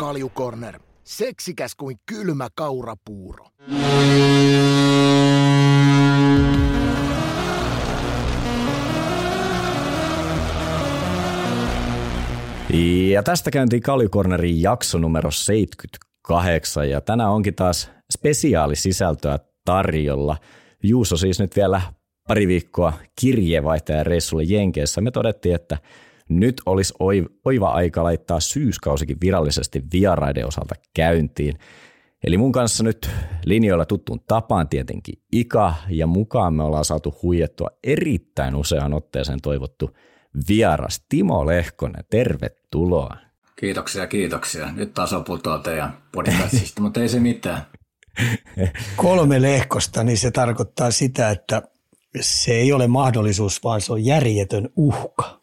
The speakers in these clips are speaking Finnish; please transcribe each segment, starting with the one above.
Kaljukorner. Seksikäs kuin kylmä kaurapuuro. Ja tästä käyntiin Kaljukornerin jakso numero 78 ja tänään onkin taas spesiaalisisältöä tarjolla. Juuso siis nyt vielä pari viikkoa kirjeenvaihtajan reissulle Jenkeissä. Me todettiin, että nyt olisi oiva aika laittaa syyskausikin virallisesti vieraiden osalta käyntiin. Eli mun kanssa nyt linjoilla tuttuun tapaan tietenkin Ika ja mukaan me ollaan saatu huijettua erittäin usean otteeseen toivottu vieras Timo Lehkonen. Tervetuloa. Kiitoksia, kiitoksia. Nyt taas on putoa teidän podcastista, mutta ei se mitään. Kolme lehkosta, niin se tarkoittaa sitä, että se ei ole mahdollisuus, vaan se on järjetön uhka.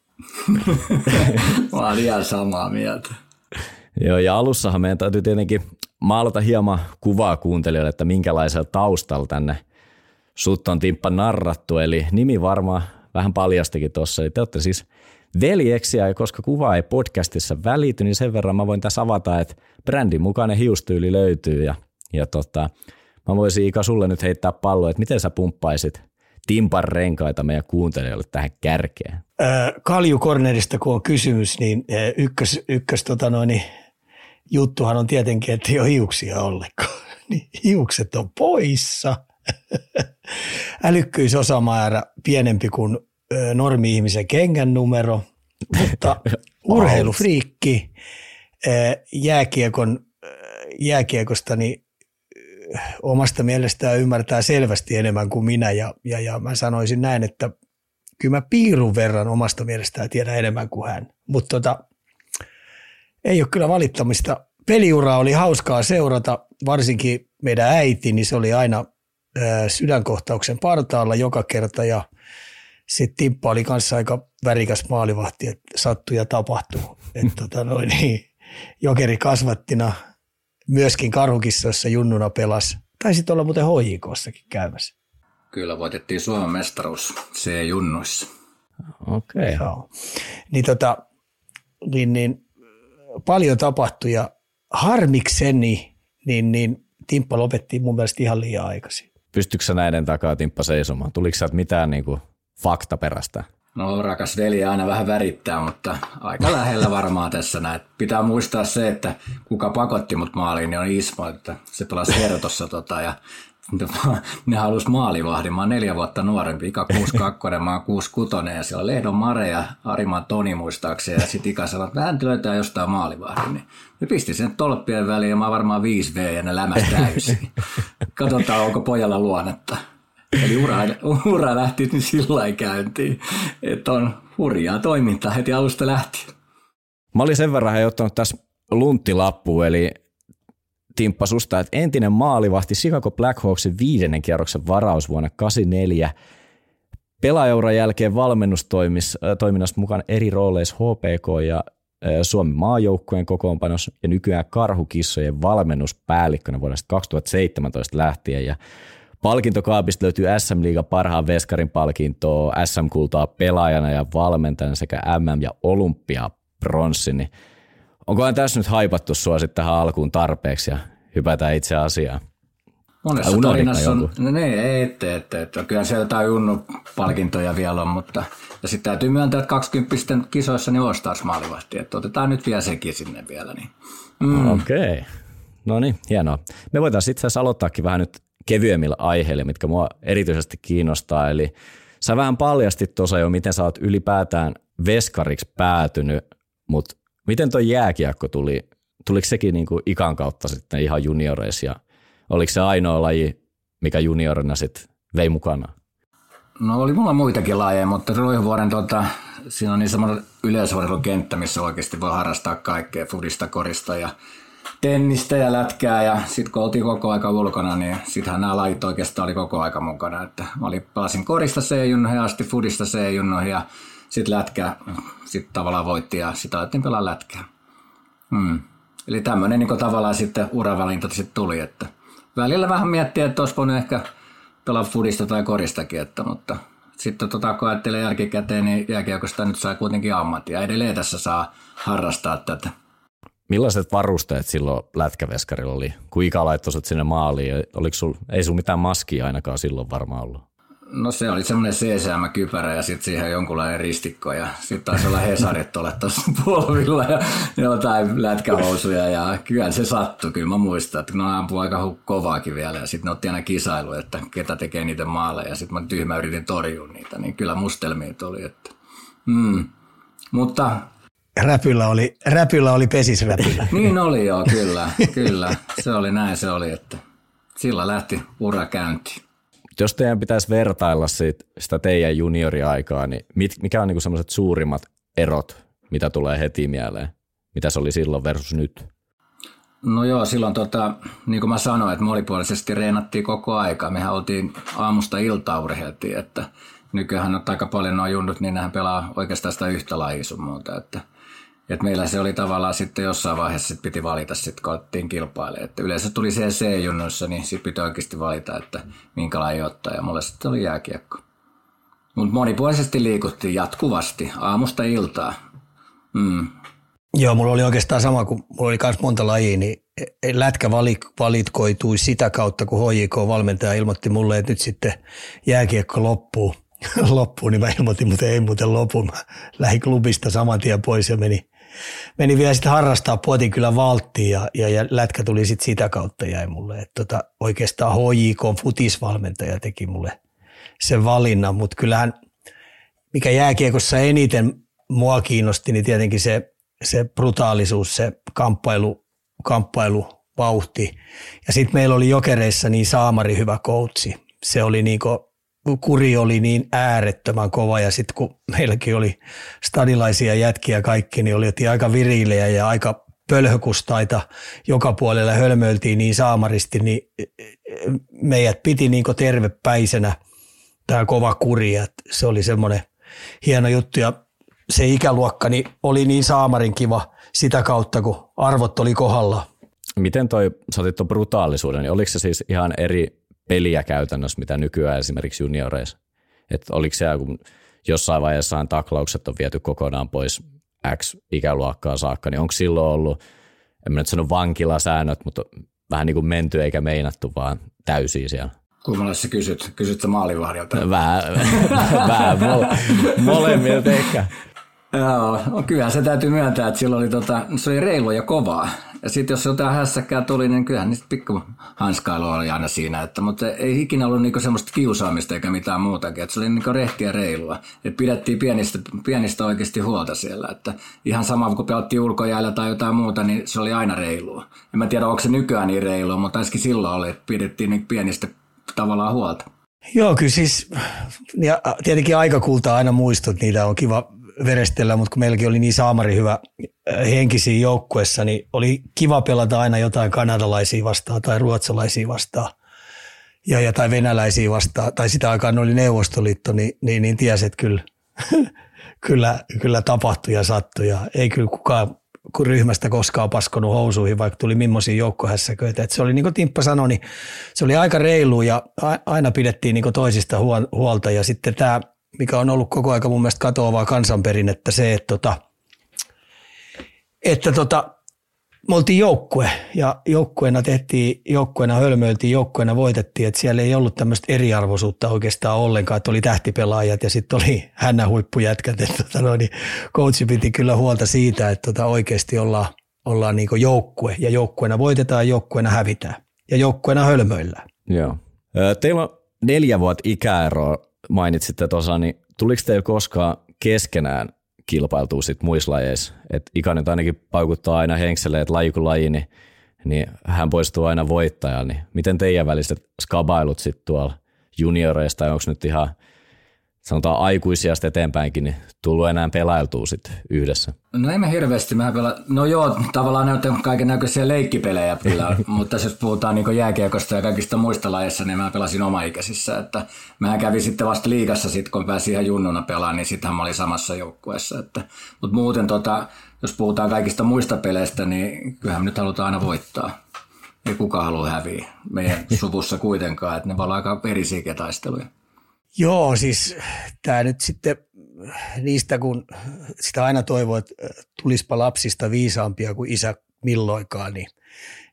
Mä olen ihan samaa mieltä. Joo, ja alussahan meidän täytyy tietenkin maalata hieman kuvaa kuuntelijoille, että minkälaisella taustalla tänne sut on timppa narrattu, eli nimi varmaan vähän paljastikin tuossa, eli te olette siis veljeksiä, ja koska kuva ei podcastissa välity, niin sen verran mä voin tässä avata, että brändin mukainen hiustyyli löytyy, ja, ja tota, mä voisin Ika sulle nyt heittää palloa, että miten sä pumppaisit Timpan renkaita meidän kuuntelijoille tähän kärkeen? Kaljukornerista kun on kysymys, niin ykkös, ykkös tota noin, juttuhan on tietenkin, että ei ole hiuksia ollenkaan. Niin hiukset on poissa. Älykkyysosamäärä pienempi kuin normi-ihmisen kengän numero, mutta urheilufriikki jääkiekon, jääkiekosta niin omasta mielestään ymmärtää selvästi enemmän kuin minä ja, ja, ja mä sanoisin näin, että kyllä mä piirun verran omasta mielestään tiedän enemmän kuin hän. Mutta tota, ei ole kyllä valittamista. Peliura oli hauskaa seurata, varsinkin meidän äiti, niin se oli aina ää, sydänkohtauksen partaalla joka kerta ja sitten Timppa oli kanssa aika värikäs maalivahti, että sattui ja tapahtui. Et, tota, noin, niin, jokeri kasvattina myöskin Karhukissoissa junnuna pelas. Taisi olla muuten HJKssakin käymässä. Kyllä, voitettiin Suomen mestaruus C-junnuissa. Okei. Okay. Joo. Niin, tota, niin, niin, paljon tapahtui ja harmikseni, niin, niin Timppa lopetti mun mielestä ihan liian aikaisin. Pystyykö näiden takaa Timppa seisomaan? Tuliko sieltä mitään niin kuin faktaperäistä? No rakas veli aina vähän värittää, mutta aika lähellä varmaan tässä näin. Pitää muistaa se, että kuka pakotti mut maaliin, niin on Ismo, että se pelasi Hertossa tota, ja ne halusi maalivahdin. Mä oon neljä vuotta nuorempi, Ika 62, mä oon 66 ja siellä on Lehdon Mare ja Ariman Toni muistaakseni. Ja sitten Ika sanoi, että vähän löytää jostain maalivahdin. Niin me pisti sen tolppien väliin ja mä oon varmaan 5V ja ne lämäs täysin. Katsotaan, onko pojalla luonnetta. Eli ura, ura lähti nyt sillä käyntiin, että on hurjaa toimintaa heti alusta lähtien. Mä olin sen verran ottanut tässä lunttilappu, eli Timppa susta, että entinen maalivahti Chicago Blackhawksin viidennen kierroksen varaus vuonna 84. Pelaajauran jälkeen valmennustoiminnassa mukaan eri rooleissa HPK ja Suomen maajoukkueen kokoonpanossa ja nykyään karhukissojen valmennuspäällikkönä vuodesta 2017 lähtien. Ja palkintokaapista löytyy SM Liiga parhaan veskarin palkintoa, SM-kultaa pelaajana ja valmentajana sekä MM- ja olympia bronssi. Niin onkohan tässä nyt haipattu sua sitten tähän alkuun tarpeeksi ja hypätään itse asiaan? Monessa tarinassa on, no ne, ei, ette, ette, ette. Kyllä siellä jotain Junnu-palkintoja vielä on, mutta ja sitten täytyy myöntää, että 20 kisoissa niin Ostars maalivahti, että otetaan nyt vielä sekin sinne vielä. Niin. Mm. Okei. Okay. No niin, hienoa. Me voitaisiin itse asiassa aloittaakin vähän nyt kevyemmillä aiheilla, mitkä mua erityisesti kiinnostaa. Eli sä vähän paljastit tuossa jo, miten sä oot ylipäätään veskariksi päätynyt, mutta miten tuo jääkiekko tuli? Tuliko sekin niinku ikan kautta sitten ihan junioreissa ja oliko se ainoa laji, mikä juniorina sitten vei mukana? No oli mulla muitakin lajeja, mutta Ruihuvuoren tota, siinä on niin semmoinen yleisurheilukenttä, missä oikeasti voi harrastaa kaikkea, fudista, korista ja tennistä ja lätkää ja sitten kun oltiin koko aika ulkona, niin sittenhän nämä lajit oikeastaan oli koko aika mukana. Että mä olin, pelasin korista C-junnoihin asti, fudista C-junnoihin ja sitten lätkää sitten tavallaan voitti ja sitten alettiin pelaa lätkää. Hmm. Eli tämmöinen niin tavallaan sitten uravalinta sitten tuli, että välillä vähän miettiä, että olisi voinut ehkä pelaa fudista tai koristakin, että, mutta sitten tota, kun ajattelee jälkikäteen, niin jääkiekosta nyt sai kuitenkin ammattia. Edelleen tässä saa harrastaa tätä. Millaiset varusteet silloin lätkäveskarilla oli, kun Ika laittoi sinne maaliin? Oliko sul, ei sun mitään maskia ainakaan silloin varmaan ollut? No se oli semmoinen CCM-kypärä ja sitten siihen jonkunlainen ristikko ja sitten taisi olla Hesarit olla tuossa polvilla ja jotain lätkähousuja ja kyllä se sattui. Kyllä mä muistan, että ne ampui aika kovaakin vielä ja sitten ne otti aina kisailu, että ketä tekee niitä maaleja ja sitten mä tyhmä yritin torjua niitä, niin kyllä mustelmia oli. Että. Mm. Mutta Räpyllä oli, räpyllä oli pesisräpyllä. niin oli joo, kyllä, kyllä. Se oli näin se oli, että sillä lähti ura käyntiin. Jos teidän pitäisi vertailla siitä, sitä teidän junioriaikaa, niin mit, mikä on niinku semmoiset suurimmat erot, mitä tulee heti mieleen? Mitä se oli silloin versus nyt? No joo, silloin tota, niin kuin mä sanoin, että monipuolisesti reenattiin koko aika. Mehän oltiin aamusta iltaa urheiltiin, että nykyään on aika paljon nuo junnut, niin nehän pelaa oikeastaan sitä yhtä lajia sun muuta. Että et meillä se oli tavallaan sitten jossain vaiheessa sit piti valita, sit, kun alettiin kilpailemaan. Että yleensä tuli siellä C-junnoissa, niin sitten piti oikeasti valita, että minkälainen ottaa. Ja mulle sitten oli jääkiekko. Mutta monipuolisesti liikuttiin jatkuvasti, aamusta iltaa. Mm. Joo, mulla oli oikeastaan sama, kun mulla oli myös monta lajia, niin lätkä valitkoitui sitä kautta, kun HJK-valmentaja ilmoitti mulle, että nyt sitten jääkiekko loppuu. loppuu, niin mä ilmoitin, mutta ei muuten lopu. Mä lähdin klubista saman tien pois ja meni meni vielä sitten harrastaa Puotin kyllä valttiin ja, ja, ja, lätkä tuli sitten sitä kautta jäi mulle. Et tota, oikeastaan HJK futisvalmentaja teki mulle sen valinnan, mutta kyllähän mikä jääkiekossa eniten mua kiinnosti, niin tietenkin se, se brutaalisuus, se kamppailu, kamppailu vauhti. Ja sitten meillä oli jokereissa niin saamari hyvä koutsi. Se oli niinku kuri oli niin äärettömän kova ja sitten kun meilläkin oli stadilaisia jätkiä kaikki, niin oli aika virilejä ja aika pölhökustaita joka puolella hölmöiltiin niin saamaristi, niin meidät piti niin tervepäisenä tämä kova kuri. Se oli semmoinen hieno juttu ja se ikäluokka niin oli niin saamarin kiva sitä kautta, kun arvot oli kohdalla. Miten toi, sä otit tuon brutaalisuuden, niin oliko se siis ihan eri peliä käytännössä, mitä nykyään esimerkiksi junioreissa. Että oliko se, kun jossain vaiheessa taklaukset on viety kokonaan pois X-ikäluokkaa saakka, niin onko silloin ollut, en mä nyt sano vankilasäännöt, mutta vähän niin kuin menty eikä meinattu, vaan täysiä siellä? Kummalle sä kysyt? Kysyt sä maalivahdilta? Vähän, vähän mole, molemmilta ehkä. Joo, no kyllähän se täytyy myöntää, että silloin oli, tota, se oli reilu ja kovaa. Ja sitten jos jotain hässäkkää tuli, niin kyllähän niistä pikku hanskailua oli aina siinä. Että, mutta ei ikinä ollut niinku semmoista kiusaamista eikä mitään muutakin. Että se oli niinku rehtiä reilua. Että pidettiin pienistä, pienistä oikeasti huolta siellä. Että ihan sama kun pelattiin ulkojäällä tai jotain muuta, niin se oli aina reilua. En mä tiedä, onko se nykyään niin reilua, mutta ainakin silloin oli, että pidettiin niin pienistä tavallaan huolta. Joo, kyllä siis, ja tietenkin aikakultaa aina muistot, niitä on kiva verestellä, mutta kun meilläkin oli niin saamari hyvä äh, henkisiä joukkuessa, niin oli kiva pelata aina jotain kanadalaisia vastaan tai ruotsalaisia vastaan. Ja, tai venäläisiä vastaan, tai sitä aikaa ne oli Neuvostoliitto, niin, niin, niin tiesi, että kyllä, kyllä, kyllä tapahtui ja sattui. Ja ei kyllä kukaan kun ryhmästä koskaan paskonut housuihin, vaikka tuli millaisia joukkohässäköitä. Et se oli niin kuin Timppa sanoi, niin se oli aika reilu ja aina pidettiin niin toisista huolta. Ja sitten tämä mikä on ollut koko aika mun mielestä katoavaa kansanperinnettä, se, että, tota, että tota, me oltiin joukkue ja joukkueena tehtiin, joukkueena hölmöiltiin, joukkueena voitettiin, että siellä ei ollut tämmöistä eriarvoisuutta oikeastaan ollenkaan, että oli tähtipelaajat ja sitten oli hännä huippujätkät, että tota noin, niin coachi piti kyllä huolta siitä, että tota oikeasti ollaan, ollaan niin joukkue ja joukkueena voitetaan, joukkueena hävitään ja joukkueena hölmöillään. Joo. Teillä on neljä vuotta ikäeroa mainitsitte tuossa, niin tuliko teillä koskaan keskenään kilpailtua sit muissa lajeissa? Et Ika nyt ainakin paukuttaa aina henkseleen, että laji kuin laji, niin, niin hän poistuu aina voittajalla. Niin miten teidän väliset skabailut sitten tuolla junioreista, onko nyt ihan – sanotaan aikuisia eteenpäinkin, niin tullut enää pelailtua sitten yhdessä? No ei me hirveästi. Mä pela... No joo, tavallaan näyttää kaiken näköisiä leikkipelejä kyllä, mutta jos puhutaan niin jääkiekosta ja kaikista muista lajeissa, niin mä pelasin omaikäisissä. Että mä kävin sitten vasta liigassa, sit, kun pääsin ihan junnuna pelaamaan, niin sittenhän mä olin samassa joukkueessa. Että... Mutta muuten, tota, jos puhutaan kaikista muista peleistä, niin kyllähän me nyt halutaan aina voittaa. Ei kukaan halua häviä meidän suvussa kuitenkaan, että ne olla aika verisiä taisteluja. Joo, siis tämä nyt sitten niistä, kun sitä aina toivoo, että tulispa lapsista viisaampia kuin isä milloinkaan, niin,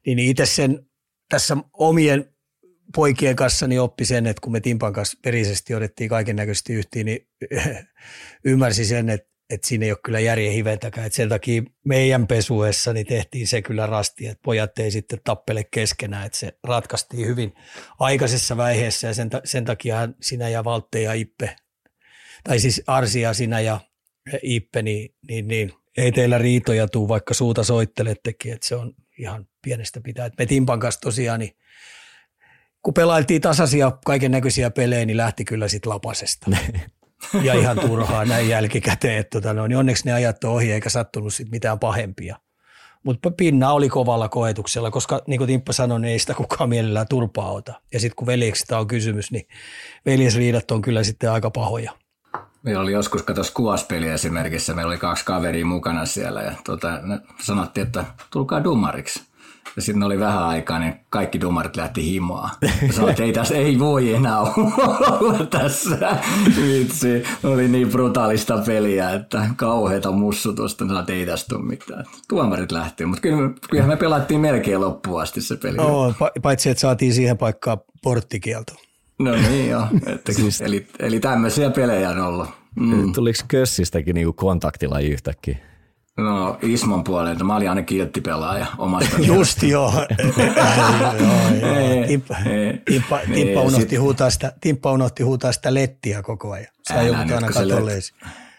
niin itse sen tässä omien poikien kanssa niin oppi sen, että kun me Timpan kanssa perisesti otettiin kaiken näköisesti yhtiin, niin ymmärsi sen, että, että siinä ei ole kyllä järjen hiventäkään. Että sen takia meidän pesuessa niin tehtiin se kyllä rasti, että pojat ei sitten tappele keskenään, että se ratkaistiin hyvin aikaisessa vaiheessa ja sen, sen takia sinä ja Valtte ja Ippe, tai siis Arsia sinä ja Ippe, niin, niin, niin ei teillä riitoja tuu, vaikka suuta soittelettekin, että se on ihan pienestä pitää. Et me Timpan kanssa tosiaan, niin kun pelailtiin tasaisia kaiken näköisiä pelejä, niin lähti kyllä sitten lapasesta. ja ihan turhaa näin jälkikäteen, että tota, no, niin onneksi ne ajat on ohi eikä sattunut sit mitään pahempia. Mutta pinna oli kovalla koetuksella, koska niin kuin Timppa sanoi, niin ei sitä kukaan mielellään turpaa ota. Ja sitten kun veljeksistä on kysymys, niin veljesriidat on kyllä sitten aika pahoja. Meillä oli joskus, kato skuaspeli esimerkiksi, meillä oli kaksi kaveria mukana siellä ja tota, sanottiin, että tulkaa dumariksi. Ja sitten oli vähän aikaa, niin kaikki dumarit lähti himoa. Sanoin, että ei tässä ei voi enää olla tässä. Vitsi, oli niin brutaalista peliä, että kauheita mussutusta. Sanoin, että ei tästä tule mitään. Tuomarit lähti, mutta kyllä, kyllä me pelattiin melkein loppuun asti se peli. No, paitsi että saatiin siihen paikkaan porttikielto. No niin joo, että, siis, eli, eli tämmöisiä pelejä on ollut. Mm. Tuliko Kössistäkin niinku kontaktilaji yhtäkkiä? No Ismon puolelta. Mä olin aina kilttipelaaja omasta Just joo. Timppa unohti huutaa sitä, Timppa unohti huutaa sitä lettiä koko ajan. Sä joudut aina katolleesi.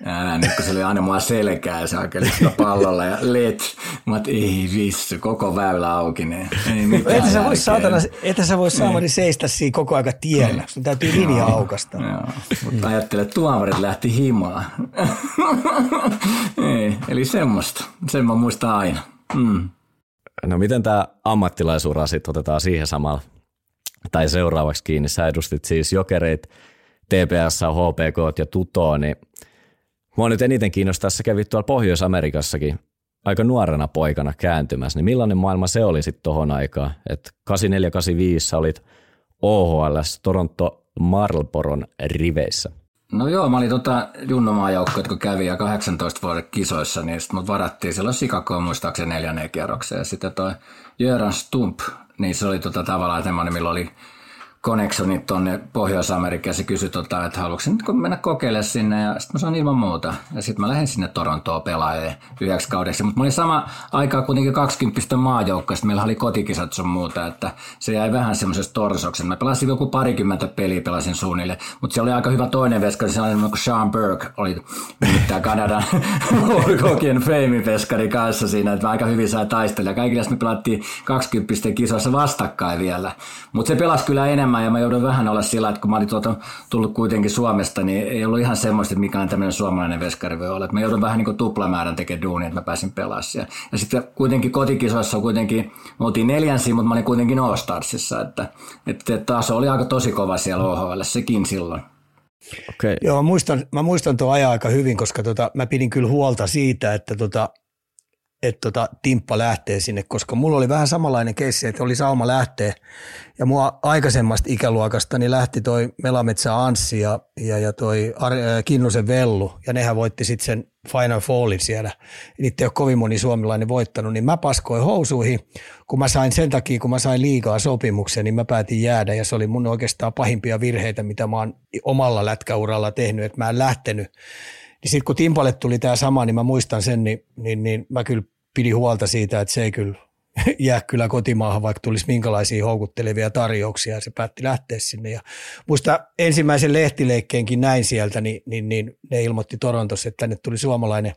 Älä nyt, kun se oli aina mua selkää se hakeli sitä pallolla ja let. Mä et, ei vissu, koko väylä auki. Niin ei mitään että sä vois saatana, että sä vois saamani seistä siinä koko aika tiellä. Sun täytyy linja aukasta. Joo, mutta ajattele, että tuomarit lähti himaan. ei, eli semmoista. Sen mä muistan aina. Mm. No miten tämä ammattilaisura sitten otetaan siihen samalla tai seuraavaksi kiinni? Sä edustit siis jokereit, TPS, HPK ja Tutoa, niin Mua nyt eniten kiinnostaa, sä kävit tuolla Pohjois-Amerikassakin aika nuorena poikana kääntymässä, niin millainen maailma se oli sitten tohon aikaan? Että 8485 sä olit OHL Toronto Marlboron riveissä. No joo, mä olin tota junnomaajoukko, jotka kävi ja 18 vuoden kisoissa, niin sitten mut varattiin silloin Sikakoon muistaakseni neljänneen kierrokseen. Ja sitten toi Jöran Stump, niin se oli tota tavallaan semmoinen, millä oli connectionit tuonne Pohjois-Amerikkaan se kysyi, tota, että haluatko nyt mennä kokeilemaan sinne ja sitten mä sanoin ilman muuta. Ja sitten mä lähdin sinne Torontoon pelaamaan yhdeksi kaudeksi. Mutta mä olin sama aikaa kuitenkin 20 maajoukkoa, meillä oli kotikisat sun muuta, että se jäi vähän semmoisesta torsoksen. Mä pelasin joku parikymmentä peliä pelasin suunnille, mutta se oli aika hyvä toinen veskari, se oli kuin Sean Burke, oli nimittäin Kanadan kokien fame-veskari kanssa siinä, että mä aika hyvin sai taistella. Kaikille me pelattiin 20 kisoissa vastakkain vielä, mutta se pelasi kyllä enemmän enemmän ja mä joudun vähän olla sillä, että kun mä olin tuota, tullut kuitenkin Suomesta, niin ei ollut ihan semmoista, että mikä on tämmöinen suomalainen veskari voi olla. Että mä joudun vähän niin kuin tuplamäärän tekemään duunia, että mä pääsin pelaamaan Ja, ja sitten kuitenkin kotikisoissa kuitenkin, me oltiin neljänsiä, mutta mä olin kuitenkin All-Starsissa, että, että taso oli aika tosi kova siellä OHL, sekin silloin. Okay. Joo, mä muistan, mä muistan tuon ajan aika hyvin, koska tota, mä pidin kyllä huolta siitä, että tota, että tota, Timppa lähtee sinne, koska mulla oli vähän samanlainen keissi, että oli sauma lähteä. Ja mua aikaisemmasta ikäluokasta niin lähti toi Melametsä Anssi ja, ja, ja toi Ar- äh, Kinnusen Vellu, ja nehän voitti sitten sen Final Fallin siellä. Niitä ei ole kovin moni suomalainen voittanut, niin mä paskoin housuihin, kun mä sain sen takia, kun mä sain liikaa sopimuksen, niin mä päätin jäädä, ja se oli mun oikeastaan pahimpia virheitä, mitä mä oon omalla lätkäuralla tehnyt, että mä en lähtenyt. Niin sitten kun Timpalle tuli tämä sama, niin mä muistan sen, niin, niin, niin mä kyllä pidi huolta siitä, että se ei kyllä jää kyllä kotimaahan, vaikka tulisi minkälaisia houkuttelevia tarjouksia, ja se päätti lähteä sinne. Ja muista ensimmäisen lehtileikkeenkin näin sieltä, niin, niin, niin ne ilmoitti Torontossa, että tänne tuli suomalainen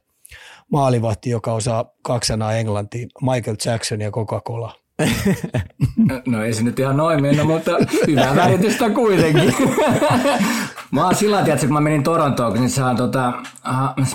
maalivahti, joka osaa kaksana englantia, Michael Jackson ja Coca-Cola. No ei se nyt ihan noin mennä, mutta hyvää väritystä kuitenkin. mä oon sillä tavalla, että kun mä menin Torontoon, niin sehän tota,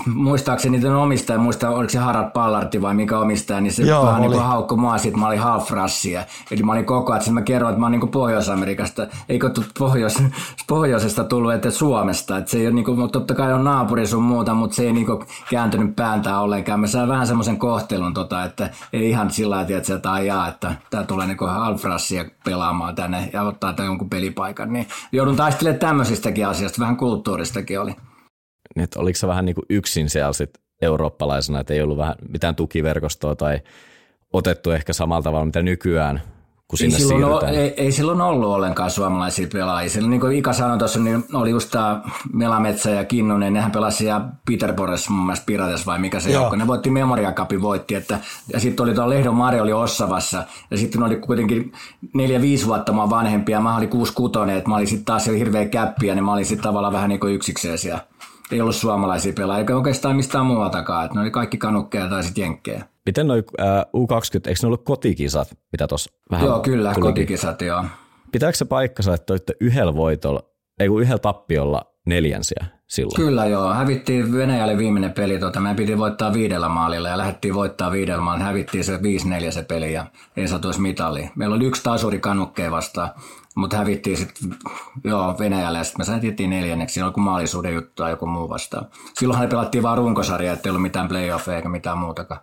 muistaakseni niiden omistaja, muista oliko se Harald Pallarti vai mikä omistaja, niin se Joo, vähän niin haukko mua siitä, mä olin half rassia. Eli mä olin koko ajan, että mä kerroin, että mä oon niin Pohjois-Amerikasta, eikö pohjois, pohjoisesta tullut, että Suomesta. Että se ei ole niin kuin, totta kai on naapuri sun muuta, mutta se ei niin kuin kääntynyt pääntää ollenkaan. Mä sain vähän semmoisen kohtelun, tota, että ei ihan sillä tavalla, että se ajaa, että tämä tulee niin Alfrassia pelaamaan tänne ja ottaa tämän jonkun pelipaikan, niin joudun taistelemaan tämmöisistäkin asioista, vähän kulttuuristakin oli. Että oliko se vähän niin kuin yksin siellä sit eurooppalaisena, että ei ollut vähän mitään tukiverkostoa tai otettu ehkä samalla tavalla, mitä nykyään – kun ei sinne silloin, siirrytään. ei, ei silloin ollut ollenkaan suomalaisia pelaajia. Silloin, niin kuin Ika sanoi tuossa, niin oli just tämä Melametsä ja Kinnunen, nehän pelasi siellä Peterborissa mun mielestä Pirates vai mikä se joukko. Ne voitti Memoria Cupin voitti. Että, ja sitten oli tuo Lehdon Mari oli Ossavassa. Ja sitten oli kuitenkin neljä, viisi vuotta mä vanhempia. Mä olin kuusi kutonen, että mä olin sitten taas siellä hirveä käppiä, niin mä olin sitten tavallaan vähän niin kuin yksikseen siellä. Ei ollut suomalaisia pelaajia, eikä oikeastaan mistään muualtakaan. Että ne oli kaikki kanukkeja tai sitten jenkkejä. Miten noi U20, eikö ne ollut kotikisat, mitä tuossa vähän Joo, kyllä, tulikin? kotikisat, joo. Pitääkö se paikkansa, että toitte yhdellä voitolla, ei kun yhdellä tappiolla neljänsiä silloin? Kyllä joo, hävittiin Venäjälle viimeinen peli, tuota, meidän piti voittaa viidellä maalilla ja lähdettiin voittaa viidellä maalilla, hävittiin se 5-4 se peli ja ei saatu edes mitali. Meillä oli yksi tasuri kanukkeen vastaan, mutta hävittiin sitten joo, Venäjälle ja sitten me saatiin neljänneksi, siinä oli kuin maalisuuden juttu tai joku muu vastaan. Silloinhan pelattiin vaan runkosarja, ettei ollut mitään playoffeja eikä mitään muutakaan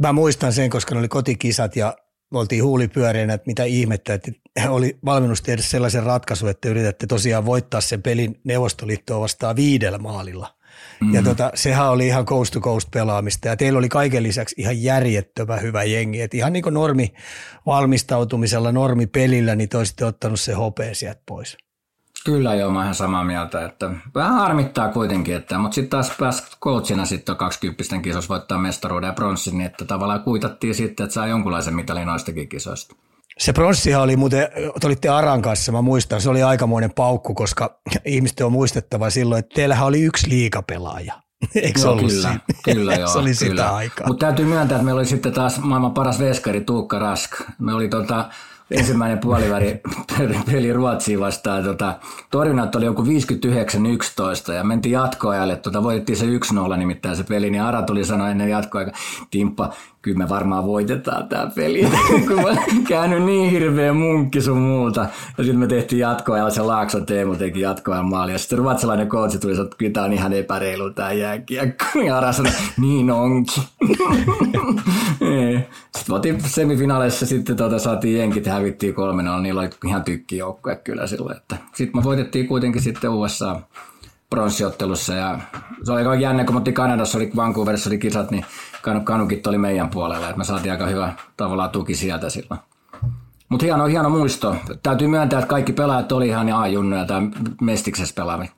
mä muistan sen, koska ne oli kotikisat ja me oltiin huulipyöreänä, että mitä ihmettä, että oli valmennus tehdä sellaisen ratkaisun, että yritätte tosiaan voittaa sen pelin Neuvostoliittoa vastaan viidellä maalilla. Mm. Ja tota, sehän oli ihan coast to coast pelaamista ja teillä oli kaiken lisäksi ihan järjettömän hyvä jengi. Et ihan niin kuin normi valmistautumisella, normi pelillä, niin te olisitte ottanut se hopea sieltä pois. Kyllä joo, mä ihan samaa mieltä, että vähän harmittaa kuitenkin, että, mutta sitten taas pääsi coachina sitten 20 kisossa voittaa mestaruuden ja pronssin, niin että tavallaan kuitattiin sitten, että saa jonkunlaisen mitalin noistakin kisoista. Se pronssihan oli muuten, te olitte Aran kanssa, mä muistan, se oli aikamoinen paukku, koska ihmisten on muistettava silloin, että teillähän oli yksi liikapelaaja. Eikö joo, ollut kyllä, siinä? kyllä joo. se oli kyllä. sitä aikaa. Mutta täytyy myöntää, että meillä oli sitten taas maailman paras veskari Tuukka Rask. Me oli tota, ensimmäinen puoliväri peli Ruotsiin vastaan. Tota, torjunnat oli joku 59-11 ja mentiin jatkoajalle. Tota, voitettiin se 1-0 nimittäin se peli, niin Ara tuli sanoa ennen jatkoaikaa, Timppa, kyllä me varmaan voitetaan tämä peli, kun mä käynyt niin hirveä munkki sun muuta. Ja sitten me tehtiin jatkoajalla, se Laakson Teemu teki jatkoajan maali. Ja sitten ruotsalainen kootsi tuli että kyllä tämä on ihan epäreilu tämä jääkiekko. Ja Ara sanoi, niin onkin. sitten otin semifinaaleissa sitten tuota, saatiin jenkit ja hävittiin kolme, no niillä oli ihan tykkijoukkoja kyllä silloin. Sitten me voitettiin kuitenkin sitten USA pronssiottelussa ja se oli aika jännä, kun me Kanadassa, oli Vancouverissa oli kisat, niin kanukit oli meidän puolella, että me saatiin aika hyvä tavallaan tuki sieltä silloin. Mutta hieno, hieno muisto. Täytyy myöntää, että kaikki pelaajat oli ihan A-junnuja tai Mestiksessä pelaavi.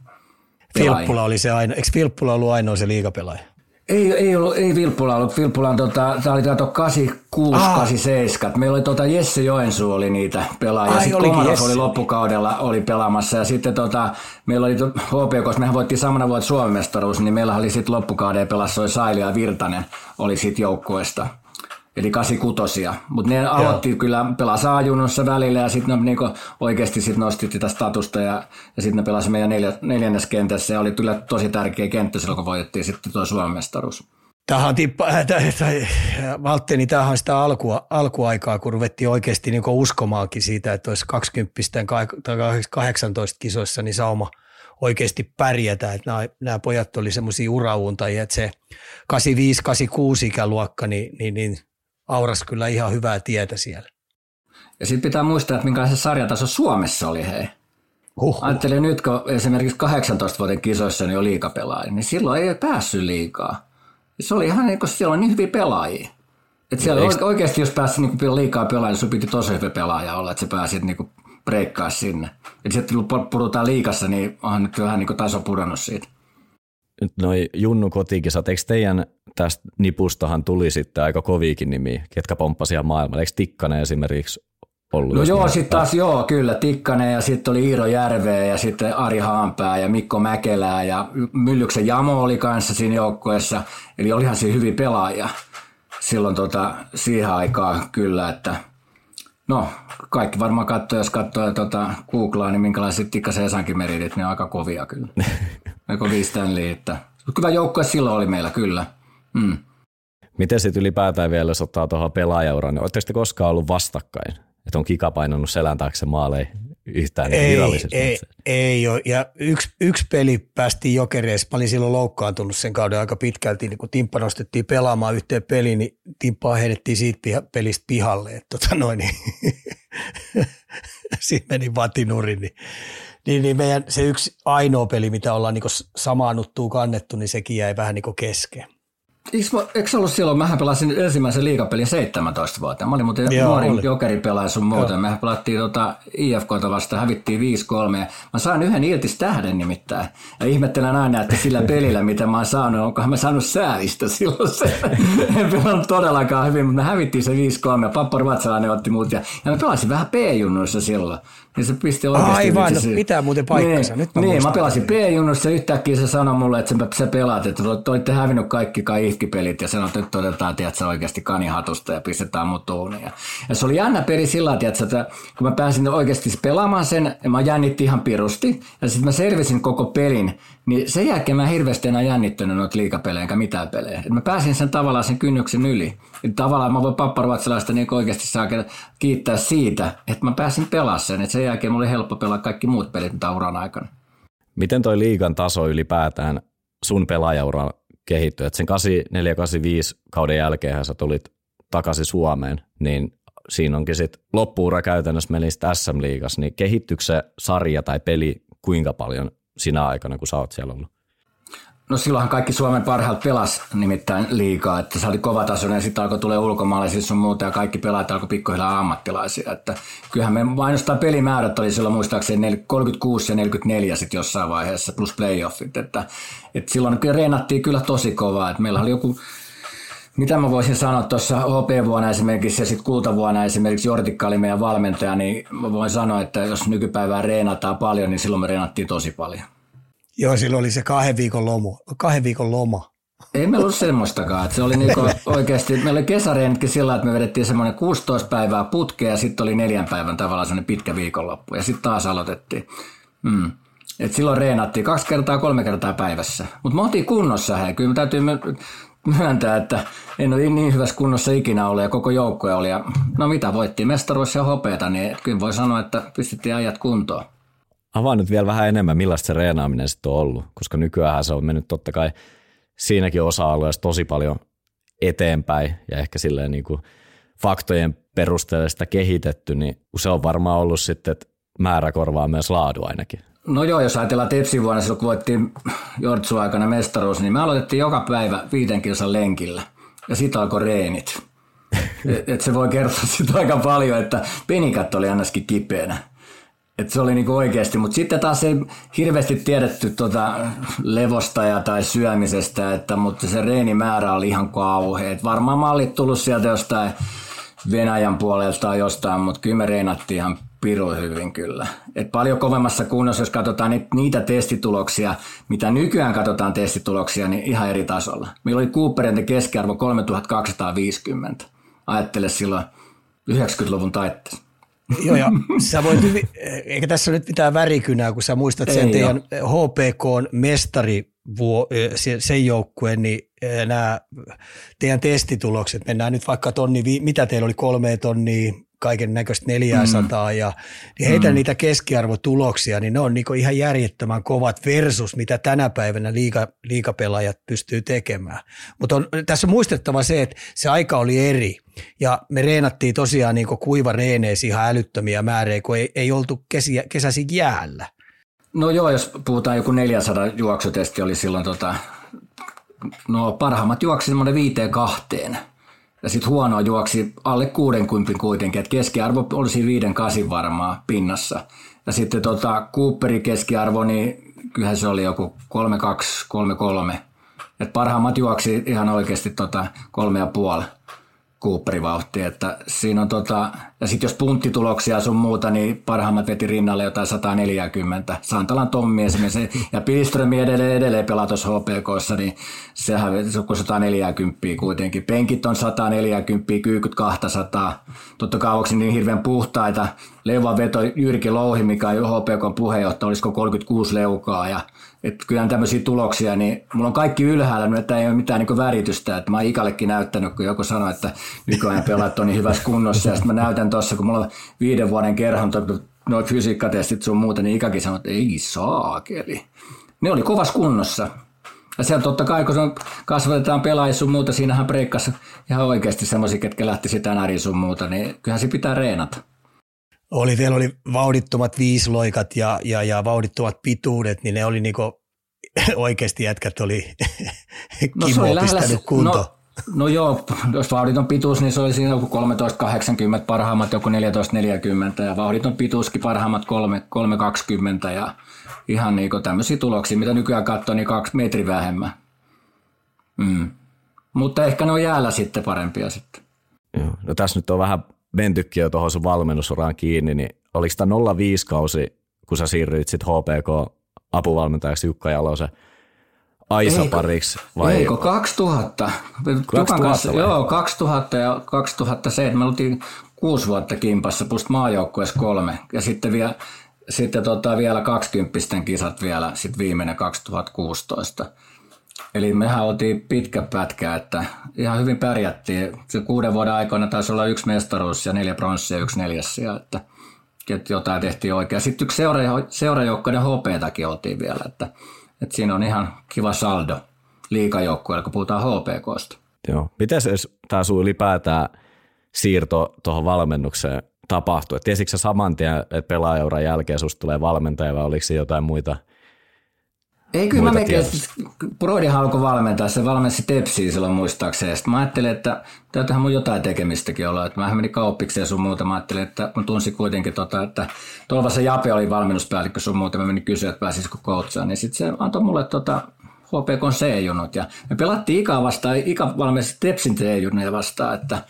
Filppula oli se ainoa, eikö Filppula ollut ainoa se liigapelaaja? Ei, ei, ollut, ei Vilppula ollut. Vilppula on, tota, tämä oli tuo 86, ah. 87. Meillä oli tota, Jesse Joensuu oli niitä pelaajia. Ai, sitten Komarov oli loppukaudella oli pelaamassa. Ja sitten tota, meillä oli HPK, koska mehän voittiin samana vuonna Suomen mestaruus, niin meillä oli sitten loppukauden pelassa Saili ja Virtanen oli sitten joukkueesta. Eli 86 Mutta ne aloitti Joo. kyllä, pelasi A-junnossa välillä ja sitten ne niinku oikeasti sit nosti sitä statusta ja, ja sitten ne pelasi meidän neljä, neljännes kentässä ja oli kyllä tosi tärkeä kenttä silloin, kun voitettiin sitten tuo Suomen mestaruus. Tähän tippa, äh, Valtteri, niin tämähän on sitä alkua, alkuaikaa, kun ruvettiin oikeasti niin uskomaankin siitä, että olisi 20 tai 18 kisoissa, niin sauma oikeasti pärjätä. Että nämä, nämä pojat oli semmoisia urauntajia, että se 85-86 ikäluokka, niin, niin, niin auras kyllä ihan hyvää tietä siellä. Ja sitten pitää muistaa, että minkälainen sarjataso Suomessa oli hei. Huhhuh. Ajattelin nyt, kun esimerkiksi 18 vuoden kisoissa niin oli liikapelaaja, niin silloin ei päässyt liikaa. Se oli ihan niin kuin siellä on niin hyviä pelaajia. Että siellä Eikö... oikeasti, jos pääsi niin liikaa pelaamaan, niin sun piti tosi hyvä pelaaja olla, että se pääsi niin breikkaa sinne. Että sitten kun puhutaan liikassa, niin onhan nyt vähän niin taso pudonnut siitä nyt noi Junnu kotikisat, eikö teidän tästä nipustahan tuli sitten aika koviikin nimi, ketkä pomppasia maailmalla? Eikö Tikkanen esimerkiksi ollut? No joo, sitten taas joo, kyllä, Tikkanen ja sitten oli Iiro Järveä ja sitten Ari Haanpää ja Mikko Mäkelää ja Myllyksen Jamo oli kanssa siinä joukkueessa, eli olihan siinä hyviä pelaajia silloin tota, siihen aikaan kyllä, että no kaikki varmaan katsoo, jos katsoo tota, googlaa, niin minkälaiset Tikkasen Esankin meritit, ne on aika kovia kyllä. Aika kovia Stanley, että hyvä joukkue silloin oli meillä kyllä. Mm. Miten sitten ylipäätään vielä, jos ottaa tuohon pelaajauraan, niin oletteko te koskaan ollut vastakkain? Että on kika painanut selän taakse maaleja yhtään ei, ei, ei ole. Ja yksi, yksi peli päästiin jokereissa. Mä olin silloin loukkaantunut sen kauden aika pitkälti. Niin kun Timppa nostettiin pelaamaan yhteen peliin, niin Timppaa heitettiin siitä pelistä pihalle. Että tota noin, niin siinä meni vatinuri. Niin, niin, niin meidän se yksi ainoa peli, mitä ollaan niin samaannuttuu kannettu, niin sekin jäi vähän niin kesken. Eikö se ollut silloin, mähän pelasin ensimmäisen liigapelin 17 vuotta. Mä olin muuten Joo, nuori oli. jokeripelaaja sun muuta. Mehän pelattiin tota IFKta vasta, hävittiin 5-3. Mä sain yhden Iltis tähden nimittäin. Ja ihmettelen aina, että sillä pelillä, mitä mä oon saanut, onkohan mä saanut säälistä silloin se. en pelannut todellakaan hyvin, mutta me hävittiin se 5-3. Pappa Ruotsalainen otti muut ja, ja mä pelasin vähän P-junnuissa silloin. Niin se pisti oikeasti. Aivan, no, pitää muuten paikkansa. Niin, Nyt mä, niin, mä pelasin P-junnussa ja yhtäkkiä se sanoi mulle, että sä pelaat, että olette hävinnyt kaikki kai ihkipelit ja sanoi, että nyt otetaan tiedätkö, oikeasti kanihatusta ja pistetään mut tuuniin. Ja se oli jännä peli sillä tiedätkö, että kun mä pääsin oikeasti pelaamaan sen, ja mä jännitti ihan pirusti, ja sitten mä selvisin koko pelin, niin sen jälkeen mä hirveästi enää jännittänyt noita liikapelejä enkä mitään pelejä. Et mä pääsin sen tavallaan sen kynnyksen yli. Et tavallaan mä voin papparuotsalaista niin oikeasti saa kiittää siitä, että mä pääsin pelaamaan sen. Et sen jälkeen mulla oli helppo pelaa kaikki muut pelit mitä uran aikana. Miten toi liigan taso ylipäätään sun pelaajaura kehittyi? Et sen 84-85 kauden jälkeen sä tulit takaisin Suomeen, niin siinä onkin sitten loppuura käytännössä menistä SM-liigassa, niin kehittyykö se sarja tai peli kuinka paljon sinä aikana, kun sä oot siellä ollut? No silloinhan kaikki Suomen parhaat pelas nimittäin liikaa, että se oli kova taso ja sitten alkoi tulee ulkomaalaisia sun muuta ja kaikki pelaajat alkoi pikkuhiljaa ammattilaisia. Että kyllähän me ainoastaan pelimäärät oli silloin muistaakseni 36 ja 44 sitten jossain vaiheessa plus playoffit. Että, että silloin kyllä reenattiin kyllä tosi kovaa. Että meillä oli joku mitä mä voisin sanoa tuossa OP-vuonna esimerkiksi ja sitten kultavuonna esimerkiksi Jortikka oli meidän valmentaja, niin mä voin sanoa, että jos nykypäivää reenataan paljon, niin silloin me reenattiin tosi paljon. Joo, silloin oli se kahden viikon, lomu, kahden viikon loma. Ei meillä ollut semmoistakaan. Että se oli niinku oikeasti, meillä oli kesäreenitkin sillä, että me vedettiin semmoinen 16 päivää putkea ja sitten oli neljän päivän tavallaan semmoinen pitkä viikonloppu ja sitten taas aloitettiin. Mm. Et silloin reenattiin kaksi kertaa, kolme kertaa päivässä. Mutta me oltiin kunnossa, hei. Kyllä me täytyy myöntää, että en ole niin hyvässä kunnossa ikinä ollut ja koko joukkoja oli. Ja, no mitä, voitti mestaruus ja hopeeta, niin kyllä voi sanoa, että pistettiin ajat kuntoon. Avaa nyt vielä vähän enemmän, millaista se reenaaminen sitten on ollut, koska nykyään se on mennyt totta kai siinäkin osa-alueessa tosi paljon eteenpäin ja ehkä silleen niin kuin faktojen perusteella sitä kehitetty, niin se on varmaan ollut sitten, että määrä korvaa myös laadu ainakin. No joo, jos ajatellaan Tepsin vuonna, silloin kun voittiin Jortsu aikana mestaruus, niin me aloitettiin joka päivä viiden kilsan lenkillä. Ja sitten alkoi reenit. Et, et se voi kertoa sitä aika paljon, että penikat oli ainakin kipeänä. Et se oli niinku oikeasti, mutta sitten taas ei hirveästi tiedetty tota levosta ja tai syömisestä, että, mutta se reenimäärä oli ihan kauhea. Et varmaan mallit tullut sieltä jostain Venäjän puolelta tai jostain, mutta kyllä me reenattiin ihan piru hyvin kyllä. Et paljon kovemmassa kunnossa, jos katsotaan niitä testituloksia, mitä nykyään katsotaan testituloksia, niin ihan eri tasolla. Meillä oli Cooperin keskiarvo 3250. Ajattele silloin 90-luvun taitteessa. Joo, ja sä voit hyvin, eikä tässä nyt mitään värikynää, kun sä muistat sen Ei teidän HPK mestari sen joukkueen, niin nämä teidän testitulokset, mennään nyt vaikka tonni, mitä teillä oli, kolme tonnia, kaiken näköistä 400 mm. ja niin heitä mm. niitä keskiarvotuloksia, niin ne on niinku ihan järjettömän kovat versus mitä tänä päivänä liiga, liikapelaajat pystyy tekemään. Mutta tässä on muistettava se, että se aika oli eri ja me reenattiin tosiaan niinku kuiva reeneesi ihan älyttömiä määriä, kun ei, ei oltu kesiä, kesäsi jäällä. No joo, jos puhutaan joku 400 juoksutesti oli silloin tota, no parhaimmat juoksi semmoinen viiteen kahteen – ja sitten huono juoksi alle 60 kuitenkin, että keskiarvo olisi viiden kasin varmaa pinnassa. Ja sitten tota, Cooperin keskiarvo, niin kyllähän se oli joku 32, 33. Et parhaimmat juoksi ihan oikeasti tota kolme ja puoli. Cooperivauhti, että siinä on tota, ja sitten jos punttituloksia sun muuta, niin parhaimmat veti rinnalle jotain 140. Santalan Tommi esimerkiksi, ja Pilströmi edelleen, edelleen pelaa tuossa HPKssa, niin sehän on 140 kuitenkin. Penkit on 140, kyykyt 200. Totta kai onko niin hirveän puhtaita. Leuvan veto Jyrki Louhi, mikä on HPK puheenjohtaja, olisiko 36 leukaa, ja että kyllä tämmöisiä tuloksia, niin mulla on kaikki ylhäällä, että ei ole mitään niin väritystä. Että mä oon Ikallekin näyttänyt, kun joku sanoi, että nykyään pelaat on niin hyvässä kunnossa. Ja sitten mä näytän tuossa, kun mulla on viiden vuoden kerran noin fysiikkatestit sun muuta, niin Ikakin sanoi, että ei saakeli. Ne oli kovas kunnossa. Ja siellä totta kai, kun kasvatetaan pelaajia sun muuta, siinähän breikkassa ihan oikeasti semmoisia, ketkä lähti sitä sun muuta, niin kyllähän se pitää reenata. Oli, teillä oli vauhdittomat viisloikat ja, ja, ja vauhdittomat pituudet, niin ne oli niinku oikeasti jätkät oli no, Kimmo oli pistänyt lähellä, kunto. No, no joo, jos vauhditon pituus, niin se oli siinä joku 13.80, parhaimmat joku 14.40 ja vauhditon pituuskin parhaimmat 3.20 ja ihan niin tämmöisiä tuloksia, mitä nykyään katsoo, niin kaksi metri vähemmän. Mm. Mutta ehkä ne on jäällä sitten parempia sitten. Joo. No tässä nyt on vähän mentykin jo tuohon sun valmennusuraan kiinni, niin oliko tämä 05 kausi, kun sä siirryit sitten HPK apuvalmentajaksi Jukka Jalosen Aisa pariksi? Vai? Eikö, 2000. 2000 kanssa, joo, 2000 ja 2007. Me oltiin kuusi vuotta kimpassa, plus maajoukkueessa kolme. Ja sitten vielä, sitten tota vielä 20 kisat vielä, sitten viimeinen 2016. Eli mehän oltiin pitkä pätkä, että ihan hyvin pärjättiin. Se kuuden vuoden aikana taisi olla yksi mestaruus ja neljä pronssia ja yksi neljässiä, että, että jotain tehtiin oikein. Sitten yksi seura, seurajoukkoiden HPtakin oltiin vielä, että, että siinä on ihan kiva saldo liikajoukkueella, kun puhutaan HPKsta. Joo. Miten tämä sun ylipäätään siirto tuohon valmennukseen tapahtui? Tiesitkö saman tien, että pelaajauran jälkeen susta tulee valmentaja vai oliko se jotain muita – ei, kyllä mä mekin, Brody alkoi valmentaa, se valmensi Tepsiä silloin muistaakseni. Sitten mä ajattelin, että täytyyhän mun jotain tekemistäkin olla. Että mä menin kauppiksi ja sun muuta. Mä ajattelin, että mä tunsin kuitenkin, tota, että Tolvassa Jape oli valmennuspäällikkö sun muuta. Mä menin kysyä, että pääsisikö coachaan. Niin sitten se antoi mulle tota, HPK C-junut. Ja me pelattiin Ikaa vastaan, Ika valmensi Tepsin C-juneja vastaan, että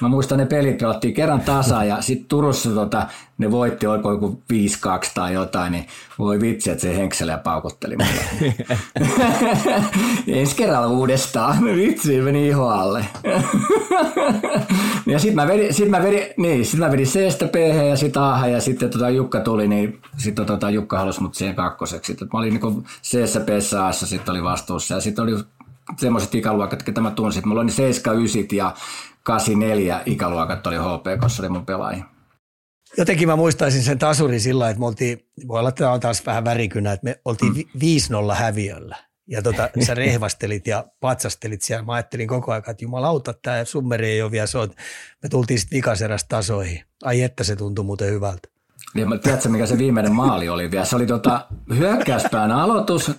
Mä muistan ne pelit pelattiin kerran tasa ja sitten Turussa tota, ne voitti oiko joku 5-2 tai jotain, niin voi vitsi, että se henkseli ja paukutteli mulle. Ensi kerralla uudestaan. Vitsi, meni iho alle. ja sitten mä vedin, sit mä vedin, niin, sit mä vedin C-stä p ja sitten A ja sitten tota Jukka tuli, niin sitten tota Jukka halusi mut siihen kakkoseksi. Et mä olin niinku C-ssä, A-ssa, sitten oli vastuussa ja sitten oli semmoiset ikäluokat, että mä tunsin. Mulla oli 7, 9 ja 84 ikäluokat oli HPK, oli mun pelaaja. Jotenkin mä muistaisin sen tasurin sillä että me oltiin, voi olla, että on taas vähän värikynä, että me oltiin mm. 5-0 häviöllä. Ja tota, sä rehvastelit ja patsastelit siellä. Mä ajattelin koko ajan, että jumalauta, tämä summeri ei ole vielä so. Me tultiin sitten vikaserästä tasoihin. Ai että se tuntui muuten hyvältä. Ja mä tiedätkö, mikä se viimeinen maali oli vielä? Se oli tota, hyökkäyspään aloitus,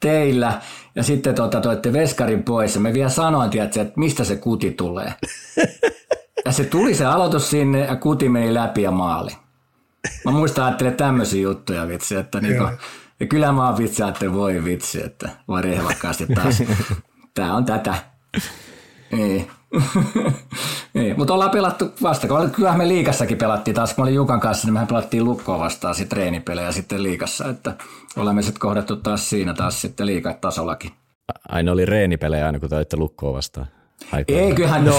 teillä ja sitten tuota, toitte veskarin pois ja me vielä sanoin, tiedätkö, että mistä se kuti tulee. Ja se tuli se aloitus sinne ja kuti meni läpi ja maali. Mä muistan ajattelen tämmöisiä juttuja vitsi, että niinku, ja kyllä mä oon vitsi, että voi vitsi, että voi rehvakkaasti taas. Tää on tätä. Niin. niin, mutta ollaan pelattu vasta. Kyllähän me liikassakin pelattiin taas, kun olin Jukan kanssa, niin mehän pelattiin lukkoa vastaan sitten treenipelejä sitten liikassa, että olemme sitten kohdattu taas siinä taas sitten liikatasollakin. Aina oli reenipelejä aina, kun taitte lukkoa vastaan. Ei, kyllähän no,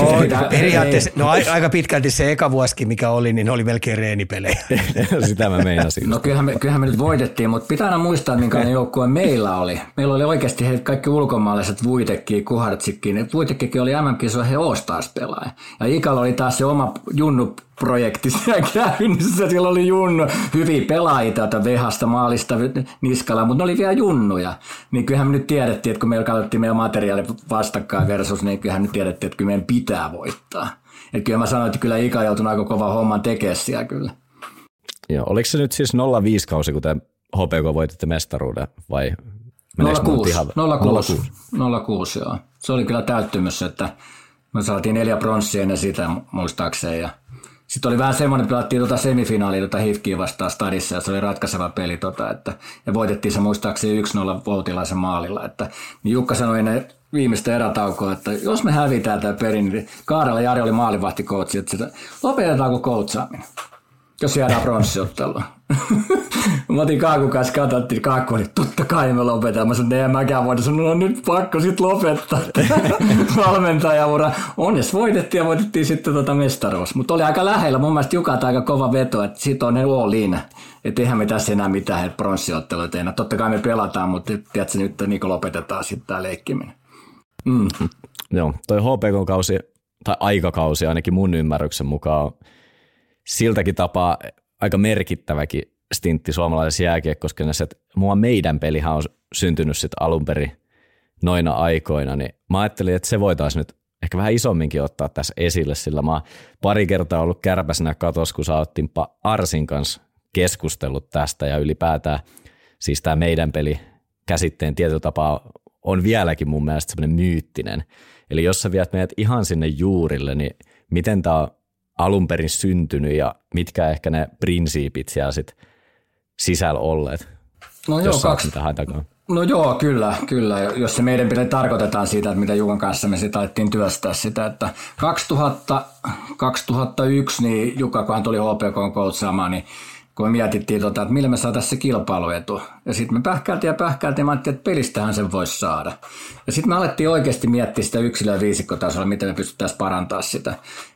periaatteessa, no aika pitkälti se eka vuosikin, mikä oli, niin oli melkein reenipelejä. Sitä mä meinasin. No kyllähän me, kyllähän me nyt voitettiin, mutta pitää aina muistaa, minkälainen joukkue meillä oli. Meillä oli oikeasti he kaikki ulkomaalaiset Vuitekki, Kuhardsikki. Vuitekkikin oli MM-kisoihin All-Stars-pelaaja. Ja Ikalla oli taas se oma junnu projekti siellä käynnissä. Siellä oli junnu, hyviä pelaajia täältä Vehasta, Maalista, Niskala, mutta ne oli vielä junnuja. Niin kyllähän me nyt tiedettiin, että kun meillä katsottiin meidän materiaali vastakkain versus, niin kyllähän nyt tiedettiin, että kyllä meidän pitää voittaa. Että kyllä mä sanoin, että kyllä Ika joutunut aika kova homman tekemään siellä kyllä. Joo, oliko se nyt siis 05 kausi, kuten HPK voititte mestaruuden vai 06, 06, 06, joo. Se oli kyllä täyttymys, että me saatiin neljä pronssia ennen sitä muistaakseen ja sitten oli vähän semmoinen, että pelattiin tuota semifinaalia tuota Hifkiä vastaan stadissa ja se oli ratkaiseva peli. Tota, että, ja voitettiin se muistaakseni 1-0 Voutilaisen maalilla. Että, niin Jukka sanoi ennen viimeistä erätaukoa, että jos me hävitään tämä perin, niin Kaarella Jari oli maalivahtikoutsi, että lopetetaanko koutsaaminen jos jäädään pronssiotteluun. Mä otin Kaakun kanssa, katsottiin, Kaakku oli, totta kai me lopetetaan. Mä sanoin, en mäkään voida sanoa, no nyt pakko sit lopettaa valmentajaura. Onnes voitettiin ja voitettiin sitten tota mestaruus. Mutta oli aika lähellä, mun mielestä Jukat aika kova veto, että sit on ne all in. Että eihän me tässä enää mitään, että pronssiotteluita enää. Totta kai me pelataan, mutta tiedätkö, nyt niin lopetetaan sitten tämä leikkiminen. Mm. Joo, toi HPK-kausi, tai aikakausi ainakin mun ymmärryksen mukaan siltäkin tapaa aika merkittäväkin stintti suomalaisessa jääkiekossa, että mua meidän pelihän on syntynyt sitten alun perin noina aikoina, niin mä ajattelin, että se voitaisiin nyt ehkä vähän isomminkin ottaa tässä esille, sillä mä pari kertaa ollut kärpäsenä katos, kun Arsin kanssa keskustellut tästä ja ylipäätään siis tämä meidän peli käsitteen tietyllä tapaa on vieläkin mun mielestä semmoinen myyttinen. Eli jos sä viet meidät ihan sinne juurille, niin miten tämä alun perin syntynyt ja mitkä ehkä ne prinsiipit siellä sit sisällä olleet? No joo, kaksi, No joo, kyllä, kyllä. Jos se meidän pitää tarkoitetaan siitä, että mitä Jukan kanssa me sitä alettiin työstää sitä, että 2000, 2001, niin Jukka, kun hän tuli HPK coachaamaan, niin kun me mietittiin, tota, että millä me saataisiin se kilpailuetu. Ja sitten me pähkäiltiin ja pähkäiltiin ja mä että pelistähän sen voisi saada. Ja sitten me alettiin oikeasti miettiä sitä yksilö- ja viisikkotasolla, miten me pystyttäisiin parantaa sitä.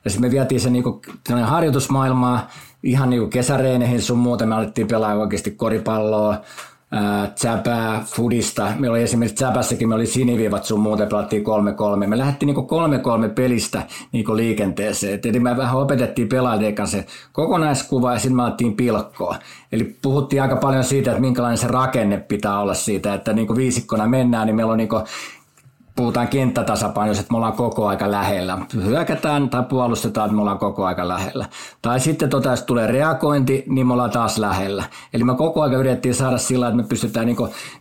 Ja sitten me vietiin se niinku, harjoitusmaailmaa ihan niinku kesäreineihin sun muuta. Me alettiin pelaa oikeasti koripalloa, Zäpää, Fudista. Meillä oli esimerkiksi Zäpässäkin, me oli siniviivat sun muuten, pelattiin 3-3. Me lähdettiin niinku 3-3 pelistä niinku liikenteeseen. Eli me vähän opetettiin pelaajien kanssa se kokonaiskuva ja sitten me alettiin pilkkoa. Eli puhuttiin aika paljon siitä, että minkälainen se rakenne pitää olla siitä, että niinku viisikkona mennään, niin meillä on niinku puhutaan kenttätasapainossa, että me ollaan koko aika lähellä. Hyökätään tai puolustetaan, että me ollaan koko aika lähellä. Tai sitten tota, jos tulee reagointi, niin me ollaan taas lähellä. Eli me koko aika yritettiin saada sillä, että me pystytään niin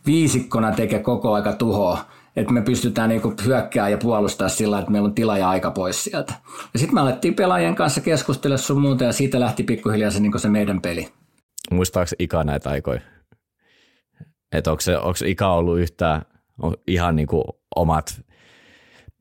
viisikkona tekemään koko aika tuhoa. Että me pystytään niin hyökkää ja puolustaa sillä, että meillä on tila ja aika pois sieltä. Ja sitten me alettiin pelaajien kanssa keskustella sun muuta ja siitä lähti pikkuhiljaa se, niin se meidän peli. Muistaako Ika näitä aikoja? Että onko, se, onko Ika ollut yhtään ihan niin kuin omat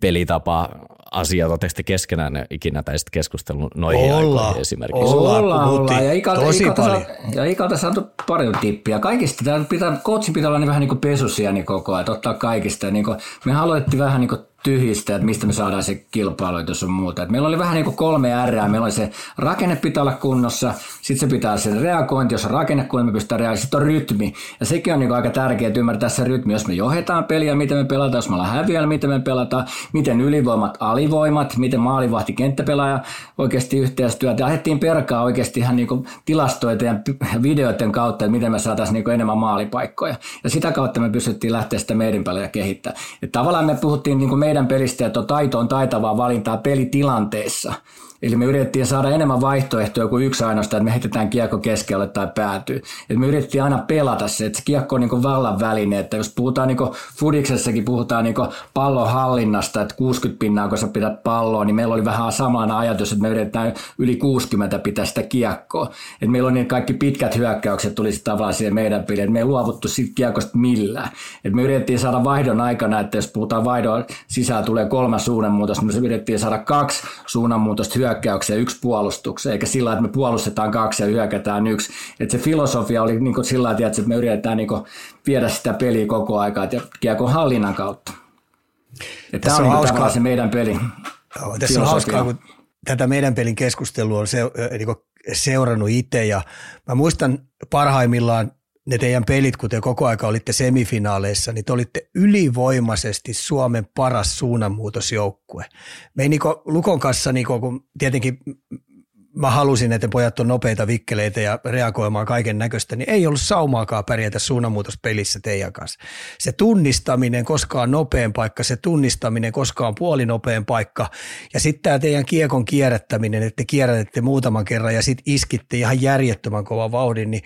pelitapa asiat, oletteko te keskenään ikinä tai sitten keskustellut noihin ollaan, aikoihin esimerkiksi? Ollaan, ollaan, ollaan. Ja ikalta, tosi ikalta paljon. Saa, ja ikalta saatu paljon tippiä. Kaikista, tämä pitää, coachin pitää olla niin vähän niin kuin pesusieni koko ajan, ottaa kaikista. Niin kuin, me haluttiin vähän niin kuin tyhjistä, että mistä me saadaan se kilpailutus on muuta. Et meillä oli vähän niin kuin kolme R, meillä oli se rakenne pitää olla kunnossa, sitten se pitää se reagointi, jos on rakenne kunnossa, me pystytään reagoimaan, sitten on rytmi. Ja sekin on niin aika tärkeää, että ymmärtää se rytmi, jos me johdetaan peliä, miten me pelataan, jos me ollaan häviöllä, miten me pelataan, miten ylivoimat, alivoimat, miten maalivahti, kenttäpelaaja oikeasti yhteistyötä. Ja lähdettiin perkaa oikeasti ihan niin tilastoita ja videoiden kautta, että miten me saataisiin niin enemmän maalipaikkoja. Ja sitä kautta me pystyttiin lähteä sitä meidän kehittämään. Että tavallaan me puhuttiin niin kuin pelistä, että taito on taitavaa valintaa pelitilanteessa. Eli me yritettiin saada enemmän vaihtoehtoja kuin yksi ainoastaan, että me heitetään kiekko keskelle tai päätyy. Et me yritettiin aina pelata se, että se kiekko on niin vallan väline. Että jos puhutaan niin Fudiksessakin, puhutaan niin pallon hallinnasta, että 60 pinnaa, kun sä pidät palloa, niin meillä oli vähän samanlainen ajatus, että me yritetään yli 60 pitää sitä kiekkoa. Et meillä on niin kaikki pitkät hyökkäykset tuli tavallaan siihen meidän peliin, me ei luovuttu siitä kiekosta millään. Et me yritettiin saada vaihdon aikana, että jos puhutaan vaihdon sisään tulee kolme suunnanmuutosta, niin me yritettiin saada kaksi suunnanmuutosta hyökkäykseen yksi puolustukseen, eikä sillä että me puolustetaan kaksi ja hyökätään yksi. Että se filosofia oli niin sillä lailla, että me yritetään niin viedä sitä peliä koko aikaa ja kiekon hallinnan kautta. Että tämä on, on hauskaa. se meidän peli. Joo, tässä on hauskaa, kun tätä meidän pelin keskustelua on se, niin seurannut itse ja mä muistan parhaimmillaan ne teidän pelit, kun te koko aika olitte semifinaaleissa, niin te olitte ylivoimaisesti Suomen paras suunnanmuutosjoukkue. Me ei niinku, Lukon kanssa, niinku, kun tietenkin mä halusin, että pojat on nopeita vikkeleitä ja reagoimaan kaiken näköistä, niin ei ollut saumaakaan pärjätä suunnanmuutospelissä teidän kanssa. Se tunnistaminen, koska on nopein paikka, se tunnistaminen, koska on puolinopein paikka, ja sitten tämä teidän kiekon kierrättäminen, että te kierrätätte muutaman kerran ja sitten iskitte ihan järjettömän kova vauhdin, niin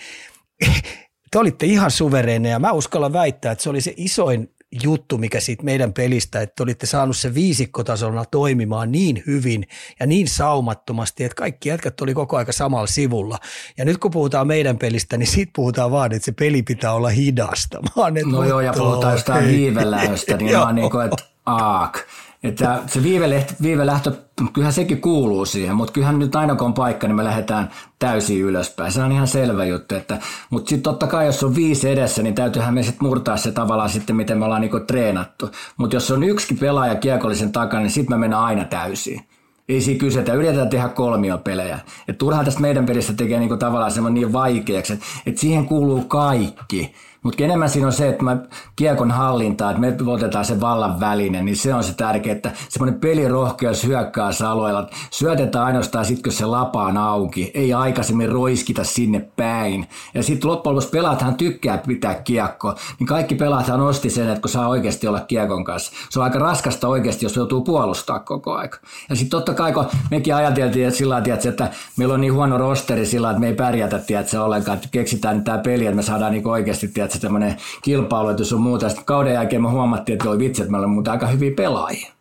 te olitte ihan suvereineja. Mä uskallan väittää, että se oli se isoin juttu, mikä siitä meidän pelistä, että olitte saanut se viisikkotasolla toimimaan niin hyvin ja niin saumattomasti, että kaikki jätkät oli koko aika samalla sivulla. Ja nyt kun puhutaan meidän pelistä, niin siitä puhutaan vaan, että se peli pitää olla hidasta. Mä no joo, ja puhutaan jostain viivelähöstä, niin mä niin kuin, että aak. Että se viivelähtö, viivelähtö, kyllähän sekin kuuluu siihen, mutta kyllähän nyt aina kun on paikka, niin me lähdetään täysin ylöspäin. Se on ihan selvä juttu. Että, mutta sitten totta kai, jos on viisi edessä, niin täytyyhän me sitten murtaa se tavallaan sitten, miten me ollaan niinku treenattu. Mutta jos on yksi pelaaja kiekollisen takana, niin sitten me mennään aina täysin. Ei siinä kysetä, yritetään tehdä kolmia pelejä. Et turhaan tästä meidän pelistä tekee niinku tavallaan semmoinen niin vaikeaksi, että et siihen kuuluu kaikki. Mutta enemmän siinä on se, että mä kiekon hallintaa, että me otetaan se vallan väline, niin se on se tärkeä, että semmoinen pelirohkeus hyökkää alueella. Syötetään ainoastaan sitten, kun se lapa on auki. Ei aikaisemmin roiskita sinne päin. Ja sitten loppujen lopuksi pelaathan tykkää pitää kiekko. Niin kaikki pelaathan osti sen, että kun saa oikeasti olla kiekon kanssa. Se on aika raskasta oikeasti, jos joutuu puolustaa koko aika. Ja sitten totta kai, kun mekin ajateltiin, että sillä tavalla, että meillä on niin huono rosteri sillä että me ei pärjätä tiedätkö, ollenkaan, että keksitään tämä peli, että me saadaan niin oikeasti tiedätkö, se tämmöinen kilpailuetus on muuta. Sitten kauden jälkeen me huomattiin, että oli vitsi, että meillä on muuten aika hyviä pelaajia.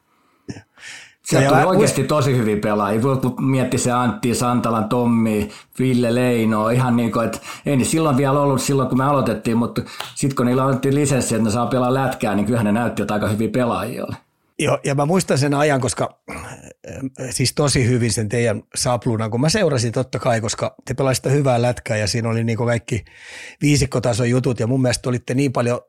Sieltä tuli oikeasti muist... tosi hyviä pelaajia. Kun mietti se Antti, Santalan, Tommi, Ville Leino, ihan niin kuin, että ei niin silloin vielä ollut silloin, kun me aloitettiin, mutta sitten kun niillä otettiin lisenssi, että ne saa pelaa lätkää, niin kyllähän ne näytti, että aika hyviä pelaajia oli. Joo, ja mä muistan sen ajan, koska äh, siis tosi hyvin sen teidän sapluunan, kun mä seurasin totta kai, koska te pelaisitte hyvää lätkää ja siinä oli niin kaikki viisikkotason jutut ja mun mielestä olitte niin paljon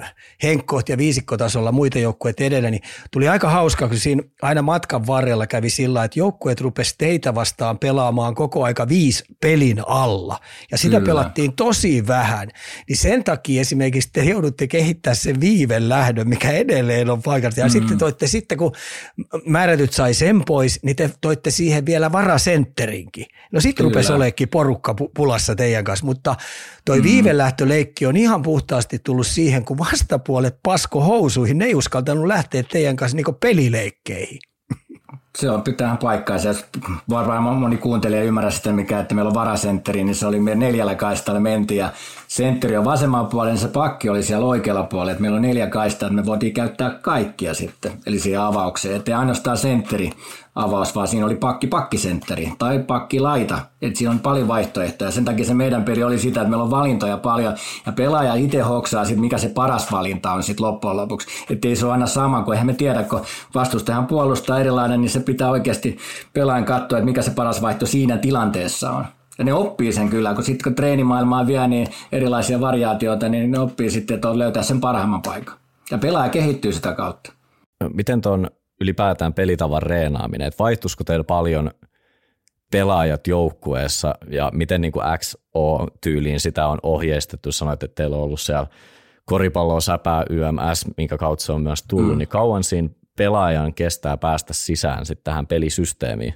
äh, henkkoht ja viisikkotasolla muita joukkueita edellä, niin tuli aika hauska, kun siinä aina matkan varrella kävi sillä, että joukkueet rupesi teitä vastaan pelaamaan koko aika viisi pelin alla ja sitä Kyllä. pelattiin tosi vähän, niin sen takia esimerkiksi te joudutte kehittää sen viiven lähdön, mikä edelleen on paikassa ja mm. sitten te toitte sitten, kun määrätyt sai sen pois, niin te toitte siihen vielä varasentterinkin. No sitten rupesi oleekin porukka pulassa teidän kanssa, mutta toi mm. viivelähtöleikki on ihan puhtaasti tullut siihen, kun vastapuolet pasko housuihin, ne ei uskaltanut lähteä teidän kanssa niin pelileikkeihin. Se on pitää paikkaansa. Varmaan moni kuuntelija ymmärrä sitä, mikä, että meillä on varasentteri, niin se oli meidän neljällä kaistalla mentiin ja sentteri on vasemman puolella, niin se pakki oli siellä oikealla puolella. Että meillä on neljä kaistaa, että me voitiin käyttää kaikkia sitten, eli siihen avaukseen. Että ainoastaan sentteri avaus, vaan siinä oli pakki pakkisentteri tai pakki laita. Että siinä on paljon vaihtoehtoja. Sen takia se meidän peli oli sitä, että meillä on valintoja paljon ja pelaaja itse hoksaa sit, mikä se paras valinta on sitten loppujen lopuksi. Että ei se ole aina sama, kun eihän me tiedä, kun vastustajan puolustaa erilainen, niin se pitää oikeasti pelaajan katsoa, että mikä se paras vaihto siinä tilanteessa on. Ja ne oppii sen kyllä, kun sitten kun treenimaailmaa vie niin erilaisia variaatioita, niin ne oppii sitten, että on löytää sen parhaimman paikan. Ja pelaaja kehittyy sitä kautta. Miten tuon ylipäätään pelitavan reenaaminen, että vaihtuisiko teillä paljon pelaajat joukkueessa ja miten niin kuin XO-tyyliin sitä on ohjeistettu, sanoit, että teillä on ollut siellä koripalloa, säpää, YMS, minkä kautta se on myös tullut, mm. niin kauan siinä pelaajan kestää päästä sisään sitten tähän pelisysteemiin?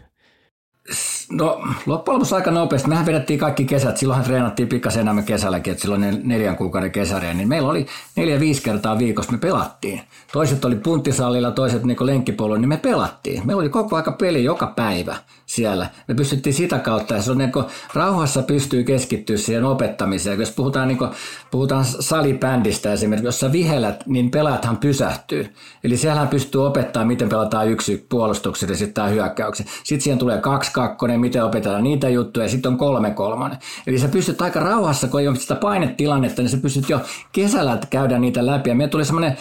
No loppujen lopuksi aika nopeasti. Mehän vedettiin kaikki kesät. Silloinhan treenattiin pikkasen enemmän kesälläkin, että silloin neljän kuukauden kesäriä. Niin meillä oli neljä-viisi kertaa viikossa me pelattiin. Toiset oli punttisalilla, toiset niin lenkkipolulla, niin me pelattiin. Meillä oli koko aika peli joka päivä siellä. Me pystyttiin sitä kautta, ja se on niin kuin, rauhassa pystyy keskittyä siihen opettamiseen. Jos puhutaan, niin kuin, puhutaan salibändistä esimerkiksi, jossa vihellät, niin pelaathan pysähtyy. Eli siellähän pystyy opettamaan, miten pelataan yksi puolustuksen ja sitten hyökkäyksen. Sitten siihen tulee kaksi kakkonen, miten opetetaan niitä juttuja, ja sitten on kolme kolmonen. Eli sä pystyt aika rauhassa, kun ei ole sitä painetilannetta, niin sä pystyt jo kesällä käydä niitä läpi. Ja meillä tuli semmoinen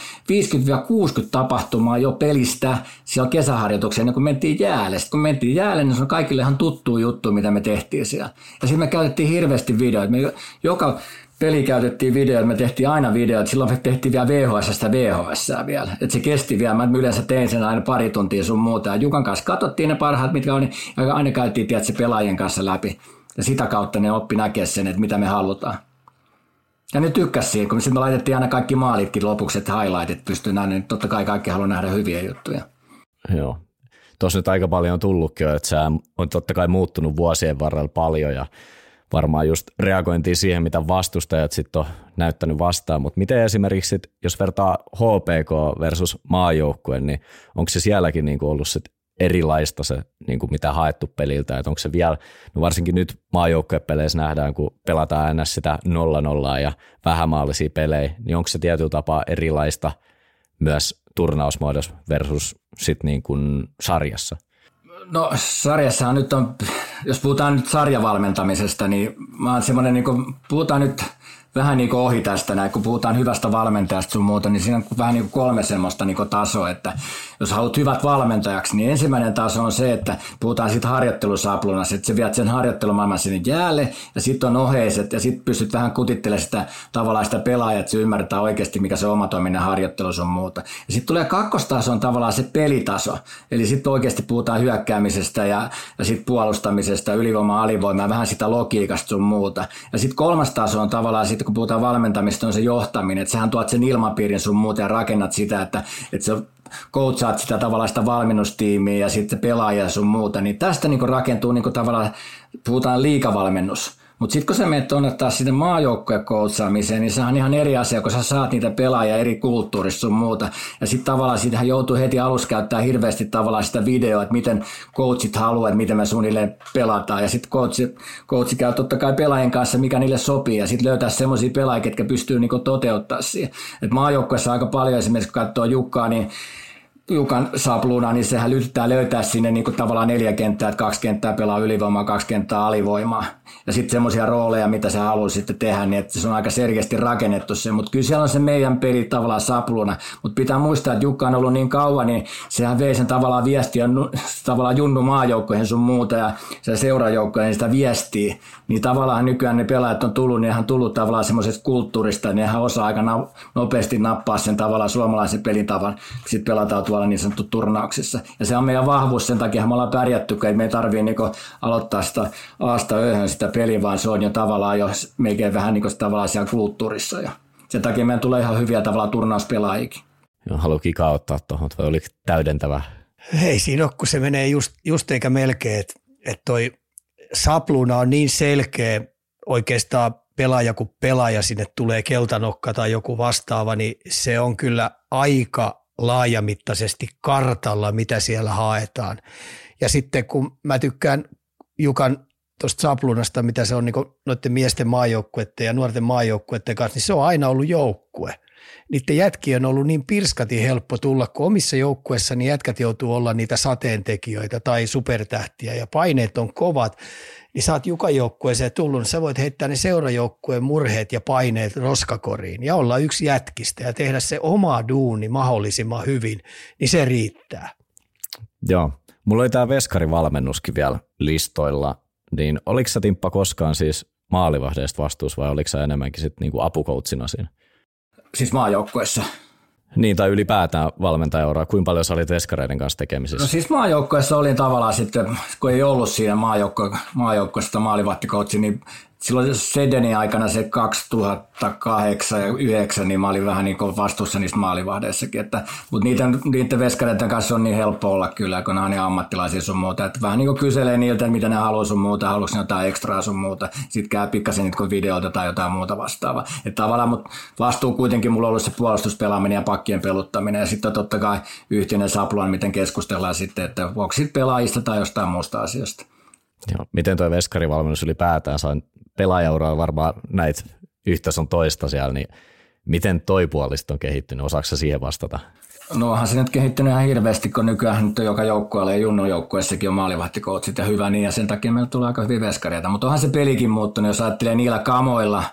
50-60 tapahtumaa jo pelistä siellä kesäharjoitukseen, kun mentiin jäälle. Sitten kun mentiin jäälle, niin se on kaikille ihan tuttu juttu, mitä me tehtiin siellä. Ja sitten me käytettiin hirveästi videoita. Me joka peli käytettiin videoita, me tehtiin aina videoita, silloin me tehtiin vielä VHS-stä VHS vielä, että se kesti vielä, mä yleensä tein sen aina pari tuntia sun muuta, ja Jukan kanssa katsottiin ne parhaat, mitkä on, ja aina käytiin tiedät, pelaajien kanssa läpi, ja sitä kautta ne oppi näkee sen, että mitä me halutaan. Ja ne tykkäsi siihen, kun me laitettiin aina kaikki maalitkin lopuksi, että highlightit pystyy nähdä, niin totta kai kaikki haluaa nähdä hyviä juttuja. Joo. Tuossa nyt aika paljon on tullutkin että se on totta kai muuttunut vuosien varrella paljon ja varmaan just reagointiin siihen, mitä vastustajat sitten on näyttänyt vastaan, mutta miten esimerkiksi sit, jos vertaa HPK versus maajoukkue, niin onko se sielläkin niinku ollut sit erilaista se, niin kuin mitä haettu peliltä, että onko se vielä, no varsinkin nyt maajoukkuepeleissä nähdään, kun pelataan ns. sitä 0-0 ja vähämaallisia pelejä, niin onko se tietyllä tapaa erilaista myös turnausmuodossa versus sit niin kuin sarjassa? No sarjassahan nyt on, jos puhutaan nyt sarjavalmentamisesta, niin mä oon semmoinen, niin kuin, puhutaan nyt vähän niin ohi tästä näin, kun puhutaan hyvästä valmentajasta sun muuta, niin siinä on vähän niin kolme semmoista niin tasoa, että jos haluat hyvät valmentajaksi, niin ensimmäinen taso on se, että puhutaan siitä harjoittelusaplunassa, että sä viet sen harjoittelumaailman sinne jäälle, ja sitten on oheiset, ja sitten pystyt vähän kutittelemaan sitä tavallaan sitä pelaajaa, että se ymmärtää oikeasti, mikä se oma toiminnan harjoittelu sun muuta. Ja sitten tulee kakkostaso on tavallaan se pelitaso, eli sitten oikeasti puhutaan hyökkäämisestä ja, ja sitten puolustamisesta, ylivoima, alivoima, vähän sitä logiikasta sun muuta. Ja sitten kolmas taso on tavallaan sitten, kun puhutaan valmentamista, on se johtaminen, että sähän tuot sen ilmapiirin sun muuta ja rakennat sitä, että, että se coachaat sitä tavallaan sitä valmennustiimiä ja sitten pelaajia sun muuta, niin tästä niin rakentuu niin tavallaan, puhutaan liikavalmennus Mutta sitten kun sä menet tuonne taas sinne maajoukkojen koutsaamiseen, niin se on ihan eri asia, kun sä saat niitä pelaajia eri kulttuurissa sun muuta. Ja sitten tavallaan siitähän joutuu heti alussa käyttää hirveästi tavallaan sitä videoa, että miten coachit haluaa, että miten me suunnilleen pelataan. Ja sitten coachi, coachi käy totta kai pelaajien kanssa, mikä niille sopii. Ja sitten löytää semmoisia pelaajia, jotka pystyy niinku toteuttaa siihen. Et maajoukkoissa aika paljon esimerkiksi, kun katsoo Jukkaa, niin Jukan sapluna, niin sehän yrittää löytää sinne niin tavallaan neljä kenttää, että kaksi kenttää pelaa ylivoimaa, kaksi kenttää alivoimaa. Ja sitten semmoisia rooleja, mitä se haluaa sitten tehdä, niin että se on aika selkeästi rakennettu se. Mutta kyllä siellä on se meidän peli tavallaan sapluna. Mutta pitää muistaa, että Jukka on ollut niin kauan, niin sehän vei sen tavallaan viestiä tavallaan junnu maajoukkoihin sun muuta ja se seurajoukkoihin sitä viestiä. Niin tavallaan nykyään ne pelaajat on tullut, niin on tullut tavallaan semmoisesta kulttuurista, niin nehän osaa aika nopeasti nappaa sen tavallaan suomalaisen pelin tavan, sitten pelataan tuolla niin sanottu turnauksissa. Ja se on meidän vahvuus, sen takia me ollaan pärjätty, että me ei tarvitse niin aloittaa sitä aasta öhön sitä peliä, vaan se on jo tavallaan jo melkein vähän niin tavallaan siellä kulttuurissa. Ja sen takia meidän tulee ihan hyviä tavallaan turnauspelaajikin. Joo, haluan Kika ottaa tuohon, vai oliko täydentävä? Ei siinä ole, kun se menee just, just eikä melkein, että et toi sapluna on niin selkeä oikeastaan pelaaja, kun pelaaja sinne tulee keltanokka tai joku vastaava, niin se on kyllä aika laajamittaisesti kartalla, mitä siellä haetaan. Ja sitten kun mä tykkään Jukan tuosta Saplunasta, mitä se on niin noiden miesten maajoukkueiden ja nuorten maajoukkueiden kanssa, niin se on aina ollut joukkue. Niiden jätki on ollut niin pirskati helppo tulla, kun omissa joukkueissa niin jätkät joutuu olla niitä sateentekijöitä tai supertähtiä ja paineet on kovat, niin sä oot Jukan joukkueeseen tullut, niin sä voit heittää ne seurajoukkueen murheet ja paineet roskakoriin ja olla yksi jätkistä ja tehdä se oma duuni mahdollisimman hyvin, niin se riittää. Joo. Mulla oli tämä veskarivalmennuskin vielä listoilla, niin oliko sä Timppa koskaan siis maalivahdeista vastuus vai oliko sä enemmänkin sitten niinku apukoutsina siinä? Siis maajoukkueessa. Niin, tai ylipäätään valmentajauraa. Kuinka paljon sä olit veskareiden kanssa tekemisissä? No siis maajoukkoessa olin tavallaan sitten, kun ei ollut siinä maajoukko, maajoukkoista maalivahtikoutsi, niin silloin Sedenin aikana se 2008 ja 2009, niin mä olin vähän niin vastuussa niistä maalivahdeissakin. Että, mutta niiden, niiden veskareiden kanssa on niin helppo olla kyllä, kun ne on niin ammattilaisia sun muuta. Että vähän niin kuin kyselee niiltä, mitä ne haluaa sun muuta, haluatko ne jotain ekstraa sun muuta. Sitten käy pikkasen niitä videoita tai jotain muuta vastaavaa. Että tavallaan, mutta vastuu kuitenkin mulla on ollut se puolustuspelaaminen ja pakkien peluttaminen. Ja sitten totta kai yhteinen sapluan, miten keskustellaan sitten, että onko pelaajista tai jostain muusta asiasta. Joo. Miten tuo veskarivalmennus ylipäätään sain pelaajauraa varmaan näitä yhtä sun toista siellä, niin miten toi puolista on kehittynyt? Osaatko siihen vastata? No onhan se nyt kehittynyt ihan hirveästi, kun nykyään nyt joka joukkueella ja junnon joukkueessakin on maalivahtikoutsit ja hyvä niin, ja sen takia meillä tulee aika hyvin veskareita. Mutta onhan se pelikin muuttunut, jos ajattelee niillä kamoilla,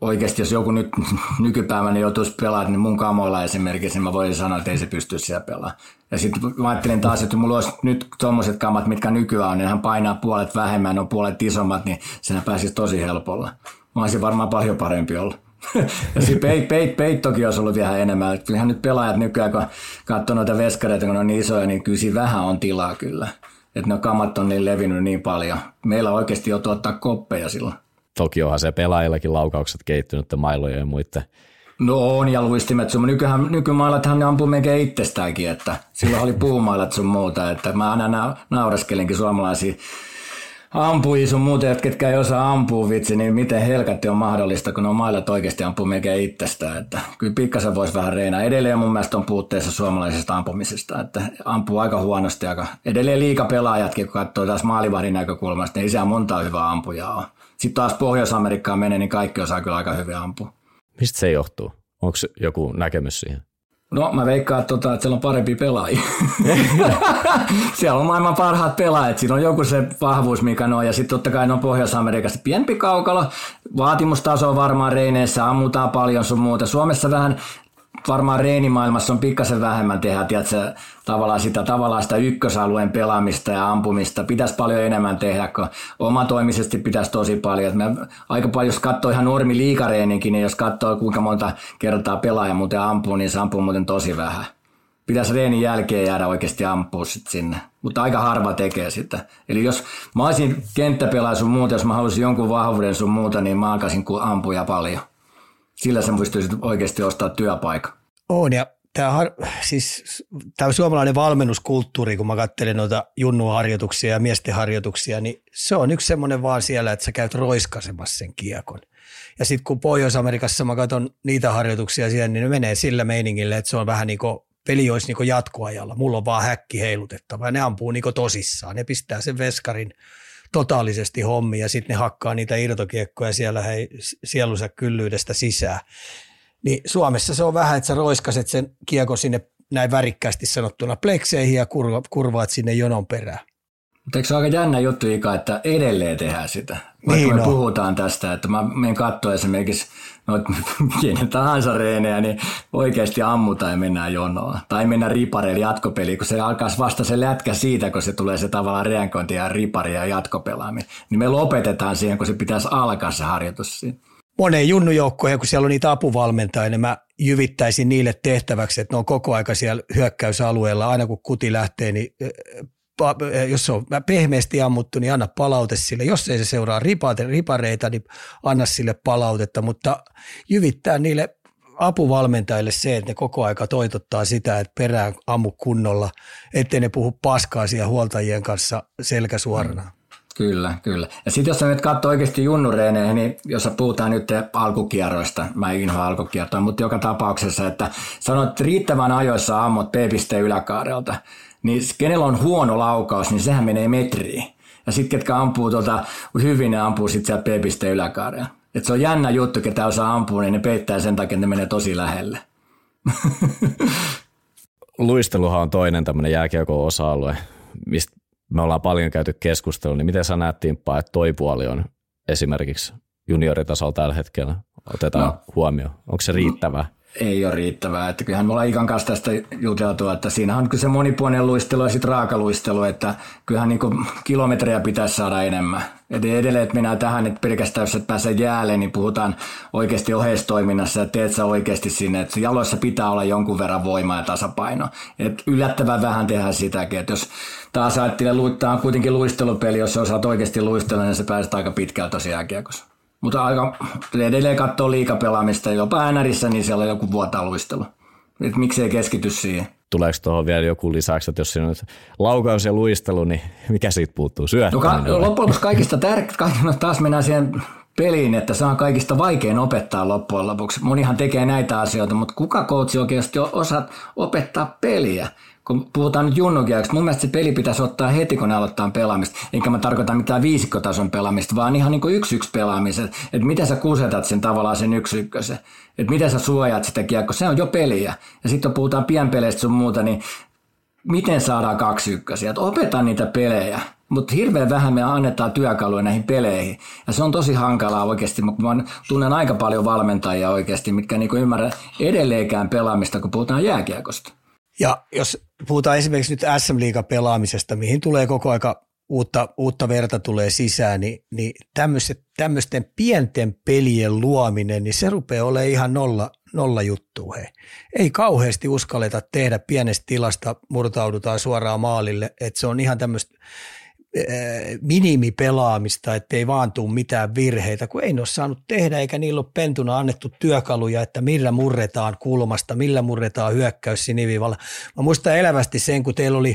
oikeasti jos joku nyt nykypäivänä joutuisi pelaamaan, niin mun kamoilla esimerkiksi, niin mä voisin sanoa, että ei se pysty siellä pelaamaan. Ja sitten mä ajattelin taas, että mulla olisi nyt tuommoiset kamat, mitkä nykyään on, niin hän painaa puolet vähemmän, on puolet isommat, niin sen pääsisi tosi helpolla. Mä olisin varmaan paljon parempi olla. ja sitten peit, peit, peittokin olisi ollut vielä enemmän. Kyllähän nyt pelaajat nykyään, kun katsoo noita veskareita, kun ne on niin isoja, niin kyllä siinä vähän on tilaa kyllä. Että ne kamat on niin levinnyt niin paljon. Meillä oikeasti joutuu ottaa koppeja silloin. Toki onhan se pelaajillakin laukaukset kehittynyt mailojen ja muiden No on, ja luistimet sun. Nykyään, nykymailathan ne ampuu melkein itsestäänkin, että silloin oli puumailat sun muuta, että mä aina na- naureskelinkin suomalaisia ampui sun muuta, ketkä ei osaa ampua vitsi, niin miten helkatti on mahdollista, kun on mailat oikeasti ampuu melkein itsestään. Että kyllä pikkasen voisi vähän reinaa. Edelleen mun mielestä on puutteessa suomalaisesta ampumisesta, että ampuu aika huonosti. Aika. Edelleen liikapelaajatkin, kun katsoo taas maalivahdin näkökulmasta, niin ei siellä monta hyvää ampujaa ole. Sitten taas Pohjois-Amerikkaan menee, niin kaikki osaa kyllä aika hyvin ampua. Mistä se johtuu? Onko joku näkemys siihen? No mä veikkaan, että, tota, että siellä on parempi pelaajia. siellä on maailman parhaat pelaajat. Siinä on joku se vahvuus, mikä on. Ja sitten totta kai ne on Pohjois-Amerikasta pienempi kaukalo. Vaatimustaso on varmaan reineissä, ammutaan paljon sun muuta. Suomessa vähän varmaan reenimaailmassa on pikkasen vähemmän tehdä, tiedätkö, tavallaan sitä, tavallaan sitä ykkösalueen pelaamista ja ampumista. Pitäisi paljon enemmän tehdä, kun omatoimisesti pitäisi tosi paljon. mä aika paljon, jos katsoo ihan normi liikareeninkin, niin jos katsoo kuinka monta kertaa pelaaja muuten ampuu, niin se ampuu muuten tosi vähän. Pitäisi reenin jälkeen jäädä oikeasti ampua sit sinne, mutta aika harva tekee sitä. Eli jos mä olisin kenttäpelaaja sun muuta, jos mä haluaisin jonkun vahvuuden sun muuta, niin mä alkaisin ampuja paljon. Sillä sä pystyisit oikeasti ostaa työpaikan. On ja tämä, siis, tämä suomalainen valmennuskulttuuri, kun mä katselen noita junnuharjoituksia ja miesten harjoituksia, niin se on yksi semmoinen vaan siellä, että sä käyt roiskasemassa sen kiekon. Ja sitten kun Pohjois-Amerikassa mä katson niitä harjoituksia siellä, niin ne menee sillä meiningillä, että se on vähän niin kuin peli olisi niin jatkoajalla. Mulla on vaan häkki heilutettava ja ne ampuu niin tosissaan. Ne pistää sen veskarin totaalisesti hommi ja sitten ne hakkaa niitä irtokiekkoja siellä hei, sielunsa kyllyydestä sisään. Niin Suomessa se on vähän, että sä roiskaset sen kiekko sinne näin värikkäästi sanottuna plekseihin ja kurva, kurvaat sinne jonon perään. Mutta eikö se ole aika jännä juttu, Ika, että edelleen tehdään sitä? Vaikka niin me no. puhutaan tästä, että mä menen katsoa esimerkiksi noita kenen tahansa reenejä, niin oikeasti ammutaan ja mennään jonoon. Tai mennään ripareille jatkopeliin, kun se alkaa vasta se lätkä siitä, kun se tulee se tavallaan reagointi ja ripari ja jatkopelaaminen. Niin me lopetetaan siihen, kun se pitäisi alkaa se harjoitus siinä. Moneen junnujoukkoon, kun siellä on niitä apuvalmentajia, niin mä jyvittäisin niille tehtäväksi, että ne on koko aika siellä hyökkäysalueella. Aina kun kuti lähtee, niin jos se on pehmeästi ammuttu, niin anna palaute sille. Jos ei se seuraa ripareita, niin anna sille palautetta, mutta jyvittää niille apuvalmentajille se, että ne koko aika toitottaa sitä, että perään ammu kunnolla, ettei ne puhu paskaa siellä huoltajien kanssa selkäsuorana. Kyllä, kyllä. Ja sitten jos sä nyt katsoo oikeasti junnureeneihin, niin jos puhutaan nyt alkukierroista, mä inhoa alkukiertoa, mutta joka tapauksessa, että sanot riittävän ajoissa ammut P-pisteen yläkaarelta, niin kenellä on huono laukaus, niin sehän menee metriin. Ja sitten ketkä ampuu tuota, hyvin, ne ampuu sitten sieltä P-pisteen yläkaarella. Et se on jännä juttu, ketä osaa ampua, niin ne peittää sen takia, että ne menee tosi lähelle. Luisteluhan on toinen tämmöinen jääkiekon osa-alue, mistä me ollaan paljon käyty keskustelua, niin miten sä näet Timppa, että toi puoli on esimerkiksi junioritasolla tällä hetkellä otetaan no. huomioon? Onko se riittävää? Ei ole riittävää. Että kyllähän me ollaan Ikan kanssa tästä juteltu, että siinä on se monipuolinen luistelu ja sitten raakaluistelu, että kyllähän niin kilometrejä pitäisi saada enemmän. Et edelleen, että mennään tähän, että pelkästään jos et pääse jäälle, niin puhutaan oikeasti oheistoiminnassa ja teet sä oikeasti sinne, että jaloissa pitää olla jonkun verran voimaa ja tasapaino. Et yllättävän vähän tehdään sitäkin, että jos taas ajattelee, luittaa on kuitenkin luistelupeli, jos sä osaat oikeasti luistella, niin se pääset aika pitkältä tosiaan kiekossa. Mutta aika edelleen katsoo liikapelaamista, jopa NRissä, niin siellä on joku vuotaluistelu. Et miksei keskity siihen. Tuleeko tuohon vielä joku lisäksi, että jos siinä on laukaus ja luistelu, niin mikä siitä puuttuu? Syöttäminen? No, loppujen lopuksi kaikista tärkeää, no taas mennään siihen peliin, että se on kaikista vaikein opettaa loppujen lopuksi. Monihan tekee näitä asioita, mutta kuka koutsi oikeasti osaa opettaa peliä? Kun puhutaan nyt junnukiaksi, mun mielestä se peli pitäisi ottaa heti, kun ne aloittaa pelaamista. Enkä mä tarkoita mitään viisikkotason pelaamista, vaan ihan niin kuin yksi yksi pelaamista. Että miten sä kusetat sen tavallaan sen yksi ykkösen. Että miten sä suojaat sitä kiekkoa, se on jo peliä. Ja sitten kun puhutaan pienpeleistä sun muuta, niin miten saadaan kaksi ykkösiä. Että opeta niitä pelejä. Mutta hirveän vähän me annetaan työkaluja näihin peleihin. Ja se on tosi hankalaa oikeasti. Mä tunnen aika paljon valmentajia oikeasti, mitkä niinku ymmärrä edelleenkään pelaamista, kun puhutaan jääkiekosta. Ja jos puhutaan esimerkiksi nyt SM Liiga pelaamisesta, mihin tulee koko aika uutta, uutta verta tulee sisään, niin, niin tämmöisten pienten pelien luominen, niin se rupeaa olemaan ihan nolla, nolla juttu. He. Ei kauheasti uskalleta tehdä pienestä tilasta, murtaudutaan suoraan maalille, että se on ihan tämmöistä minimipelaamista, ettei vaan tule mitään virheitä, kun ei ne ole saanut tehdä eikä niillä ole pentuna annettu työkaluja, että millä murretaan kulmasta, millä murretaan hyökkäys sinivivalla. Mä muistan elävästi sen, kun teillä oli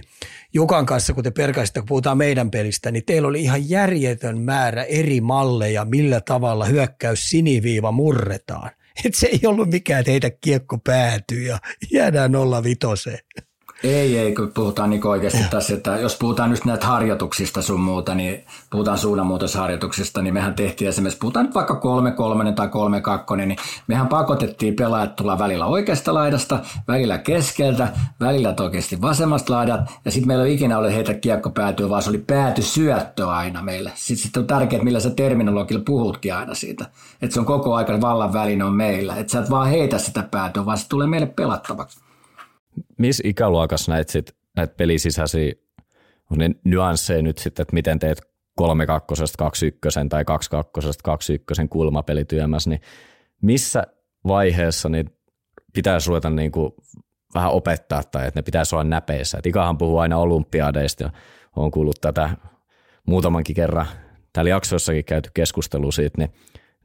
Jukan kanssa, kun te perkaisitte, kun puhutaan meidän pelistä, niin teillä oli ihan järjetön määrä eri malleja, millä tavalla hyökkäys siniviiva murretaan. Et se ei ollut mikään, että heitä kiekko päätyy ja jäädään nolla vitoseen. Ei, ei, kun puhutaan niin oikeasti tässä, että jos puhutaan nyt näitä harjoituksista sun muuta, niin puhutaan suunnanmuutosharjoituksista, niin mehän tehtiin esimerkiksi, puhutaan nyt vaikka 3-3 tai 3-2, niin mehän pakotettiin pelaajat tulla välillä oikeasta laidasta, välillä keskeltä, välillä oikeasti vasemmasta laidat, ja sitten meillä ei ikinä ole heitä kiekko päätyä, vaan se oli pääty syöttö aina meille. Sitten, sitten on tärkeää, millä sä terminologilla puhutkin aina siitä, että se on koko ajan vallan väline on meillä, että sä et vaan heitä sitä päätyä, vaan se tulee meille pelattavaksi missä ikäluokassa näitä, sit, näitä pelisisäisiä ne nyansseja nyt sitten, että miten teet 3 kakkosesta 2 ykkösen tai 2 kakkosesta 2 ykkösen kulmapelityömässä, niin missä vaiheessa niin pitäisi ruveta niin kuin vähän opettaa tai että ne pitäisi olla näpeissä. Et Ikahan puhuu aina olympiadeista ja on kuullut tätä muutamankin kerran täällä jaksossakin käyty keskustelu siitä, niin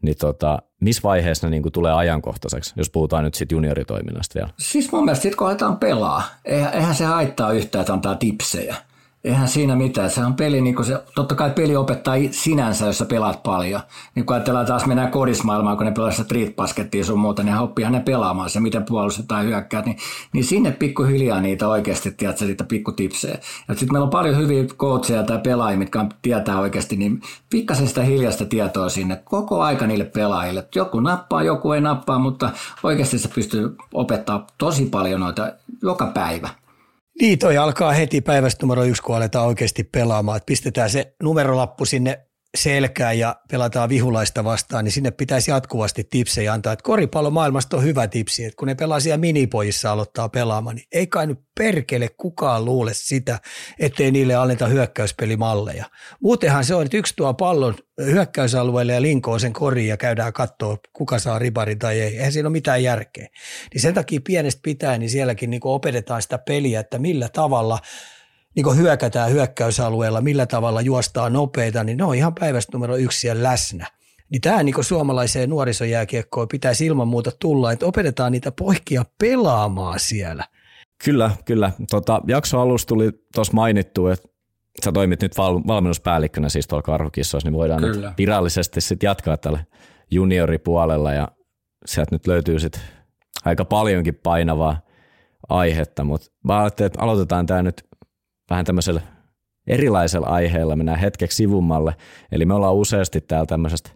niin tota, missä vaiheessa ne niin kuin tulee ajankohtaiseksi, jos puhutaan nyt sitten junioritoiminnasta vielä? Siis mun mielestä sitten kun aletaan pelaa, eihän, eihän se haittaa yhtään, että antaa tipsejä eihän siinä mitään. Se on peli, niin se, totta kai peli opettaa sinänsä, jos sä pelaat paljon. Niin kun ajatellaan taas mennään kodismaailmaan, kun ne pelaa street baskettia sun muuta, niin oppihan ne pelaamaan se, miten puolustetaan hyökkäät. Niin, niin sinne pikkuhiljaa niitä oikeasti, tiedätkö, niitä pikkutipsejä. Ja sitten meillä on paljon hyviä coacheja tai pelaajia, mitkä tietää oikeasti, niin pikkasen sitä hiljaista tietoa sinne koko aika niille pelaajille. Joku nappaa, joku ei nappaa, mutta oikeasti se pystyy opettaa tosi paljon noita joka päivä. Niin, toi alkaa heti päivästä numero yksi, kun aletaan oikeasti pelaamaan. Että pistetään se numerolappu sinne selkään ja pelataan vihulaista vastaan, niin sinne pitäisi jatkuvasti tipsejä antaa. Että koripallo maailmasta on hyvä tipsi, että kun ne pelaa siellä minipojissa aloittaa pelaamaan, niin ei kai nyt perkele kukaan luule sitä, ettei niille anneta hyökkäyspelimalleja. Muutenhan se on, että yksi tuo pallon hyökkäysalueelle ja linkoo sen koriin ja käydään katsoa, kuka saa ribarin tai ei. Eihän siinä ole mitään järkeä. Niin sen takia pienestä pitää, niin sielläkin niin opetetaan sitä peliä, että millä tavalla – niin hyökätään hyökkäysalueella, millä tavalla juostaa nopeita, niin ne on ihan päivästä numero yksi siellä läsnä. Niin tämä niin suomalaiseen nuorisojääkiekkoon pitäisi ilman muuta tulla, että opetetaan niitä poikia pelaamaan siellä. Kyllä, kyllä. Tota, jakso alussa tuli tuossa mainittu, että sä toimit nyt val- valmennuspäällikkönä siis tuolla karhukissoissa, niin voidaan Kyllä. nyt virallisesti sitten jatkaa tällä junioripuolella ja sieltä nyt löytyy sitten aika paljonkin painavaa aihetta, mutta mä ajattelin, että aloitetaan tämä nyt vähän tämmöisellä erilaisella aiheella, mennään hetkeksi sivummalle. Eli me ollaan useasti täällä tämmöisestä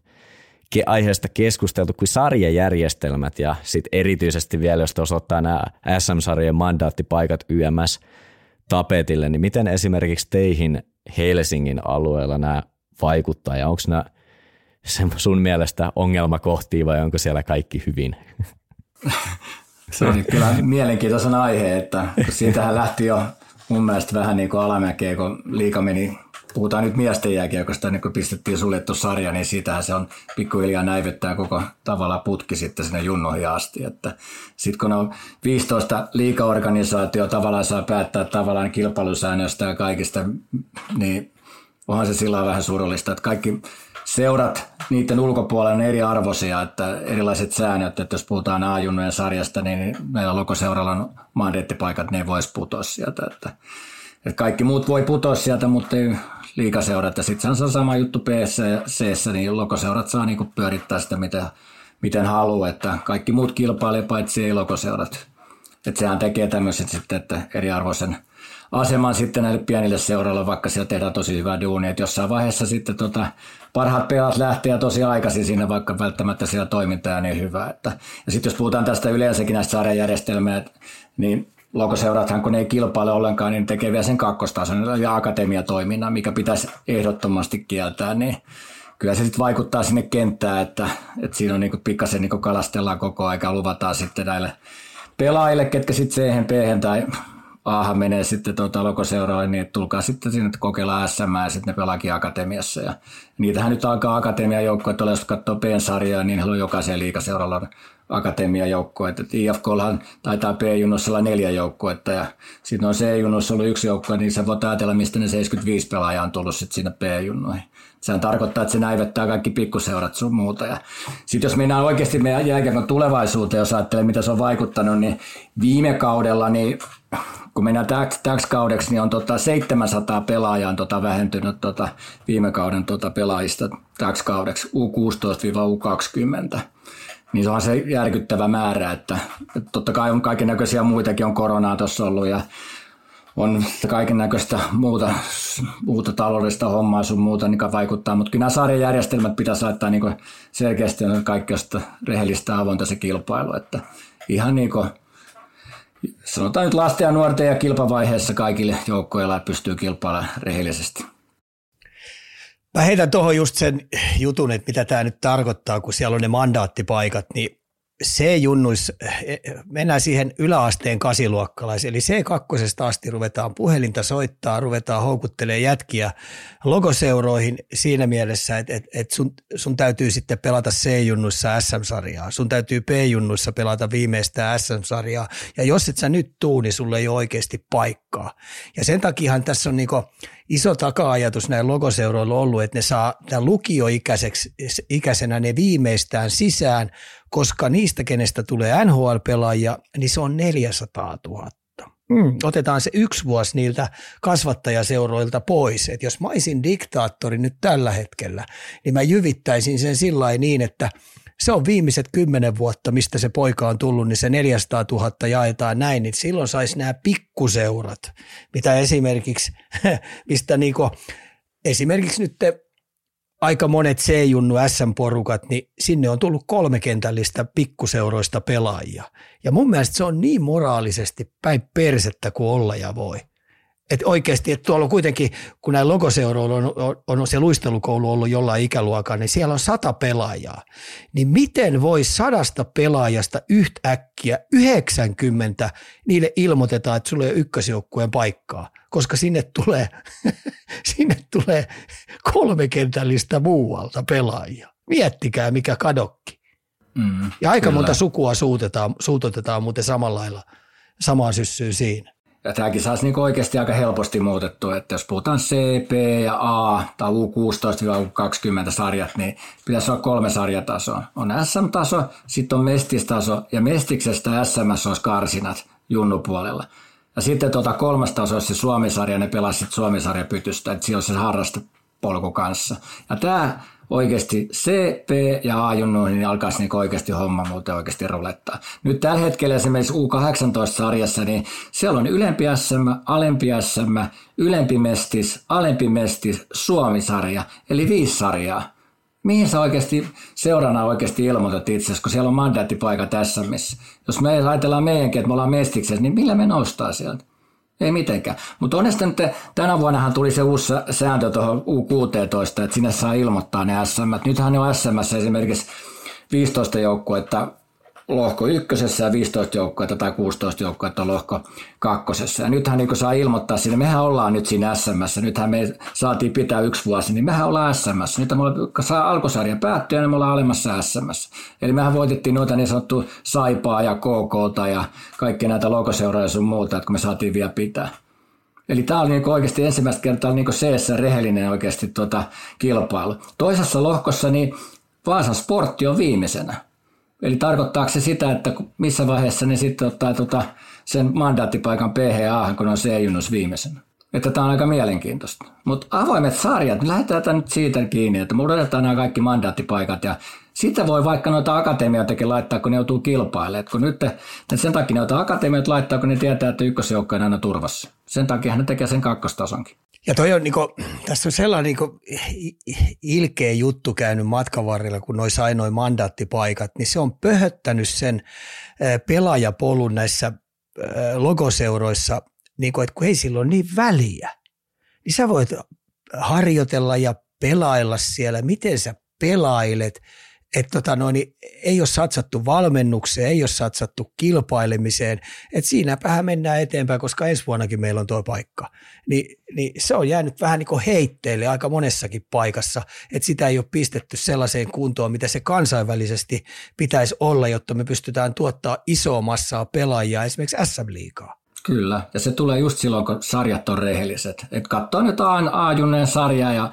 aiheesta keskusteltu kuin sarjajärjestelmät ja sitten erityisesti vielä, jos tuossa ottaa nämä SM-sarjojen mandaattipaikat YMS tapetille, niin miten esimerkiksi teihin Helsingin alueella nämä vaikuttaa ja onko nämä sun mielestä ongelmakohtia vai onko siellä kaikki hyvin? Se on kyllä mielenkiintoisen aihe, että siitähän lähti jo mun mielestä vähän niin kuin alamäkeä, kun liika meni, puhutaan nyt miesten jääkiekosta, niin kun pistettiin suljettu sarja, niin siitähän se on pikkuhiljaa näivettää koko tavalla putki sitten sinne junnoihin asti. Sitten kun on 15 liikaorganisaatio tavallaan saa päättää tavallaan kilpailusäännöstä ja kaikista, niin onhan se sillä vähän surullista, että kaikki seurat niiden ulkopuolella on eriarvoisia, että erilaiset säännöt, että jos puhutaan A-junnojen sarjasta, niin meillä lokoseuralla on mandeettipaikat, ne ei voisi putoa sieltä. Että, että kaikki muut voi putoa sieltä, mutta ei liikaseurat. Ja sitten se on sama juttu c niin lokoseurat saa niinku pyörittää sitä, miten, miten haluaa, että kaikki muut kilpailee paitsi ei lokoseurat. Että sehän tekee tämmöiset sitten, että eriarvoisen – aseman sitten näille pienille seuroille, vaikka siellä tehdään tosi hyvää duunia. Että jossain vaiheessa sitten tota, parhaat pelaat lähtee tosi aikaisin siinä, vaikka välttämättä siellä toiminta on niin hyvä. Että, ja sitten jos puhutaan tästä yleensäkin näistä sarjajärjestelmää, niin logoseurathan, kun ne ei kilpaile ollenkaan, niin tekee vielä sen kakkostason ja akatemiatoiminnan, mikä pitäisi ehdottomasti kieltää, niin kyllä se sitten vaikuttaa sinne kenttään, että, että siinä on niin pikkasen niin kalastellaan koko aika luvataan sitten näille pelaajille, ketkä sitten CHP tai Aahan menee sitten tuota lokoseuraalle, niin että tulkaa sitten sinne kokeilla SM ja sitten ne pelaakin akatemiassa. Ja niitähän nyt alkaa akatemian joukkoja, että jos katsoo P-sarjaa, niin heillä on jokaisen liikaseuralla akatemian joukkoja. IFKllahan taitaa P-junnossa olla neljä joukkuetta ja sitten on C-junnossa ollut yksi joukkue, niin sä voit ajatella, mistä ne 75 pelaajaa on tullut sitten sinne P-junnoihin. Sehän tarkoittaa, että se näivettää kaikki pikkuseurat sun muuta. Ja sitten jos mennään oikeasti meidän jälkeen tulevaisuuteen, jos ajattelee, mitä se on vaikuttanut, niin viime kaudella niin kun mennään täksi, täksi kaudeksi, niin on tota 700 pelaajaa on tota vähentynyt tota viime kauden tota pelaajista täksi kaudeksi U16-U20. Niin se on se järkyttävä määrä, että, että totta kai on kaiken näköisiä muitakin, on koronaa tuossa ollut ja on kaiken näköistä muuta, muuta taloudellista hommaa sun muuta, mikä vaikuttaa, mutta kyllä nämä sarjajärjestelmät pitäisi laittaa niin selkeästi kaikki rehellistä avointa se kilpailu, että ihan niin kuin sanotaan nyt lasten ja nuorten ja kilpavaiheessa kaikille joukkoilla pystyy kilpailemaan rehellisesti. Mä heitän tuohon just sen jutun, että mitä tämä nyt tarkoittaa, kun siellä on ne mandaattipaikat, niin C-junnuissa, mennään siihen yläasteen kasiluokkalaisiin, eli C2 asti ruvetaan puhelinta soittaa, ruvetaan houkuttelemaan jätkiä logoseuroihin siinä mielessä, että, että, että sun, sun täytyy sitten pelata C-junnuissa SM-sarjaa, sun täytyy B-junnuissa pelata viimeistä SM-sarjaa, ja jos et sä nyt tuu, niin sulle ei ole oikeasti paikkaa. Ja sen takiahan tässä on niinku iso taka-ajatus näin logoseuroilla ollut, että ne saa tämän lukioikäisenä ne viimeistään sisään, koska niistä, kenestä tulee NHL-pelaajia, niin se on 400 000. Mm, otetaan se yksi vuosi niiltä kasvattajaseuroilta pois. Et jos mä olisin diktaattori nyt tällä hetkellä, niin mä jyvittäisin sen sillä niin, että se on viimeiset kymmenen vuotta, mistä se poika on tullut, niin se 400 000 jaetaan näin, niin silloin saisi nämä pikkuseurat, mitä esimerkiksi, mistä niinku, esimerkiksi nyt te, aika monet C-junnu SM-porukat, niin sinne on tullut kolmekentällistä pikkuseuroista pelaajia. Ja mun mielestä se on niin moraalisesti päin persettä kuin olla ja voi. Että oikeasti, että tuolla on kuitenkin, kun näin logoseuroilla on, on, on se luistelukoulu ollut jollain ikäluokalla, niin siellä on sata pelaajaa. Niin miten voi sadasta pelaajasta yhtäkkiä 90 niille ilmoitetaan, että sulla ei ole ykkösjoukkueen paikkaa, koska sinne tulee, sinne tulee kolmekentällistä muualta pelaajia. Miettikää, mikä kadokki. Mm, ja aika kyllä. monta sukua suutetaan, suututetaan muuten samalla lailla samaan syssyyn siinä. Ja tämäkin saisi niin oikeasti aika helposti muutettua, että jos puhutaan CP ja A tai U16-U20 sarjat, niin pitäisi olla kolme sarjatasoa. On SM-taso, sitten on Mestistaso ja Mestiksestä SMS olisi karsinat junnupuolella. Ja sitten tuota kolmas taso olisi se Suomisarja, ne pelasivat Suomisarja pytystä, että siellä on se harrastepolku kanssa. Ja tämä oikeasti C, P ja A-junnuihin niin alkaisi niin oikeasti homma muuten oikeasti rulettaa. Nyt tällä hetkellä esimerkiksi U18-sarjassa, niin siellä on ylempi SM, alempi SM, ylempi mestis, alempi mestis, Suomi-sarja, eli viisi sarjaa. Mihin sä oikeasti seurana oikeasti ilmoitat itse kun siellä on mandaattipaikat tässä missä. Jos me ajatellaan meidänkin, että me ollaan mestiksessä, niin millä me noustaa sieltä? Ei mitenkään. Mutta onneksi nyt tänä vuonnahan tuli se uusi sääntö tuohon U16, että sinne saa ilmoittaa ne SM. Nythän on SMS esimerkiksi 15 joukkuetta lohko ykkösessä ja 15 joukkuetta tai 16 joukkuetta lohko kakkosessa. Ja nythän niin saa ilmoittaa sinne, mehän ollaan nyt siinä SMS, nythän me saatiin pitää yksi vuosi, niin mehän ollaan SMS. Nyt me saa alkusarja päättyä, niin me ollaan alemmassa SMS. Eli mehän voitettiin noita niin sanottu Saipaa ja KK ja kaikki näitä logoseuroja sun muuta, että kun me saatiin vielä pitää. Eli tämä oli niin oikeasti ensimmäistä kertaa niin CS rehellinen oikeasti tuota kilpailu. Toisessa lohkossa niin Vaasan sportti on viimeisenä. Eli tarkoittaako se sitä, että missä vaiheessa ne sitten ottaa tota sen mandaattipaikan PHA, kun on C-junnus viimeisenä? Että tämä on aika mielenkiintoista. Mutta avoimet sarjat, lähdetään nyt siitä kiinni, että me nämä kaikki mandaattipaikat ja sitten voi vaikka noita akatemioitakin laittaa, kun ne joutuu kilpailemaan. Kun nyt sen takia noita akatemioita laittaa, kun ne tietää, että ykkösjoukko on aina turvassa. Sen takia ne tekee sen kakkostasonkin. Ja toi on, niinku, tässä on sellainen niinku, ilkeä juttu käynyt matkan varrella, kun noi sai noin mandaattipaikat, niin se on pöhöttänyt sen pelaajapolun näissä logoseuroissa, niinku, että kun ei sillä ole niin väliä, niin sä voit harjoitella ja pelailla siellä, miten sä pelailet – että tota noin, niin ei ole satsattu valmennukseen, ei ole satsattu kilpailemiseen, että siinäpähän mennään eteenpäin, koska ensi vuonnakin meillä on tuo paikka. Ni, niin se on jäänyt vähän niin kuin heitteille aika monessakin paikassa, että sitä ei ole pistetty sellaiseen kuntoon, mitä se kansainvälisesti pitäisi olla, jotta me pystytään tuottaa isoa massaa pelaajia esimerkiksi SM-liigaa. Kyllä, ja se tulee just silloin, kun sarjat on rehelliset. Et katsoo nyt A-junneen sarjaa ja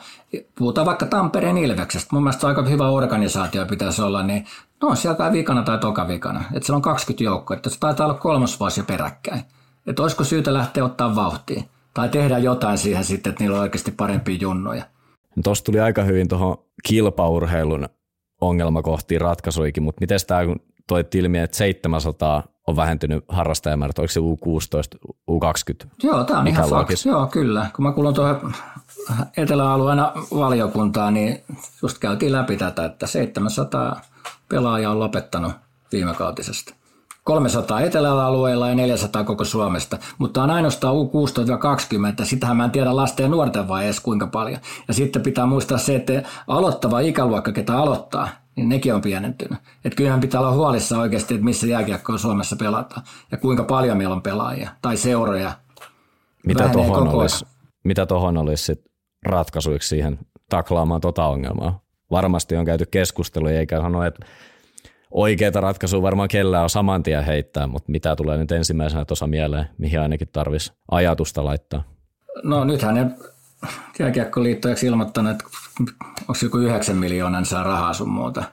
puhutaan vaikka Tampereen Ilveksestä. Mun mielestä aika hyvä organisaatio pitäisi olla, niin no on siellä vikana tai toka vikana. Että siellä on 20 joukkoa, että se taitaa olla kolmas vuosi peräkkäin. Että olisiko syytä lähteä ottaa vauhtia tai tehdä jotain siihen sitten, että niillä on oikeasti parempia junnoja. Tuossa tuli aika hyvin tuohon kilpaurheilun ongelmakohtiin ratkaisuikin, mutta miten tämä kun toit ilmi, että 700 on vähentynyt harrastajamäärät, oliko se U16, U20? Joo, tämä on ihan faks. Joo, kyllä. Kun mä kuulun tuohon Etelä-alueen valiokuntaan, niin just käytiin läpi tätä, että 700 pelaajaa on lopettanut viime kautisesta. 300 eteläalueella ja 400 koko Suomesta, mutta on ainoastaan U16-20, sitähän mä en tiedä lasten ja nuorten vaiheessa kuinka paljon. Ja sitten pitää muistaa se, että aloittava ikäluokka, ketä aloittaa, niin nekin on pienentynyt. Että kyllähän pitää olla huolissa oikeasti, että missä jääkiekkoa Suomessa pelataan ja kuinka paljon meillä on pelaajia tai seuroja. Mitä tuohon olisi, mitä tohon olisi sit ratkaisuiksi siihen taklaamaan tota ongelmaa? Varmasti on käyty keskusteluja eikä sano, että oikeita ratkaisua varmaan kellään on saman tien heittää, mutta mitä tulee nyt ensimmäisenä tuossa mieleen, mihin ainakin tarvisi ajatusta laittaa? No nythän ne jääkiekkoliitto ilmoittanut, että onko joku 9 miljoonaa, saa rahaa sun muuta.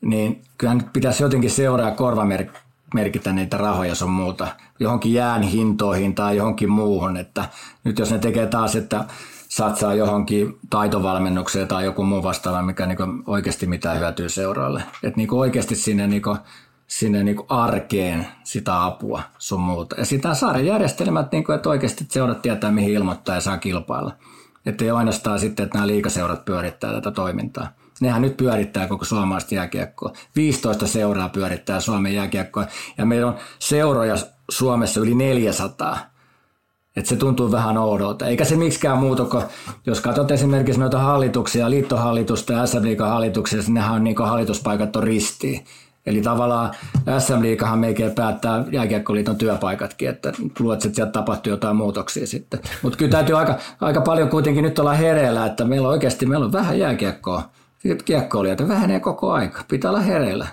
Niin kyllähän nyt pitäisi jotenkin seuraa korvamerkitä niitä rahoja sun muuta johonkin jään hintoihin tai johonkin muuhun. Että nyt jos ne tekee taas, että satsaa johonkin taitovalmennukseen tai joku muu vastaava, mikä niin oikeasti mitään hyötyy seuraalle. Että niin oikeasti sinne, niin sinne niin arkeen sitä apua sun muuta. Ja sitä sarjajärjestelmät, niin kuin, että oikeasti seurat tietää, mihin ilmoittaa ja saa kilpailla. Että ei ainoastaan sitten, että nämä liikaseurat pyörittää tätä toimintaa. Nehän nyt pyörittää koko suomalaista jääkiekkoa. 15 seuraa pyörittää Suomen jääkiekkoa ja meillä on seuroja Suomessa yli 400. Et se tuntuu vähän oudolta. Eikä se miksikään muutu, kun jos katsot esimerkiksi noita hallituksia, liittohallitusta ja SM hallituksia, niin nehän on niin hallituspaikat on ristiin. Eli tavallaan SM Liikahan melkein päättää jääkiekkoliiton työpaikatkin, että luulet, että sieltä tapahtuu jotain muutoksia sitten. Mutta kyllä täytyy aika, aika paljon kuitenkin nyt olla hereillä, että meillä on oikeasti meillä on vähän jääkiekkoa. Kiekkoilijoita vähenee koko aika. Pitää olla hereillä.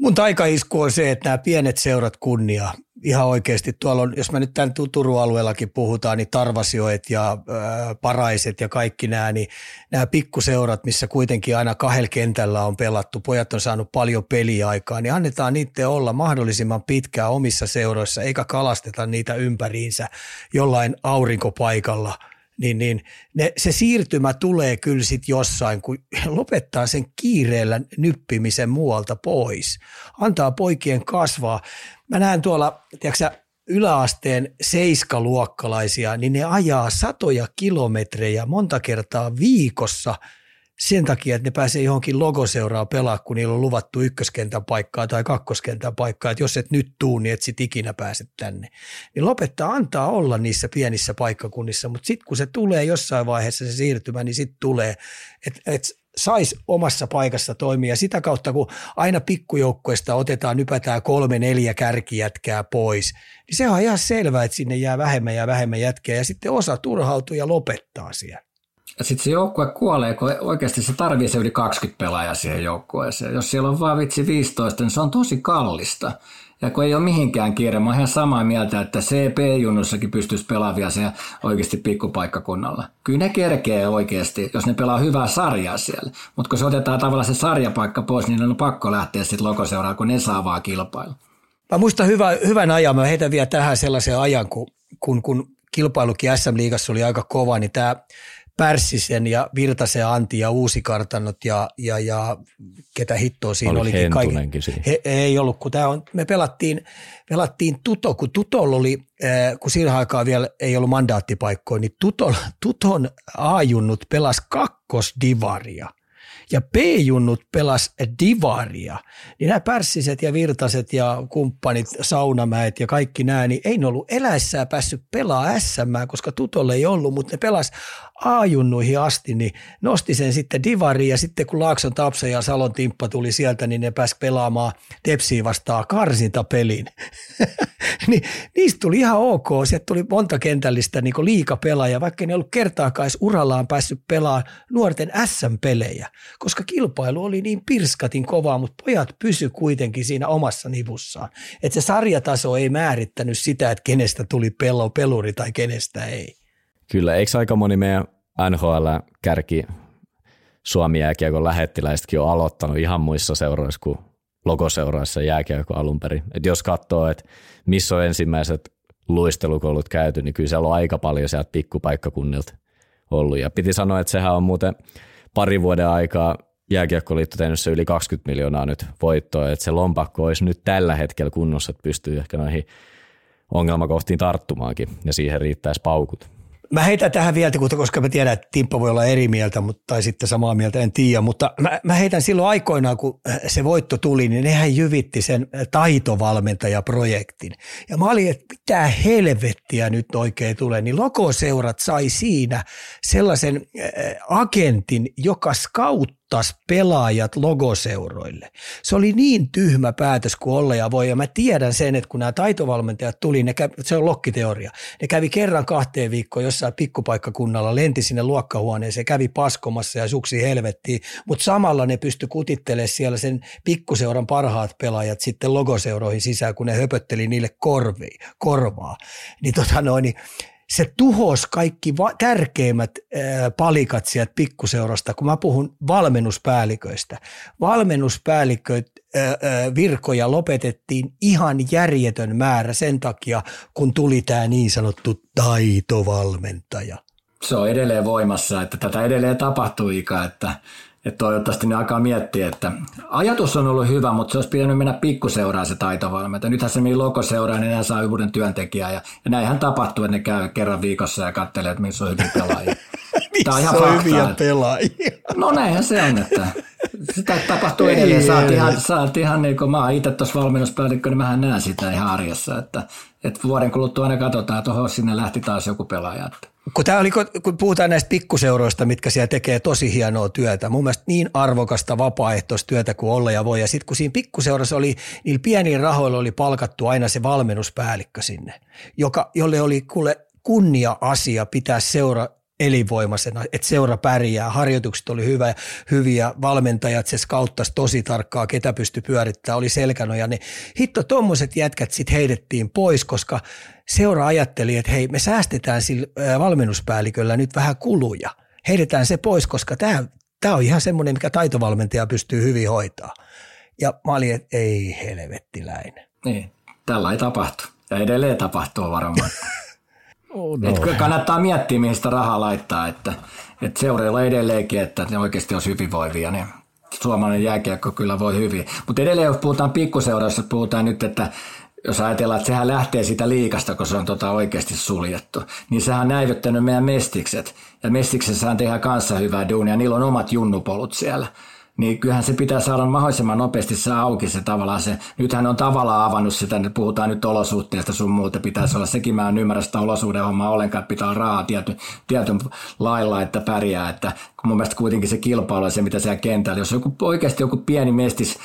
Mun taikaisku on se, että nämä pienet seurat kunnia ihan oikeasti tuolla on, jos mä nyt tämän Turun alueellakin puhutaan, niin Tarvasioet ja ää, Paraiset ja kaikki nämä, niin nämä pikkuseurat, missä kuitenkin aina kahdella kentällä on pelattu, pojat on saanut paljon peliaikaa, niin annetaan niiden olla mahdollisimman pitkään omissa seuroissa, eikä kalasteta niitä ympäriinsä jollain aurinkopaikalla – niin, niin ne, se siirtymä tulee kyllä sitten jossain, kun lopettaa sen kiireellä nyppimisen muualta pois. Antaa poikien kasvaa. Mä näen tuolla, tiedätkö yläasteen seiskaluokkalaisia, niin ne ajaa satoja kilometrejä monta kertaa viikossa – sen takia, että ne pääsee johonkin logoseuraa pelaa, kun niillä on luvattu ykköskentän paikkaa tai kakkoskentän paikkaa, että jos et nyt tuu, niin et sit ikinä pääse tänne. Niin lopettaa antaa olla niissä pienissä paikkakunnissa, mutta sitten kun se tulee jossain vaiheessa se siirtymä, niin sitten tulee, että et saisi omassa paikassa toimia. Sitä kautta, kun aina pikkujoukkoista otetaan, nypätään kolme, neljä kärkijätkää pois, niin se on ihan selvää, että sinne jää vähemmän ja vähemmän jätkää ja sitten osa turhautuu ja lopettaa siellä. Sitten se joukkue kuolee, kun oikeasti se tarvii se yli 20 pelaajaa siihen joukkueeseen. Jos siellä on vaan vitsi 15, niin se on tosi kallista. Ja kun ei ole mihinkään kiire, mä oon ihan samaa mieltä, että CP-junnussakin pystyisi pelaavia se oikeasti pikkupaikkakunnalla. Kyllä ne kerkee oikeasti, jos ne pelaa hyvää sarjaa siellä. Mutta kun se otetaan tavallaan se sarjapaikka pois, niin on pakko lähteä sitten lokoseuraan, kun ne saa vaan kilpailla. Mä muistan hyvä, hyvän ajan, mä heitän vielä tähän sellaisen ajan, kun, kun, kun kilpailukin SM-liigassa oli aika kova, niin tämä Pärssisen ja Virtasen Antti ja Uusikartanot ja, ja, ja ketä hittoa siinä oli olikin. Kaikki, he, ei ollut, kun tämä on, me pelattiin, pelattiin Tuto, kun Tutolla oli, äh, kun siinä aikaa vielä ei ollut mandaattipaikkoja, niin Tuton, Tuton A-junnut pelasi kakkosdivaria – ja P-junnut pelas divaria, niin nämä pärssiset ja virtaset ja kumppanit, saunamäet ja kaikki nämä, niin ei ne ollut eläessään päässyt pelaa SM, koska tutolle ei ollut, mutta ne pelas A-junnuihin asti, niin nosti sen sitten divariin ja sitten kun Laakson Tapsa ja Salon Timppa tuli sieltä, niin ne pääsi pelaamaan Tepsiä vastaan karsintapelin. niin, niistä tuli ihan ok, sieltä tuli monta kentällistä niin liikapelaaja, vaikka ne ollut kertaakaan urallaan päässyt pelaamaan nuorten SM-pelejä, koska kilpailu oli niin pirskatin kovaa, mutta pojat pysy kuitenkin siinä omassa nivussaan. Että se sarjataso ei määrittänyt sitä, että kenestä tuli pello, peluri tai kenestä ei. Kyllä, eikö aika moni meidän NHL-kärki Suomi jääkiekon lähettiläisetkin on aloittanut ihan muissa seuroissa kuin logoseuroissa jääkiekko alun perin. Et jos katsoo, että missä on ensimmäiset luistelukoulut käyty, niin kyllä siellä on aika paljon sieltä pikkupaikkakunnilta ollut. Ja piti sanoa, että sehän on muuten pari vuoden aikaa jääkiekkoliitto tehnyt se yli 20 miljoonaa nyt voittoa, että se lompakko olisi nyt tällä hetkellä kunnossa, että pystyy ehkä noihin ongelmakohtiin tarttumaankin ja siihen riittäisi paukut. Mä heitän tähän vielä, koska mä tiedän, että Timppa voi olla eri mieltä mutta, tai sitten samaa mieltä, en tiedä, mutta mä, mä heitän silloin aikoinaan, kun se voitto tuli, niin nehän jyvitti sen taitovalmentajaprojektin. Ja mä olin, että mitä helvettiä nyt oikein tulee, niin lokoseurat sai siinä sellaisen agentin, joka skauttaa ottaa pelaajat logoseuroille. Se oli niin tyhmä päätös kuin olla ja voi. Ja mä tiedän sen, että kun nämä taitovalmentajat tuli, ne kävi, se on lokkiteoria. Ne kävi kerran kahteen viikkoon jossain pikkupaikkakunnalla, lenti sinne luokkahuoneeseen, kävi paskomassa ja suksi helvettiin, mutta samalla ne pysty kutittelemaan siellä sen pikkuseuran parhaat pelaajat sitten logoseuroihin sisään, kun ne höpötteli niille korvi, korvaa. Niin tota noin, niin se tuhos kaikki va- tärkeimmät ää, palikat sieltä pikkuseurasta, kun mä puhun valmennuspäälliköistä. Valmennuspäälliköt ää, ää, virkoja lopetettiin ihan järjetön määrä sen takia, kun tuli tämä niin sanottu taitovalmentaja. Se on edelleen voimassa, että tätä edelleen tapahtuu Ika, että että toivottavasti ne alkaa miettiä, että ajatus on ollut hyvä, mutta se olisi pitänyt mennä pikkuseuraan se taitovalmentaja. Nythän se meni lokoseuraan, niin saa uuden työntekijää. Ja, ja näinhän tapahtuu, että ne käy kerran viikossa ja katselee, että missä on hyviä pelaajia. Tämä on ihan fakta, hyviä pelaajia? No näinhän se on, että sitä tapahtuu edelleen. Saat ihan, saat ihan niin kuin mä oon itse tuossa valmennuspäällikkö, niin mähän näen sitä ihan arjessa, että, että vuoden kuluttua aina katsotaan, että oho, sinne lähti taas joku pelaaja. Että kun, tämä oli, kun puhutaan näistä pikkuseuroista, mitkä siellä tekee tosi hienoa työtä, mun mielestä niin arvokasta vapaaehtoistyötä kuin olla ja voi. Ja sitten kun siinä pikkuseurassa oli, niillä pienillä rahoilla oli palkattu aina se valmennuspäällikkö sinne, joka, jolle oli kuule kunnia-asia pitää seura elinvoimaisena, että seura pärjää, harjoitukset oli hyvä, hyviä, valmentajat se skauttasi tosi tarkkaa, ketä pystyi pyörittämään, oli selkänoja, niin hitto tuommoiset jätkät sitten heitettiin pois, koska seura ajatteli, että hei me säästetään sillä valmennuspäälliköllä nyt vähän kuluja, heitetään se pois, koska tämä, tämä on ihan semmoinen, mikä taitovalmentaja pystyy hyvin hoitaa. Ja mä olin, että ei helvettiläinen. Niin, tällä ei tapahtu. Ja edelleen tapahtuu varmaan. No. Et kannattaa miettiä, mihin sitä rahaa laittaa, että, että seureilla edelleenkin, että ne oikeasti on hyvinvoivia, niin suomalainen jääkiekko kyllä voi hyvin. Mutta edelleen, jos puhutaan pikkuseurassa, puhutaan nyt, että jos ajatellaan, että sehän lähtee siitä liikasta, kun se on tota oikeasti suljettu, niin sehän on näivettänyt meidän mestikset. Ja mestiksessähän tehdään kanssa hyvää duunia, niillä on omat junnupolut siellä niin kyllähän se pitää saada mahdollisimman nopeasti se auki se tavallaan se, nythän on tavallaan avannut sitä, että puhutaan nyt olosuhteista sun muuta, pitäisi olla, sekin mä en ymmärrä sitä olosuuden hommaa ollenkaan, pitää olla rahaa tietyn, tietyn lailla, että pärjää, että mun mielestä kuitenkin se kilpailu se, mitä siellä kentällä, jos joku, oikeasti joku pieni mestis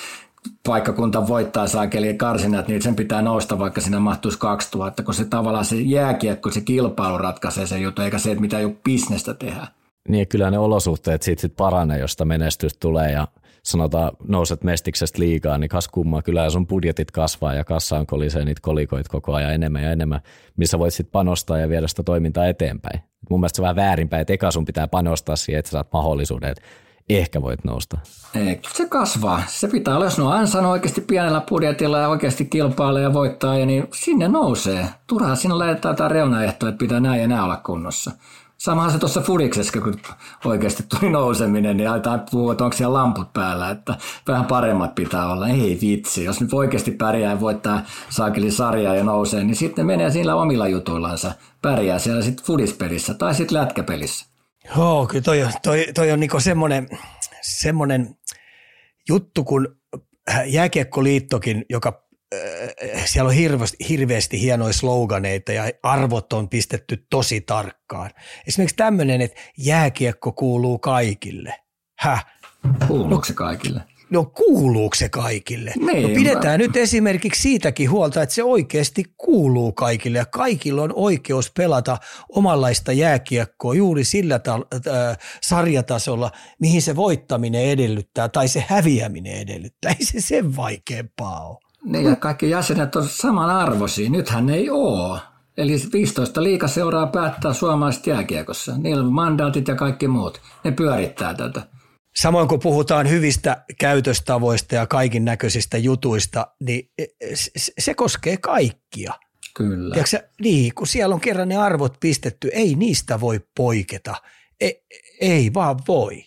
paikkakunta voittaa saakeli karsinat, niin sen pitää nousta, vaikka sinne mahtuisi 2000, kun se tavallaan se jääkiekko, se kilpailu ratkaisee sen juttu, eikä se, että mitä joku bisnestä tehdään niin kyllä ne olosuhteet siitä sit paranee, josta menestys tulee ja sanotaan nouset mestiksestä liikaa, niin kas kummaa, kyllä sun budjetit kasvaa ja kassaan kolisee niitä kolikoit koko ajan enemmän ja enemmän, missä voit sitten panostaa ja viedä sitä toimintaa eteenpäin. Mun mielestä se on vähän väärinpäin, että eka sun pitää panostaa siihen, että sä saat mahdollisuuden, että ehkä voit nousta. Ei, se kasvaa. Se pitää olla, jos no ansaan oikeasti pienellä budjetilla ja oikeasti kilpailee ja voittaa, ja niin sinne nousee. Turhaa sinne laitetaan jotain reunaehtoja, että pitää näin ja näin olla kunnossa. Samahan se tuossa Fudiksessa, kun oikeasti tuli nouseminen, niin aletaan puhua, että onko siellä lamput päällä, että vähän paremmat pitää olla. Ei vitsi, jos nyt oikeasti pärjää ja voittaa saakeli sarjaa ja nousee, niin sitten menee sillä omilla jutuillansa. Pärjää siellä sitten Fudispelissä tai sitten lätkäpelissä. Joo, kyllä toi, toi, toi on niinku semmoinen, semmoinen juttu, kun Jääkiekkoliittokin, joka siellä on hirveästi, hirveästi hienoja sloganeita ja arvot on pistetty tosi tarkkaan. Esimerkiksi tämmöinen, että jääkiekko kuuluu kaikille. Häh? Kuuluuko se kaikille? No kuuluuko se kaikille? Niin, no pidetään mä... nyt esimerkiksi siitäkin huolta, että se oikeasti kuuluu kaikille ja kaikilla on oikeus pelata omanlaista jääkiekkoa juuri sillä ta- äh, sarjatasolla, mihin se voittaminen edellyttää tai se häviäminen edellyttää. Ei se sen vaikeampaa ole. Niin ja kaikki jäsenet on samanarvoisia. Nythän ei ole. Eli 15 liikaseuraa päättää suomalaisesta jääkiekossa. Niillä on mandaatit ja kaikki muut. Ne pyörittää tätä. Samoin kun puhutaan hyvistä käytöstavoista ja kaikin näköisistä jutuista, niin e, e, se koskee kaikkia. Kyllä. Tiedätkö, niin, kun siellä on kerran ne arvot pistetty, ei niistä voi poiketa. Ei, ei vaan voi.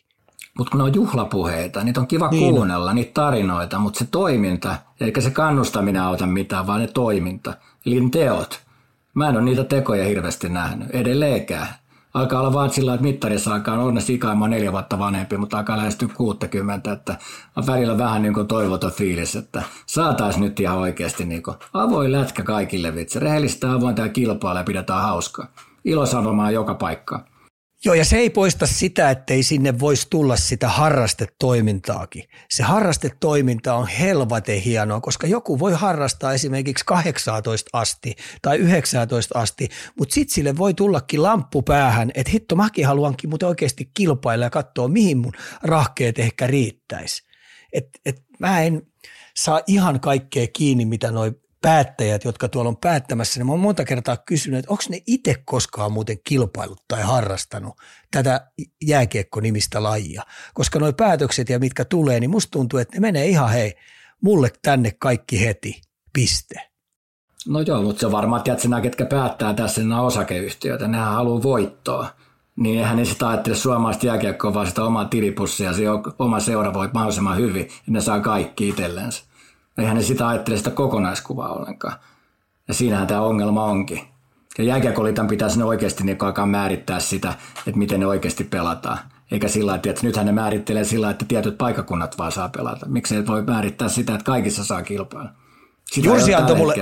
Mutta kun ne on juhlapuheita, niitä on kiva niin. kuunnella, niitä tarinoita, mutta se toiminta, eikä se kannustaminen auta mitään, vaan ne toiminta, eli ne teot. Mä en ole niitä tekoja hirveästi nähnyt, edelleenkään. Alkaa olla vaan sillä, että mittarissa alkaa olla onneksi ikä, neljä vuotta vanhempi, mutta alkaa lähestyä 60, että on välillä vähän niin kuin toivoton fiilis, että saataisiin nyt ihan oikeasti niin kuin avoin lätkä kaikille vitsi. Rehellistä avointa ja kilpailla ja pidetään hauskaa. Ilosanomaa joka paikkaan. Joo, ja se ei poista sitä, ettei sinne voisi tulla sitä harrastetoimintaakin. Se harrastetoiminta on helvate hienoa, koska joku voi harrastaa esimerkiksi 18 asti tai 19 asti, mutta sitten sille voi tullakin lamppu päähän, että hitto mäkin haluankin mutta oikeasti kilpailla ja katsoa, mihin mun rahkeet ehkä riittäisi. Et, et mä en saa ihan kaikkea kiinni, mitä noi päättäjät, jotka tuolla on päättämässä, niin mä oon monta kertaa kysynyt, että onko ne itse koskaan muuten kilpailut tai harrastanut tätä jääkiekko-nimistä lajia. Koska nuo päätökset ja mitkä tulee, niin musta tuntuu, että ne menee ihan hei, mulle tänne kaikki heti, piste. No joo, mutta se varmaan, että nämä, ketkä päättää tässä, nämä osakeyhtiöitä, nehän haluaa voittoa. Niin eihän ne sitä ajattele suomalaista jääkiekkoa, vaan sitä omaa tilipussia se oma seura voi mahdollisimman hyvin, ja ne saa kaikki itsellensä. Eihän ne sitä ajattele sitä kokonaiskuvaa ollenkaan. Ja siinähän tämä ongelma onkin. Ja jääkiekoliiton pitäisi ne oikeasti niin alkaa määrittää sitä, että miten ne oikeasti pelataan. Eikä sillä että nythän ne määrittelee sillä että tietyt paikakunnat vaan saa pelata. Miksi ei voi määrittää sitä, että kaikissa saa kilpailla? Sitä Jursi antoi, mulle,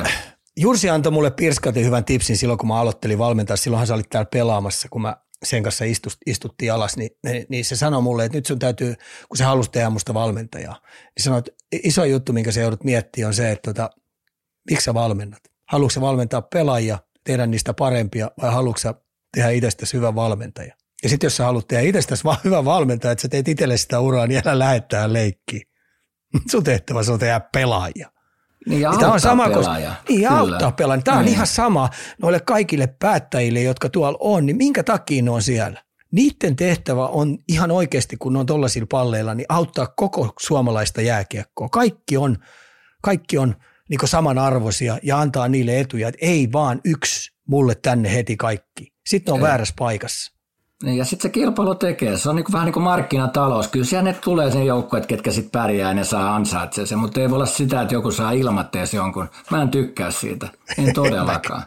Jursi antoi mulle pirskaten hyvän tipsin silloin, kun mä aloittelin valmentaa. Silloinhan sä olit täällä pelaamassa, kun mä sen kanssa istut, istuttiin alas, niin, niin se sanoi mulle, että nyt sun täytyy, kun se halusi tehdä musta valmentajaa, niin sanoi, että iso juttu, minkä se joudut miettimään, on se, että tota, miksi sä valmennat? Haluatko sä valmentaa pelaajia, tehdä niistä parempia vai haluatko sä tehdä itsestäsi hyvä valmentaja? Ja sitten jos sä haluat tehdä itsestäsi vaan hyvä valmentaja, että sä teet itselle sitä uraa, niin älä lähettää leikkiä. Sun tehtävä on tehdä pelaajia. Niin, niin tämä on sama, pelaaja. Koska, niin, Kyllä. auttaa pelaaja. Tämä on niin. ihan sama noille kaikille päättäjille, jotka tuolla on, niin minkä takia ne on siellä? Niiden tehtävä on ihan oikeasti, kun ne on tuollaisilla palleilla, niin auttaa koko suomalaista jääkiekkoa. Kaikki on, kaikki on niin samanarvoisia ja antaa niille etuja, että ei vaan yksi mulle tänne heti kaikki. Sitten on ei. väärässä paikassa. Niin, ja sitten se kilpailu tekee. Se on niin kuin, vähän niin kuin markkinatalous. Kyllä siellä ne tulee sen joukkueet, ketkä sitten pärjää ja ne saa ansaitsee sen, mutta ei voi olla sitä, että joku saa ilmatteessa jonkun. Mä en tykkää siitä. En todellakaan.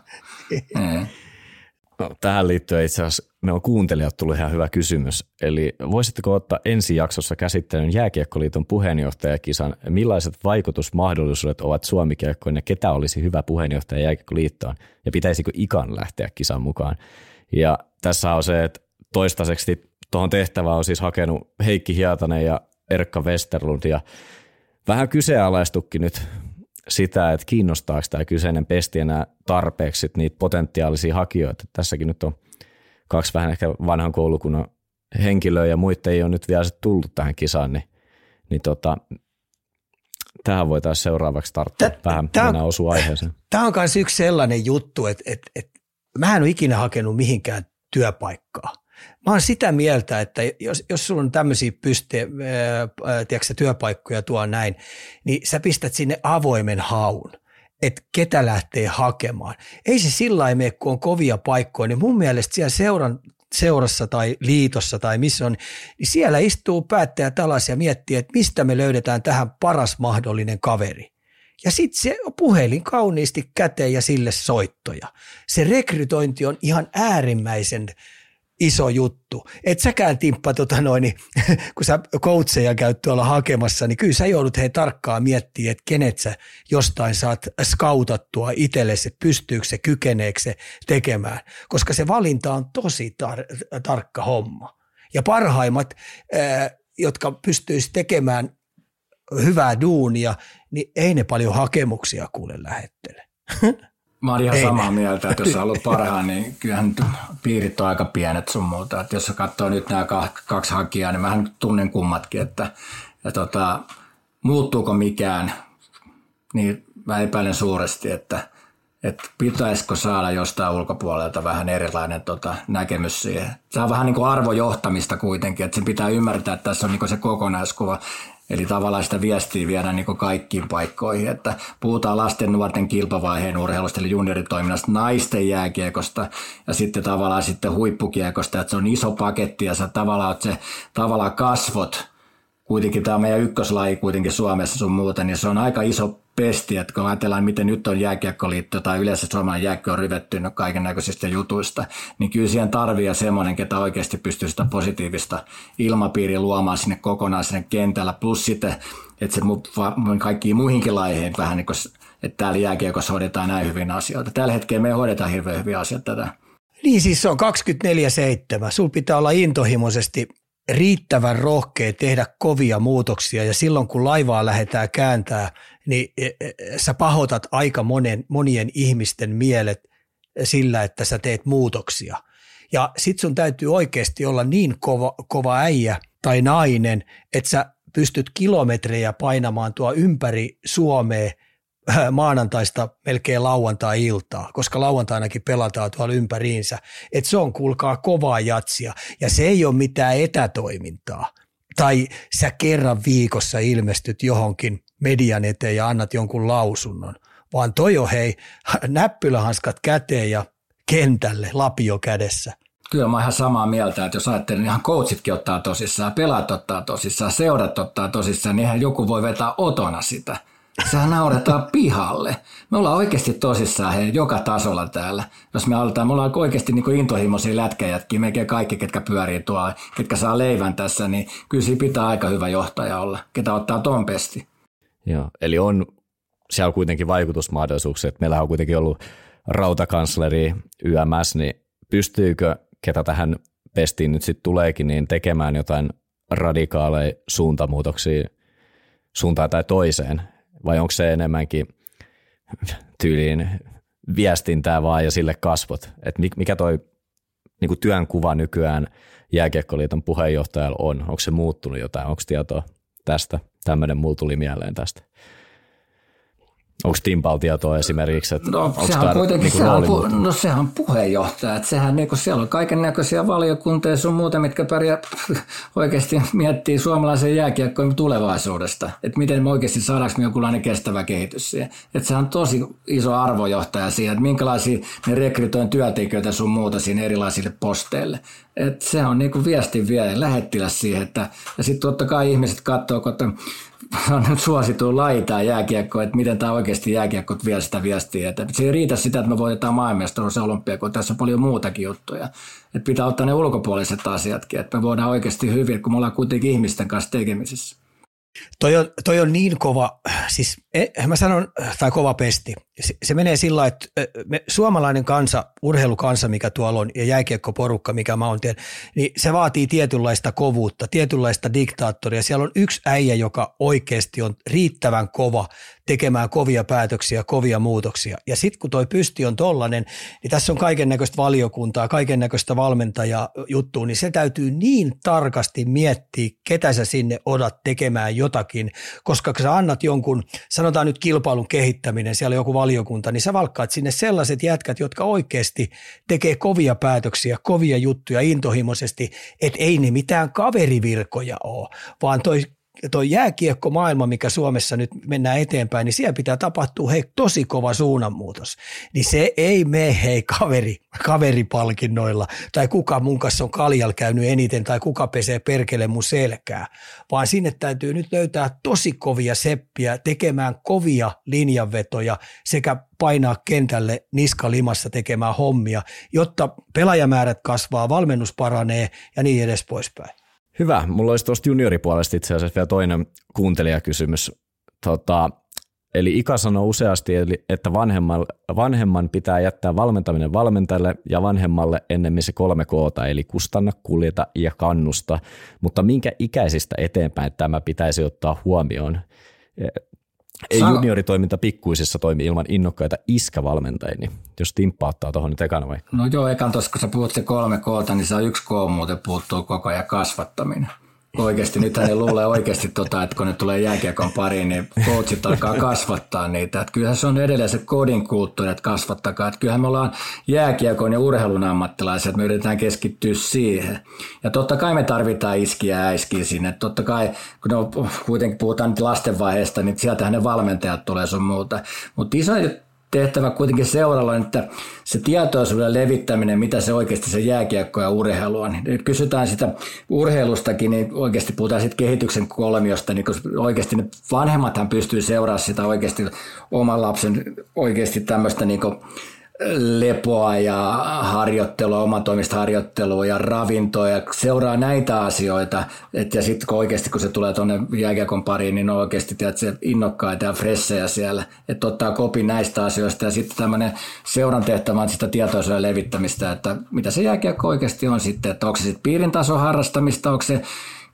No, tähän liittyen itse asiassa meillä on kuuntelijat tullut ihan hyvä kysymys. Eli voisitteko ottaa ensi jaksossa käsittelyyn Jääkiekkoliiton puheenjohtajakisan, millaiset vaikutusmahdollisuudet ovat Suomikiekkoon ja ketä olisi hyvä puheenjohtaja Jääkiekkoliittoon ja pitäisikö Ikan lähteä kisan mukaan? Ja tässä on se, että toistaiseksi tuohon tehtävään on siis hakenut Heikki Hietanen ja Erkka Westerlund ja vähän kyseenalaistukin nyt sitä, että kiinnostaako tämä kyseinen pesti enää tarpeeksi niitä potentiaalisia hakijoita. Tässäkin nyt on kaksi vähän ehkä vanhan koulukunnan henkilöä ja muita ei ole nyt vielä tullut tähän kisaan, niin, niin tota, tähän voitaisiin seuraavaksi tarttua Tä, vähän, mennään osua aiheeseen. Tämä on myös yksi sellainen juttu, että, että, että mä en ole ikinä hakenut mihinkään työpaikkaa. Mä oon sitä mieltä, että jos, jos sulla on tämmöisiä pyste, ää, tiedätkö, työpaikkoja tuo näin, niin sä pistät sinne avoimen haun että ketä lähtee hakemaan. Ei se sillä lailla kun on kovia paikkoja, niin mun mielestä siellä seuran, seurassa tai liitossa tai missä on, niin siellä istuu päättäjät alas ja miettii, että mistä me löydetään tähän paras mahdollinen kaveri. Ja sitten se puhelin kauniisti käteen ja sille soittoja. Se rekrytointi on ihan äärimmäisen iso juttu. Et säkään timppa, tota noin, niin, kun sä coacheja käyt tuolla hakemassa, niin kyllä sä joudut hei tarkkaan miettimään, että kenet sä jostain saat skautattua itsellesi, että pystyykö se, kykeneekö se tekemään. Koska se valinta on tosi tar- tarkka homma. Ja parhaimmat, jotka pystyisi tekemään hyvää duunia, niin ei ne paljon hakemuksia kuule lähettele. Mä oon ihan ei samaa mieltä, että jos haluat parhaan, niin kyllähän piirit on aika pienet sun muuta. Että jos katsoo nyt nämä kaksi hakijaa, niin mähän tunnen kummatkin, että ja tota, muuttuuko mikään, niin mä epäilen suuresti, että, että pitäisikö saada jostain ulkopuolelta vähän erilainen tota, näkemys siihen. Se on vähän niin kuin arvojohtamista kuitenkin, että sen pitää ymmärtää, että tässä on niin se kokonaiskuva. Eli tavallaan sitä viestiä viedään niin kaikkiin paikkoihin, että puhutaan lasten nuorten kilpavaiheen urheilusta eli junioritoiminnasta, naisten jääkiekosta ja sitten tavallaan sitten huippukiekosta, että se on iso paketti ja sä tavallaan se tavallaan kasvot, kuitenkin tämä on meidän ykköslaji kuitenkin Suomessa sun muuta, niin se on aika iso pesti, että kun ajatellaan, miten nyt on jääkiekkoliitto tai yleensä suomalainen jääkkö on ryvetty kaiken näköisistä jutuista, niin kyllä siihen tarvii semmoinen, ketä oikeasti pystyy sitä positiivista ilmapiiriä luomaan sinne kokonaan kentällä, plus sitten, että se kaikkiin muihinkin laiheihin vähän niin kuin, että täällä jääkiekossa hoidetaan näin hyvin asioita. Tällä hetkellä me hoidetaan hirveän hyviä asioita tätä. Niin siis se on 24-7. Sulla pitää olla intohimoisesti riittävän rohkea tehdä kovia muutoksia ja silloin kun laivaa lähdetään kääntää, niin e, e, sä pahoitat aika monen, monien ihmisten mielet sillä, että sä teet muutoksia. Ja sit sun täytyy oikeasti olla niin kova, kova äijä tai nainen, että sä pystyt kilometrejä painamaan tuo ympäri Suomea äh, maanantaista melkein lauantai-iltaa, koska lauantainakin pelataan tuolla ympäriinsä. Että se on kuulkaa kovaa jatsia ja se ei ole mitään etätoimintaa. Tai sä kerran viikossa ilmestyt johonkin median eteen ja annat jonkun lausunnon, vaan toi on hei näppylähanskat käteen ja kentälle lapio kädessä. Kyllä mä oon ihan samaa mieltä, että jos ajattelen, niin ihan coachitkin ottaa tosissaan, pelaat ottaa tosissaan, seurat ottaa tosissaan, niin ihan joku voi vetää otona sitä. Sehän nauretaan pihalle. Me ollaan oikeasti tosissaan he, joka tasolla täällä. Jos me aletaan, me ollaan oikeasti niin kuin intohimoisia lätkäjätkin, melkein kaikki, ketkä pyörii tuolla, ketkä saa leivän tässä, niin kyllä siinä pitää aika hyvä johtaja olla, ketä ottaa ton pesti. Joo, eli on siellä on kuitenkin vaikutusmahdollisuuksia, että meillä on kuitenkin ollut rautakansleri YMS, niin pystyykö ketä tähän pestiin nyt sitten tuleekin, niin tekemään jotain radikaaleja suuntamuutoksia suuntaan tai toiseen, vai onko se enemmänkin tyyliin viestintää vaan ja sille kasvot, että mikä toi niin työnkuva nykyään Jääkiekkoliiton puheenjohtajalla on, onko se muuttunut jotain, onko tietoa tästä, tämmöinen mulla tuli mieleen tästä. Onko Timpal tietoa esimerkiksi? Että no, sehän on kuitenkin, niin sehän, pu, no sehän on puheenjohtaja, että sehän niin siellä on kaiken näköisiä valiokuntia sun muuta, mitkä pärjää oikeasti miettii suomalaisen jääkiekkojen tulevaisuudesta, että miten me oikeasti saadaanko me jokinlainen kestävä kehitys siihen. Että sehän on tosi iso arvojohtaja siihen, että minkälaisia ne rekrytoin työntekijöitä sun muuta siinä erilaisille posteille. että se on niin viestin vielä lähettiläs siihen, että, ja sitten totta kai ihmiset katsoo, kun on nyt suosituin laita jääkiekko, että miten tämä oikeasti jääkiekko vie sitä viestiä. Että se ei riitä sitä, että me voitetaan maailmastaruus ja kun tässä on paljon muutakin juttuja. Että pitää ottaa ne ulkopuoliset asiatkin, että me voidaan oikeasti hyvin, kun me ollaan kuitenkin ihmisten kanssa tekemisissä. Toi on, toi on niin kova, siis eh, mä sanon, tai kova pesti. Se, se menee sillä että me, suomalainen kansa, urheilukansa, mikä tuolla on, ja jääkiekkoporukka, mikä mä oon tiedä, niin se vaatii tietynlaista kovuutta, tietynlaista diktaattoria. Siellä on yksi äijä, joka oikeasti on riittävän kova tekemään kovia päätöksiä, kovia muutoksia. Ja sitten kun toi pysti on tollanen, niin tässä on kaiken näköistä valiokuntaa, kaiken näköistä valmentajaa juttua, niin se täytyy niin tarkasti miettiä, ketä sä sinne odat tekemään jotakin, koska kun sä annat jonkun, sanotaan nyt kilpailun kehittäminen, siellä on joku valiokunta, niin sä valkkaat sinne sellaiset jätkät, jotka oikeasti tekee kovia päätöksiä, kovia juttuja intohimoisesti, että ei ne mitään kaverivirkoja ole, vaan toi tuo jääkiekko-maailma, mikä Suomessa nyt mennään eteenpäin, niin siellä pitää tapahtua hei tosi kova suunnanmuutos. Niin se ei mene hei kaveri, kaveripalkinnoilla tai kuka mun kanssa on kaljal käynyt eniten tai kuka pesee perkele mun selkää, vaan sinne täytyy nyt löytää tosi kovia seppiä tekemään kovia linjanvetoja sekä painaa kentälle niska limassa tekemään hommia, jotta pelaajamäärät kasvaa, valmennus paranee ja niin edes poispäin. Hyvä. Mulla olisi tuosta junioripuolesta itse asiassa vielä toinen kuuntelijakysymys. Tota, eli Ika sanoo useasti, että vanhemman, vanhemman pitää jättää valmentaminen valmentajalle ja vanhemmalle ennemmin se kolme koota, eli kustanna, kuljeta ja kannusta. Mutta minkä ikäisistä eteenpäin tämä pitäisi ottaa huomioon? Ei Sano. junioritoiminta pikkuisissa toimi ilman innokkaita iskävalmentajia, niin jos Timppa ottaa tuohon nyt ekana vai? No joo, ekan tuossa kun sä puhut se kolme koota, niin se on yksi koo muuten puuttuu koko ajan kasvattaminen. Oikeasti, nyt ne luulee oikeasti, tota, että kun ne tulee jääkiekon pariin, niin coachit alkaa kasvattaa niitä. Että kyllähän se on edelleen se kodin kulttuuri, että kasvattakaa. Että kyllähän me ollaan jääkiekon ja urheilun ammattilaisia, että me yritetään keskittyä siihen. Ja totta kai me tarvitaan iskiä ja äiskiä sinne. Totta kai, kun ne kuitenkin puhutaan nyt lastenvaiheesta, niin sieltähän ne valmentajat tulee sun muuta. Mutta iso tehtävä kuitenkin seuralla, että se tietoisuuden levittäminen, mitä se oikeasti se jääkiekko ja urheilu on. Nyt kysytään sitä urheilustakin, niin oikeasti puhutaan sitten kehityksen kolmiosta, niin oikeasti ne vanhemmathan pystyy seuraamaan sitä oikeasti oman lapsen oikeasti tämmöistä niin lepoa ja harjoittelua, omatoimista harjoittelua ja ravintoa ja seuraa näitä asioita. Et ja sitten kun oikeasti kun se tulee tuonne jääkiekon pariin, niin on oikeasti se innokkaita ja fressejä siellä. Että ottaa kopi näistä asioista ja sitten tämmöinen seuran tehtävä on sitä tietoisuuden levittämistä, että mitä se jääkiekko oikeasti on sitten, että onko se sitten piirin harrastamista, onko se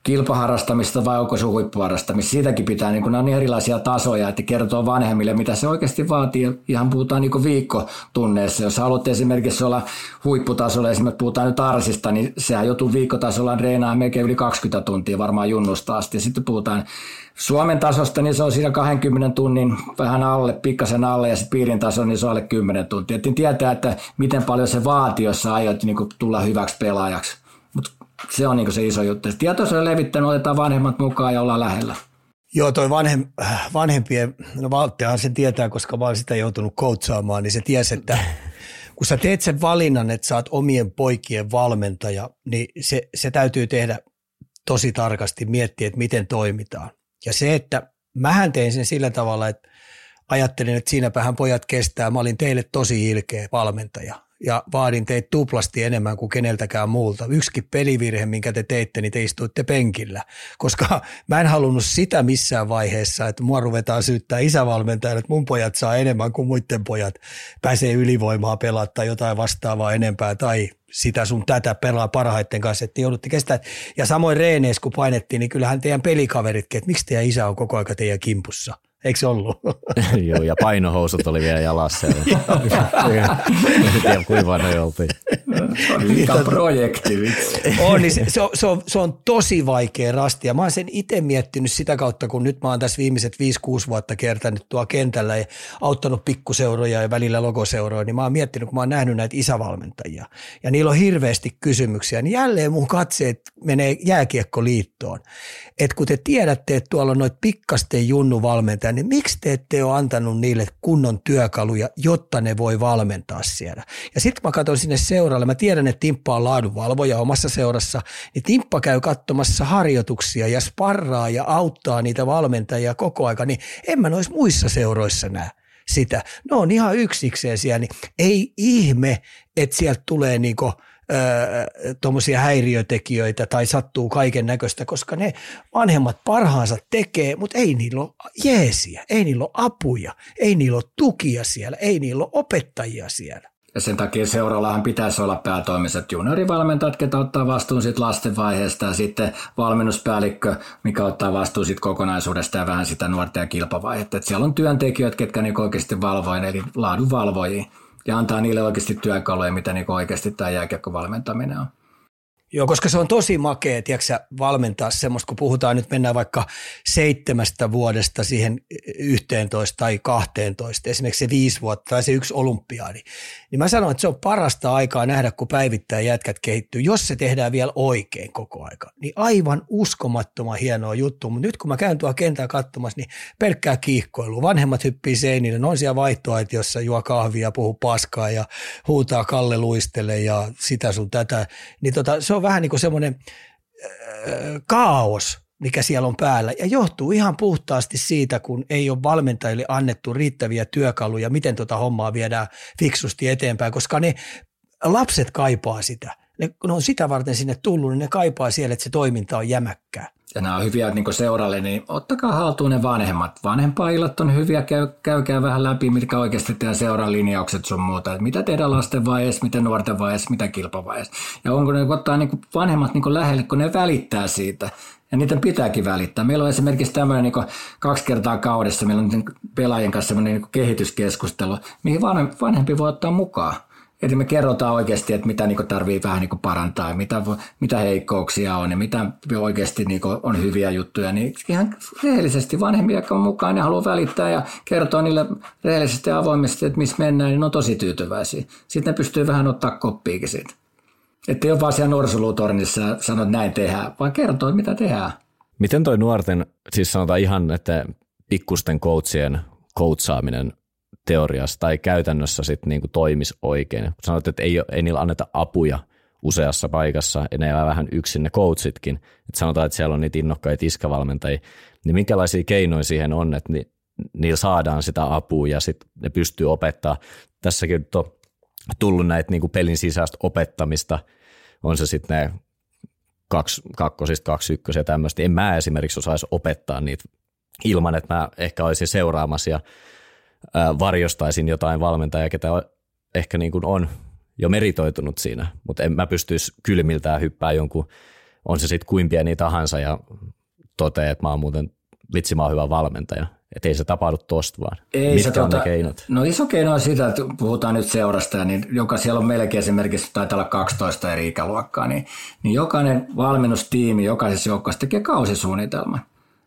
kilpaharrastamista vai onko se huippuharrastamista. Siitäkin pitää, niin kun on niin erilaisia tasoja, että kertoo vanhemmille, mitä se oikeasti vaatii. Ihan puhutaan niin viikkotunneissa. Jos haluat esimerkiksi olla huipputasolla, esimerkiksi puhutaan nyt Arsista, niin sehän joutuu viikkotasolla reenaa melkein yli 20 tuntia varmaan junnusta asti. Sitten puhutaan Suomen tasosta, niin se on siinä 20 tunnin vähän alle, pikkasen alle, ja sitten piirin taso, niin se on alle 10 tuntia. Et tietää, että miten paljon se vaatii, jos sä aiot niin tulla hyväksi pelaajaksi. Se on niin se iso juttu. Tietoisuuden levittänyt, otetaan vanhemmat mukaan ja ollaan lähellä. Joo, toi vanhem, vanhempien, no Valttehan sen tietää, koska mä oon sitä joutunut koutsaamaan, niin se tiesi, että kun sä teet sen valinnan, että sä oot omien poikien valmentaja, niin se, se täytyy tehdä tosi tarkasti, miettiä, että miten toimitaan. Ja se, että mähän tein sen sillä tavalla, että ajattelin, että siinäpähän pojat kestää. Mä olin teille tosi ilkeä valmentaja ja vaadin teitä tuplasti enemmän kuin keneltäkään muulta. Yksikin pelivirhe, minkä te teitte, niin te istuitte penkillä, koska mä en halunnut sitä missään vaiheessa, että mua ruvetaan syyttää isävalmentajana, että mun pojat saa enemmän kuin muiden pojat, pääsee ylivoimaa pelaa tai jotain vastaavaa enempää tai sitä sun tätä pelaa parhaiten kanssa, että joudutte kestää. Ja samoin reenees, kun painettiin, niin kyllähän teidän pelikaveritkin, että miksi teidän isä on koko ajan teidän kimpussa – Eikö se ollut? Joo, ja painohousut oli vielä jalassa. en tiedä, kuinka ne oltiin. Mikä projekti. On, niin se, se, on, se, on, se on tosi vaikea rasti. Ja mä oon sen itse miettinyt sitä kautta, kun nyt mä oon tässä viimeiset 5-6 vuotta kertänyt tuolla kentällä ja auttanut pikkuseuroja ja välillä logoseuroja, niin mä oon miettinyt, kun mä oon nähnyt näitä isävalmentajia. Ja niillä on hirveästi kysymyksiä, niin jälleen mun katseet menee jääkiekkoliittoon. Että kun te tiedätte, että tuolla on noita pikkasten junnuvalmentajia, valmentaa, niin miksi te ette ole antanut niille kunnon työkaluja, jotta ne voi valmentaa siellä? Ja sitten mä katson sinne seuralle, mä tiedän, että Timppa on laadunvalvoja omassa seurassa, niin Timppa käy katsomassa harjoituksia ja sparraa ja auttaa niitä valmentajia koko aika, niin en mä noissa muissa seuroissa näe sitä. Ne on ihan yksikseen siellä, niin ei ihme, että sieltä tulee niinku – tuommoisia häiriötekijöitä tai sattuu kaiken näköistä, koska ne vanhemmat parhaansa tekee, mutta ei niillä ole jeesiä, ei niillä ole apuja, ei niillä ole tukia siellä, ei niillä ole opettajia siellä. Ja sen takia seurallahan pitäisi olla päätoimiset juniorivalmentajat, ketä ottaa vastuun siitä lasten vaiheesta ja sitten valmennuspäällikkö, mikä ottaa vastuun siitä kokonaisuudesta ja vähän sitä nuorten ja kilpavaihetta. Et siellä on työntekijöitä, ketkä niinku oikeasti valvoivat, eli laadunvalvojia ja antaa niille oikeasti työkaluja, mitä niin oikeasti tämä jääkiekkovalmentaminen on. Joo, koska se on tosi makea, tiedätkö, valmentaa semmoista, kun puhutaan nyt, mennään vaikka seitsemästä vuodesta siihen yhteentoista tai kahteentoista, esimerkiksi se viisi vuotta tai se yksi olympiaadi, niin mä sanon, että se on parasta aikaa nähdä, kun päivittäin jätkät kehittyy, jos se tehdään vielä oikein koko aika. Niin aivan uskomattoman hienoa juttu, mutta nyt kun mä käyn tuolla kentää katsomassa, niin pelkkää kiihkoilu. Vanhemmat hyppii seinille, ne on siellä vaihtoaitiossa, juo kahvia, puhuu paskaa ja huutaa Kalle luistele ja sitä sun tätä. Niin tota, se on vähän niin kuin semmoinen äh, kaos, mikä siellä on päällä. Ja johtuu ihan puhtaasti siitä, kun ei ole valmentajille annettu riittäviä työkaluja, miten tuota hommaa viedään fiksusti eteenpäin, koska ne lapset kaipaa sitä. Ne, kun on sitä varten sinne tullut, niin ne kaipaa siellä, että se toiminta on jämäkkää ja nämä on hyviä niin seuralle, niin ottakaa haltuun ne vanhemmat. Vanhempaillat on hyviä, käy, käykää vähän läpi, mitkä oikeasti teidän seuran linjaukset sun muuta. Että mitä tehdään lasten vaiheessa, mitä nuorten vaiheessa, mitä kilpavaiheessa. Ja onko ne ottaa niin vanhemmat niin lähelle, kun ne välittää siitä. Ja niitä pitääkin välittää. Meillä on esimerkiksi tämmöinen niin kaksi kertaa kaudessa, meillä on niin pelaajien kanssa semmoinen niin keskuskeskustelu, mihin vanhempi voi ottaa mukaan. Eli me kerrotaan oikeasti, että mitä niin tarvii vähän niin parantaa, mitä, mitä heikkouksia on ja mitä oikeasti niin on hyviä juttuja. Niin ihan rehellisesti vanhempia, jotka on mukaan, ne haluaa välittää ja kertoa niille rehellisesti ja avoimesti, että missä mennään, niin ne on tosi tyytyväisiä. Sitten ne pystyy vähän ottaa koppiikin siitä. Että ei ole vaan siellä norsulutornissa ja sanoo, että näin tehdään, vaan kertoo, mitä tehdään. Miten toi nuorten, siis sanotaan ihan, että pikkusten coachien coachaaminen teoriassa tai käytännössä sit niinku toimisi oikein. Kun sanot, että ei, ei niillä anneta apuja useassa paikassa, ja ne jää vähän yksin ne coachitkin, että sanotaan, että siellä on niitä innokkaita iskavalmentajia, niin minkälaisia keinoja siihen on, että ni, niillä saadaan sitä apua ja sitten ne pystyy opettaa. Tässäkin on tullut näitä niinku pelin sisäistä opettamista, on se sitten ne kaksi, kakkosista, kaksi ykkösiä tämmöistä. En mä esimerkiksi osaisi opettaa niitä ilman, että mä ehkä olisin seuraamassa ja varjostaisin jotain valmentajaa, ketä ehkä niin kuin on jo meritoitunut siinä, mutta en mä pystyisi kylmiltään hyppää jonkun on se sitten kuin pieni tahansa ja toteaa, että mä oon muuten vitsi, mä oon hyvä valmentaja. Että ei se tapahdu tosta vaan. Ei Mitkä se, on tota, keinot? No iso keino on sitä, että puhutaan nyt seurasta, niin joka siellä on melkein esimerkiksi, taitaa olla 12 eri ikäluokkaa, niin, niin jokainen valmennustiimi jokaisessa joukkueessa tekee kausisuunnitelman.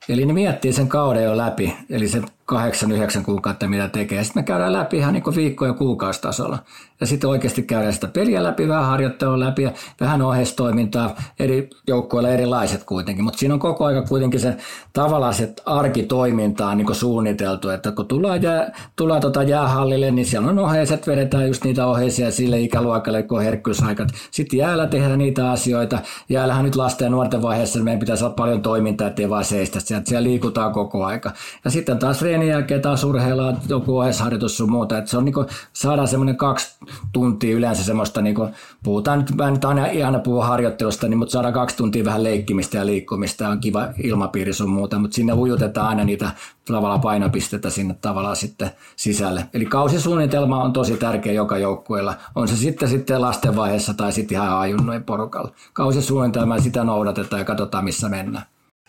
Eli ne miettii sen kauden jo läpi, eli se kahdeksan, yhdeksän kuukautta, mitä tekee. Sitten me käydään läpi ihan niin viikko- ja kuukaustasolla. Ja sitten oikeasti käydään sitä peliä läpi, vähän harjoittelua läpi ja vähän oheistoimintaa. Eri joukkoilla erilaiset kuitenkin, mutta siinä on koko aika kuitenkin se tavallaan se arkitoiminta on niin suunniteltu, että kun tullaan, jää, tullaan tota jäähallille, niin siellä on oheiset, vedetään just niitä oheisia sille ikäluokalle, kun on herkkyysaikat. Sitten jäällä tehdään niitä asioita. Jäällähän nyt lasten ja nuorten vaiheessa meidän pitäisi olla paljon toimintaa, ettei vaan seistä. Siellä, siellä liikutaan koko aika. Ja sitten taas treenin jälkeen taas urheillaan joku ohjeisharjoitus sun muuta. Että se on niinku, saadaan semmoinen kaksi tuntia yleensä semmoista, niinku, puhutaan nyt, mä nyt aina, aina puhu harjoittelusta, niin, mutta saadaan kaksi tuntia vähän leikkimistä ja liikkumista on kiva ilmapiiri sun muuta, mutta sinne ujutetaan aina niitä tavallaan painopistettä sinne tavallaan sitten sisälle. Eli kausisuunnitelma on tosi tärkeä joka joukkueella. On se sitten sitten lasten vaiheessa tai sitten ihan ajunnojen porukalla. Kausisuunnitelma sitä noudatetaan ja katsotaan missä mennään.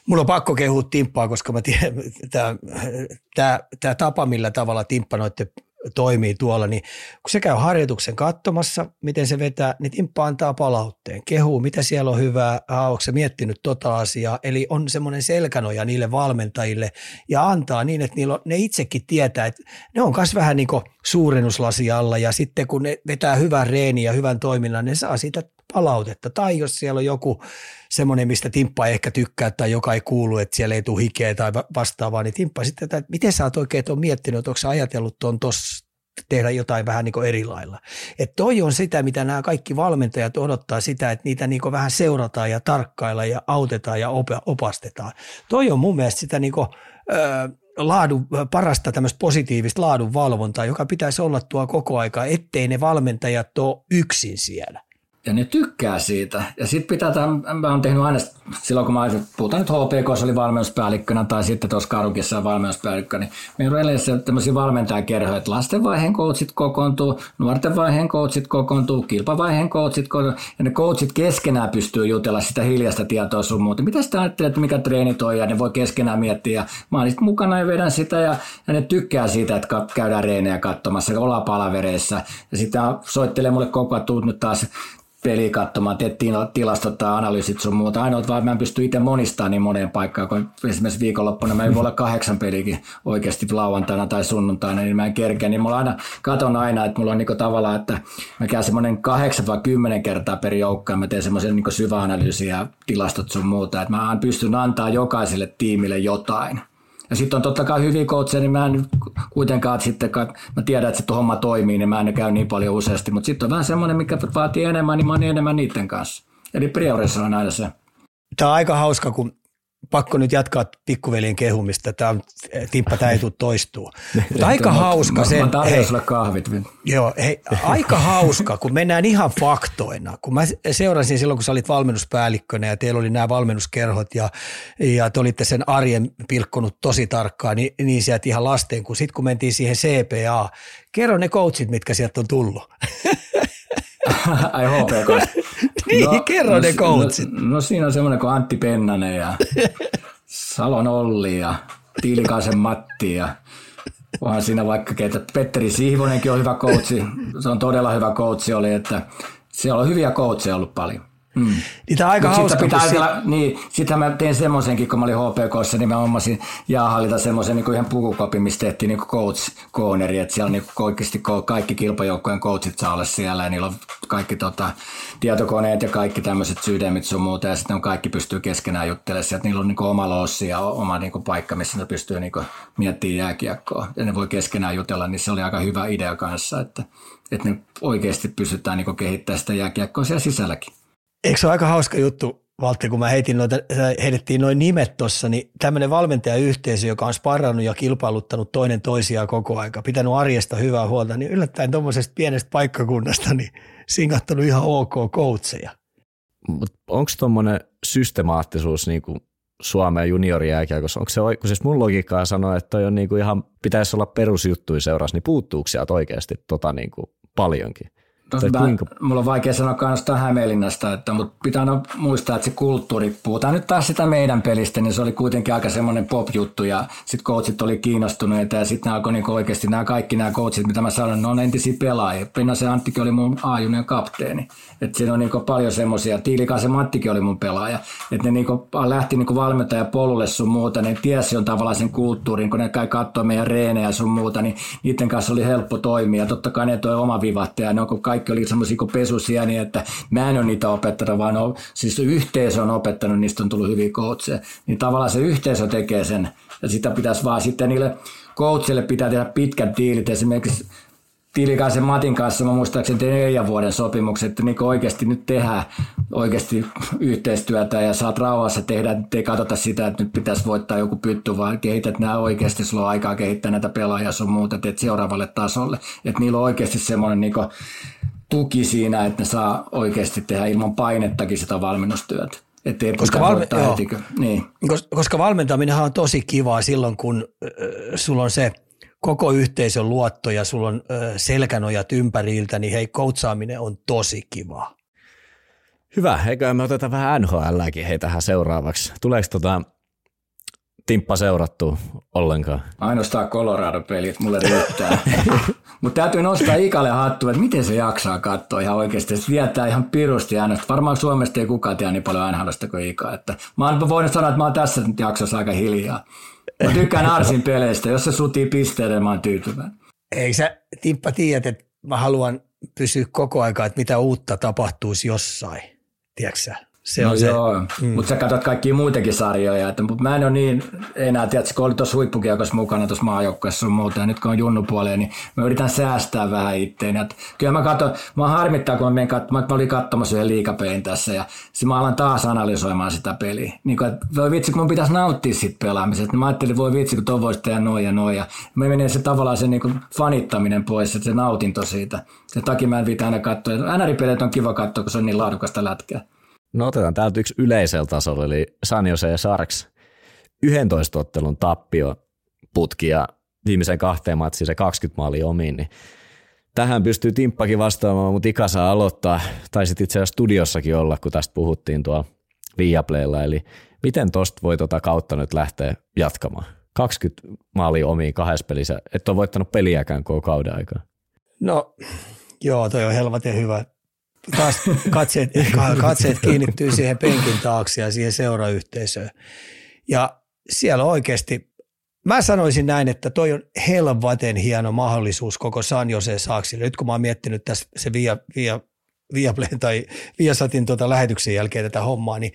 Mulla on pakko kehua Timppaa, koska mä tiedän, tämä, tapa, millä tavalla Timppa noitte toimii tuolla, niin kun se käy harjoituksen katsomassa, miten se vetää, niin Timppa antaa palautteen, kehuu, mitä siellä on hyvää, onko se miettinyt tota asiaa, eli on semmoinen selkänoja niille valmentajille ja antaa niin, että niillä on, ne itsekin tietää, että ne on myös vähän niin kuin suurennuslasi alla ja sitten kun ne vetää hyvän reeni ja hyvän toiminnan, ne saa siitä palautetta. Tai jos siellä on joku semmoinen, mistä Timppa ei ehkä tykkää tai joka ei kuulu, että siellä ei tule hikeä tai vastaavaa, niin Timppa sitten, että miten sä oot oikein tuon miettinyt, että onko sä ajatellut tuon tuossa tehdä jotain vähän niin kuin eri lailla. Että toi on sitä, mitä nämä kaikki valmentajat odottaa sitä, että niitä niin vähän seurataan ja tarkkailla ja autetaan ja opastetaan. Toi on mun mielestä sitä niin kuin, ö, laadun, parasta tämmöistä positiivista laadun valvontaa, joka pitäisi olla tuo koko aika, ettei ne valmentajat ole yksin siellä ja ne tykkää siitä. Ja sitten pitää, tämän, mä oon tehnyt aina silloin, kun mä puhutaan nyt HPK, oli valmennuspäällikkönä tai sitten tuossa Karukissa valmennuspäällikkö, niin meillä on edessä tämmöisiä valmentajakerhoja, että lastenvaiheen coachit kokoontuu, nuorten vaiheen coachit kokoontuu, kilpavaiheen coachit kokoontuu, ja ne coachit keskenään pystyy jutella sitä hiljaista tietoa sun muuta. Mitä sitä ajattelet, että mikä treeni toi, ja ne voi keskenään miettiä. Ja mä oon mukana ja vedän sitä, ja, ja ne tykkää siitä, että käydään reenejä katsomassa, ollaan palavereissa, ja sitten soittelee mulle koko ajan, nyt taas peli katsomaan, tehtiin tilastot tai analyysit sun muuta. Ainoa vaan mä en pysty itse monistaa niin moneen paikkaan, kun esimerkiksi viikonloppuna mä ei voi olla kahdeksan pelikin oikeasti lauantaina tai sunnuntaina, niin mä en kerkeä. Niin mulla aina, katon aina, että mulla on niinku tavallaan, että mä käyn semmoinen kahdeksan vai kymmenen kertaa per joukko ja mä teen semmoisen niinku syväanalyysiä ja tilastot sun muuta. Että mä pystyn antaa jokaiselle tiimille jotain. Ja sitten on totta kai hyviä coacheja, niin mä en kuitenkaan sitten, mä tiedän, että se homma toimii, niin mä en käy niin paljon useasti. Mutta sitten on vähän semmoinen, mikä vaatii enemmän, niin mä oon enemmän niiden kanssa. Eli priorissa on aina se. Tämä on aika hauska, kun pakko nyt jatkaa pikkuveljen kehumista. Tämä on, Timppa, tämä ei tule toistua. Mutta aika hauska se. Mä hei, kahvit. Joo, hei, aika hauska, kun mennään ihan faktoina. Kun mä seurasin silloin, kun sä olit valmennuspäällikkönä ja teillä oli nämä valmennuskerhot ja, ja te olitte sen arjen pilkkonut tosi tarkkaan, niin, niin sieltä ihan lasten, kun sitten kun mentiin siihen CPA, kerro ne coachit, mitkä sieltä on tullut. Ai HPK. Niin, no, kerro ne no, coachit. No, no, siinä on semmoinen kuin Antti Pennanen ja Salon Olli ja Tiilikaisen Matti ja onhan siinä vaikka keitä. Petteri Sihvonenkin on hyvä coachi. Se on todella hyvä coachi oli, että siellä on hyviä coacheja ollut paljon. Mm. Niin tämä on aika Mut hauska. Pitää vielä, niin, sitten mä tein semmoisenkin, kun mä olin HPKssa, niin mä hommasin jäähallita semmoisen niin ihan pukukopin, missä tehtiin niin coach corneri, että siellä niin oikeasti kaikki kilpajoukkojen coachit saa olla siellä ja niillä on kaikki tota, tietokoneet ja kaikki tämmöiset sydämit sun muuta ja sitten on kaikki pystyy keskenään juttelemaan sieltä. Niillä on niin oma lossi ja oma niin paikka, missä ne pystyy niin miettimään jääkiekkoa ja ne voi keskenään jutella, niin se oli aika hyvä idea kanssa, että, että ne oikeasti pystytään niin kehittämään sitä jääkiekkoa siellä sisälläkin. Eikö se ole aika hauska juttu, Valtti, kun mä heitin noita, heitettiin noin nimet tuossa, niin tämmöinen valmentajayhteisö, joka on sparrannut ja kilpailuttanut toinen toisiaan koko aika, pitänyt arjesta hyvää huolta, niin yllättäen tuommoisesta pienestä paikkakunnasta, niin singattanut ihan ok coacheja. Mutta onko tuommoinen systemaattisuus niin kuin Suomen juniorijääkiekossa, onko se, kun siis mun logiikkaa sanoo, että toi on niin kuin ihan, pitäisi olla perusjuttuja seurassa, niin puuttuuko sieltä oikeasti tota niin kuin paljonkin? Mä, kuinka? Mulla on vaikea sanoa kannasta Hämeenlinnasta, että, mutta pitää muistaa, että se kulttuuri, puhutaan nyt taas sitä meidän pelistä, niin se oli kuitenkin aika semmoinen pop-juttu ja sitten coachit oli kiinnostuneita ja sitten alkoi niin oikeasti nämä kaikki nämä coachit, mitä mä sanon, ne on entisiä pelaajia. Pennasen Anttikin oli mun aajunen kapteeni. Että siinä on niin paljon semmoisia, Tiilikaisen Mattikin oli mun pelaaja. Että ne niin lähti niin valmentaja polulle sun muuta, ne tiesi on tavallaan sen kulttuurin, kun ne käy katsoa meidän reenejä sun muuta, niin niiden kanssa oli helppo toimia. Totta kai ne toi oma vivattaja, ne on kaikki oli semmoisia kuin pesusia, niin että mä en ole niitä opettanut, vaan on, siis yhteisö on opettanut, niistä on tullut hyviä coacheja. Niin tavallaan se yhteisö tekee sen, ja sitä pitäisi vaan sitten niille coachille pitää tehdä pitkät diilit. Esimerkiksi Tilikaisen Matin kanssa mä muistaakseni tein neljän vuoden sopimuksen, että niin oikeasti nyt tehdään oikeasti yhteistyötä ja saat rauhassa tehdä, että ei katsota sitä, että nyt pitäisi voittaa joku pytty, vaan kehität nämä oikeasti, sulla on aikaa kehittää näitä pelaajia sun muuta, teet seuraavalle tasolle. Että niillä on oikeasti semmoinen niin tuki siinä, että ne saa oikeasti tehdä ilman painettakin sitä valmennustyötä. Että ei koska, heti, niin. koska valmentaminen on tosi kivaa silloin, kun äh, sulla on se – koko yhteisön luotto ja sulla on ö, selkänojat ympäriltä, niin hei, koutsaaminen on tosi kiva. Hyvä, eikö me oteta vähän NHLäkin hei tähän seuraavaksi. Tuleeko tota Timppa seurattu ollenkaan? Ainoastaan Colorado-pelit mulle riittää. Mutta täytyy nostaa Ikalle hattu, että miten se jaksaa katsoa ihan oikeasti. Se viettää ihan pirusti äänestä. Varmaan Suomesta ei kukaan tiedä niin paljon NHLista kuin Ika. Että mä oon voinut sanoa, että mä oon tässä jaksossa aika hiljaa. Tykkään Arsin peleistä. Jos se sutii pisteiden, mä oon tyytyväinen. Ei sä, Timppa, tiedät, että mä haluan pysyä koko aika, että mitä uutta tapahtuisi jossain. Tiedätkö se no on joo, se. Mm. mutta sä katsot kaikkia muitakin sarjoja. Että, mutta mä en ole niin enää, tiedätkö, kun oli tuossa huippukiekossa mukana tuossa maajoukkueessa sun muuta, ja nyt kun on junnupuoleen, niin mä yritän säästää vähän itteen. Että, kyllä mä katson, mä harmittaa, kun mä, menen kat, mä olin katsomassa yhden liikapein tässä, ja sitten mä alan taas analysoimaan sitä peliä. Niin kuin, että voi vitsi, kun mun pitäisi nauttia siitä pelaamisesta. Niin mä ajattelin, voi vitsi, kun tuon voisi tehdä noin ja noin. Ja me menee se tavallaan se niin kuin fanittaminen pois, että se nautinto siitä. Sen takia mä en viitä aina katsoa. NR-pelit on kiva katsoa, kun se on niin laadukasta lätkää. No otetaan täältä yksi yleisellä tasolla, eli San Jose Sarks 11 ottelun tappio putki ja viimeisen kahteen matsiin se 20 maalia omiin, niin tähän pystyy Timppakin vastaamaan, mutta Ika saa aloittaa, tai sitten itse asiassa studiossakin olla, kun tästä puhuttiin tuolla Viaplaylla, eli miten tosta voi tota kautta nyt lähteä jatkamaan? 20 maalia omiin kahdessa pelissä, et ole voittanut peliäkään koko kauden aikaa. No joo, toi on helvetin hyvä taas katseet, katseet kiinnittyy siihen penkin taakse ja siihen seurayhteisöön. Ja siellä oikeasti, mä sanoisin näin, että toi on helvaten hieno mahdollisuus koko San Jose Saaksille. Nyt kun mä oon miettinyt tässä se Via, Via, Viaplay tai Viasatin tuota lähetyksen jälkeen tätä hommaa, niin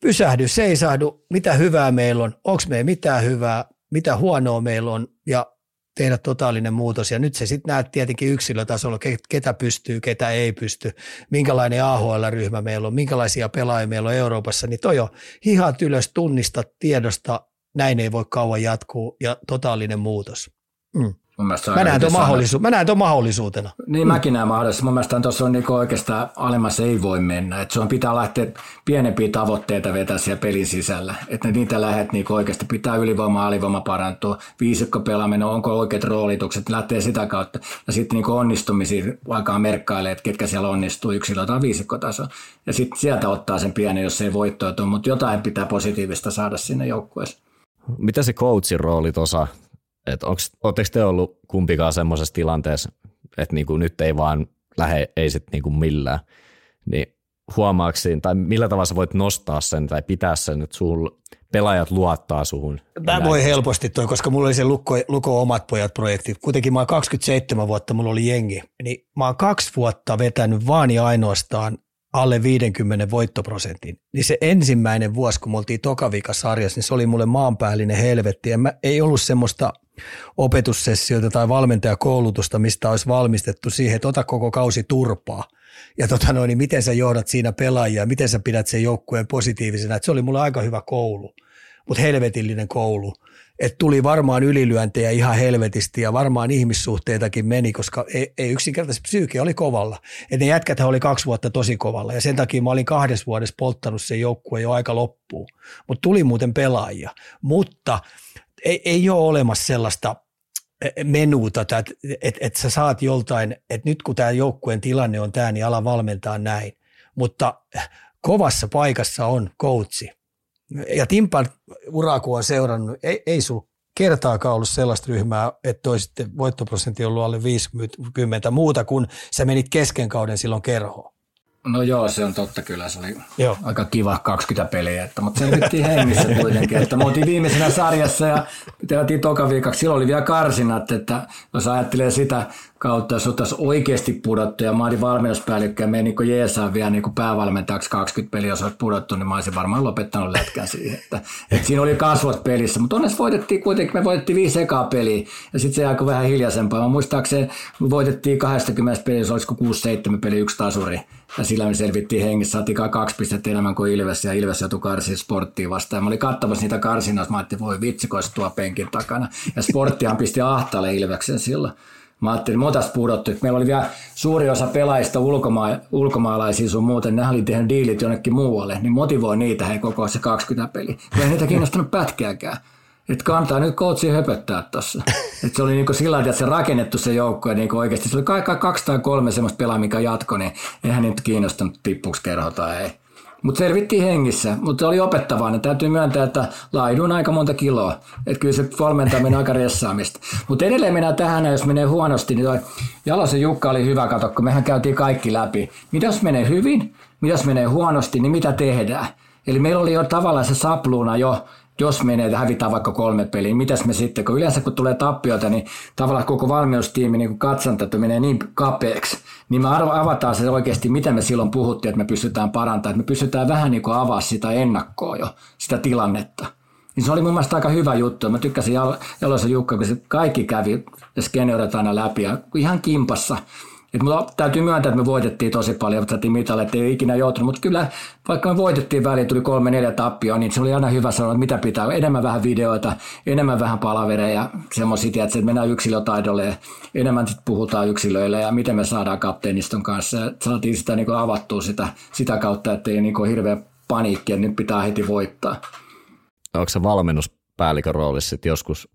pysähdy, seisahdu, mitä hyvää meillä on, onko meillä mitään hyvää, mitä huonoa meillä on ja tehdä totaalinen muutos. Ja nyt se sitten näet tietenkin yksilötasolla, ketä pystyy, ketä ei pysty, minkälainen AHL-ryhmä meillä on, minkälaisia pelaajia meillä on Euroopassa, niin toi on hihat ylös, tunnista, tiedosta, näin ei voi kauan jatkuu ja totaalinen muutos. Mm. Mä näen, tuon mahdollisu- mä näen tuon mahdollisuutena. Niin mm. mäkin näen mahdollisuus. Mun mielestä tuossa on niinku oikeastaan alemmas ei voi mennä. Et sun pitää lähteä pienempiä tavoitteita vetää siellä pelin sisällä. Että niitä lähdet niinku oikeasti pitää ylivoima, alivoima parantua. Viisikko pelaaminen, onko oikeat roolitukset, lähtee sitä kautta. Ja sitten niinku onnistumisia alkaa merkkailee, että ketkä siellä onnistuu yksilö- tai viisikkotaso. Ja sitten sieltä ottaa sen pienen, jos ei voittoa mutta jotain pitää positiivista saada sinne joukkueeseen. Mitä se coachin rooli tuossa että oletteko te ollut kumpikaan semmoisessa tilanteessa, että niinku nyt ei vaan lähde, ei sitten niinku millään, niin huomaaksiin, tai millä tavalla sä voit nostaa sen tai pitää sen, että sun pelaajat luottaa suhun? Tämä voi helposti toi, koska mulla oli se Lukko, Luko omat pojat projekti. Kuitenkin mä oon 27 vuotta, mulla oli jengi. Niin mä oon kaksi vuotta vetänyt vaan ja ainoastaan alle 50 voittoprosentin, niin se ensimmäinen vuosi, kun me oltiin Tokavika-sarjassa, niin se oli mulle maanpäällinen helvetti. Ja mä, ei ollut semmoista opetussessioita tai valmentajakoulutusta, mistä olisi valmistettu siihen, että ota koko kausi turpaa. Ja tota noin, niin miten sä johdat siinä pelaajia, miten sä pidät sen joukkueen positiivisena. Että se oli mulle aika hyvä koulu, mutta helvetillinen koulu että tuli varmaan ylilyöntejä ihan helvetisti ja varmaan ihmissuhteitakin meni, koska ei, ei yksinkertaisesti psyyke oli kovalla. Et ne jätkät oli kaksi vuotta tosi kovalla ja sen takia mä olin kahdessa vuodessa polttanut sen joukkueen jo aika loppuun. Mutta tuli muuten pelaajia. Mutta ei, ei ole olemassa sellaista menuuta, että et, et sä saat joltain, että nyt kun tämä joukkueen tilanne on tämä, niin ala valmentaa näin. Mutta kovassa paikassa on koutsi. Ja Timpan ura, kun on seurannut, ei, ei sul kertaakaan ollut sellaista ryhmää, että olisi voittoprosentti ollut alle 50 muuta, kun sä menit kesken kauden silloin kerhoon. No joo, se on totta kyllä. Se oli joo. aika kiva 20 peliä, että, mutta se nyt hengissä kuitenkin. Että me oltiin viimeisenä sarjassa ja tehtiin toka viikaksi. Silloin oli vielä karsinat, että jos ajattelee sitä kautta, jos ottaisi oikeasti pudottu ja mä olin valmennuspäällikkö ja me niin jeesaa vielä niin päävalmentajaksi 20 peliä, jos olisi pudottu, niin mä olisin varmaan lopettanut lätkän siihen. Että, että siinä oli kasvot pelissä, mutta onneksi voitettiin kuitenkin, me voitettiin viisi ekaa peliä ja sitten se aika vähän hiljaisempaa. Mä muistaakseni me voitettiin 20 peliä, olisiko 6-7 peli yksi tasuri ja sillä me selvittiin hengissä, saatiin kaksi pistettä enemmän kuin Ilves, ja Ilves joutui karsiin sporttiin vastaan. Mä olin katsomassa niitä karsinoita, mä ajattelin, voi vitsi, kun tuo penkin takana. Ja sporttihan pisti ahtaalle Ilveksen silloin. Mä ajattelin, että me pudottu. Meillä oli vielä suuri osa pelaajista ulkoma- ulkomaalaisia sun muuten, ne oli tehnyt diilit jonnekin muualle, niin motivoi niitä he koko se 20 peli. Ei niitä kiinnostanut pätkääkään. Että kantaa nyt koutsi höpöttää tuossa. Että se oli niinku sillä tavalla, että se rakennettu se joukko ja niinku oikeasti se oli kaikki kaksi tai kolme semmoista pelaa, mikä jatko, niin eihän niitä kiinnostanut tippuksi kerho tai ei. Mutta selvittiin hengissä, mutta se oli opettavaa. Ne täytyy myöntää, että laidun aika monta kiloa. Että kyllä se valmentaminen aika ressaamista. Mutta edelleen mennään tähän, jos menee huonosti, niin toi Jalosen Jukka oli hyvä, kato, kun mehän käytiin kaikki läpi. Mitä jos menee hyvin, mitä jos menee huonosti, niin mitä tehdään? Eli meillä oli jo tavallaan se sapluuna jo jos menee, hävitään vaikka kolme peliä, mitäs me sitten, kun yleensä kun tulee tappioita, niin tavallaan koko valmiustiimi niin katsanta menee niin kapeaksi, niin me avataan se oikeasti, mitä me silloin puhuttiin, että me pystytään parantamaan, että me pystytään vähän niin kuin avaa sitä ennakkoa jo, sitä tilannetta. Niin se oli mun mielestä aika hyvä juttu. Mä tykkäsin Jalosen Jukka, kun se kaikki kävi ja skeneoidaan aina läpi ja ihan kimpassa – et mulla täytyy myöntää, että me voitettiin tosi paljon, saatiin mitalle, että ei ikinä joutunut, mutta kyllä vaikka me voitettiin väliin, tuli kolme neljä tappioa, niin se oli aina hyvä sanoa, että mitä pitää, enemmän vähän videoita, enemmän vähän palavereja, semmoisia, että mennään yksilötaidolle ja enemmän sit puhutaan yksilöille ja miten me saadaan kapteeniston kanssa. Ja saatiin sitä niin avattua sitä, sitä kautta, että ei niin hirveä paniikki, että nyt pitää heti voittaa. Onko se valmennuspäällikön roolissa joskus,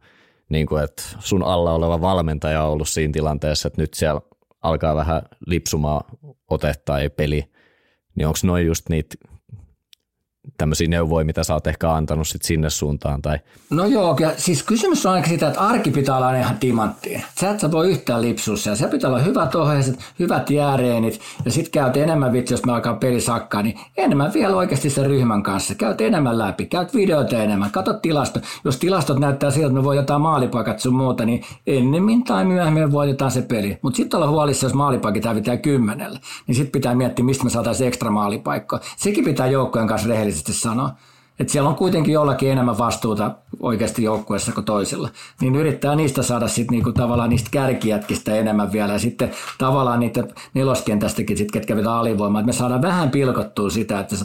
niin kuin, että sun alla oleva valmentaja on ollut siinä tilanteessa, että nyt siellä alkaa vähän lipsumaan ote tai peli, niin onko noin just niitä tämmöisiä neuvoja, mitä sä oot ehkä antanut sit sinne suuntaan? Tai... No joo, ja siis kysymys on aika sitä, että arki pitää olla ihan timanttiin. Sä et sä voi yhtään lipsussa, ja se pitää olla hyvät ohjeiset, hyvät jääreenit, ja sit käyt enemmän vitsi, jos me alkaa peli sakkaa, niin enemmän vielä oikeasti sen ryhmän kanssa. Käyt enemmän läpi, käyt videoita enemmän, kato tilasto. Jos tilastot näyttää siltä, että me voitetaan maalipaikat sun muuta, niin ennemmin tai myöhemmin voitetaan se peli. Mutta sitten olla huolissa, jos maalipaikat hävitään kymmenellä, niin sitten pitää miettiä, mistä me saataisiin ekstra maalipaikkaa. Sekin pitää joukkojen kanssa rehellisesti rehellisesti sanoa. Että siellä on kuitenkin jollakin enemmän vastuuta oikeasti joukkueessa kuin toisilla. Niin yrittää niistä saada sitten niinku tavallaan niistä kärkijätkistä enemmän vielä. Ja sitten tavallaan niitä neloskentästäkin, sit, ketkä vetää alivoimaa. Että me saadaan vähän pilkottua sitä, että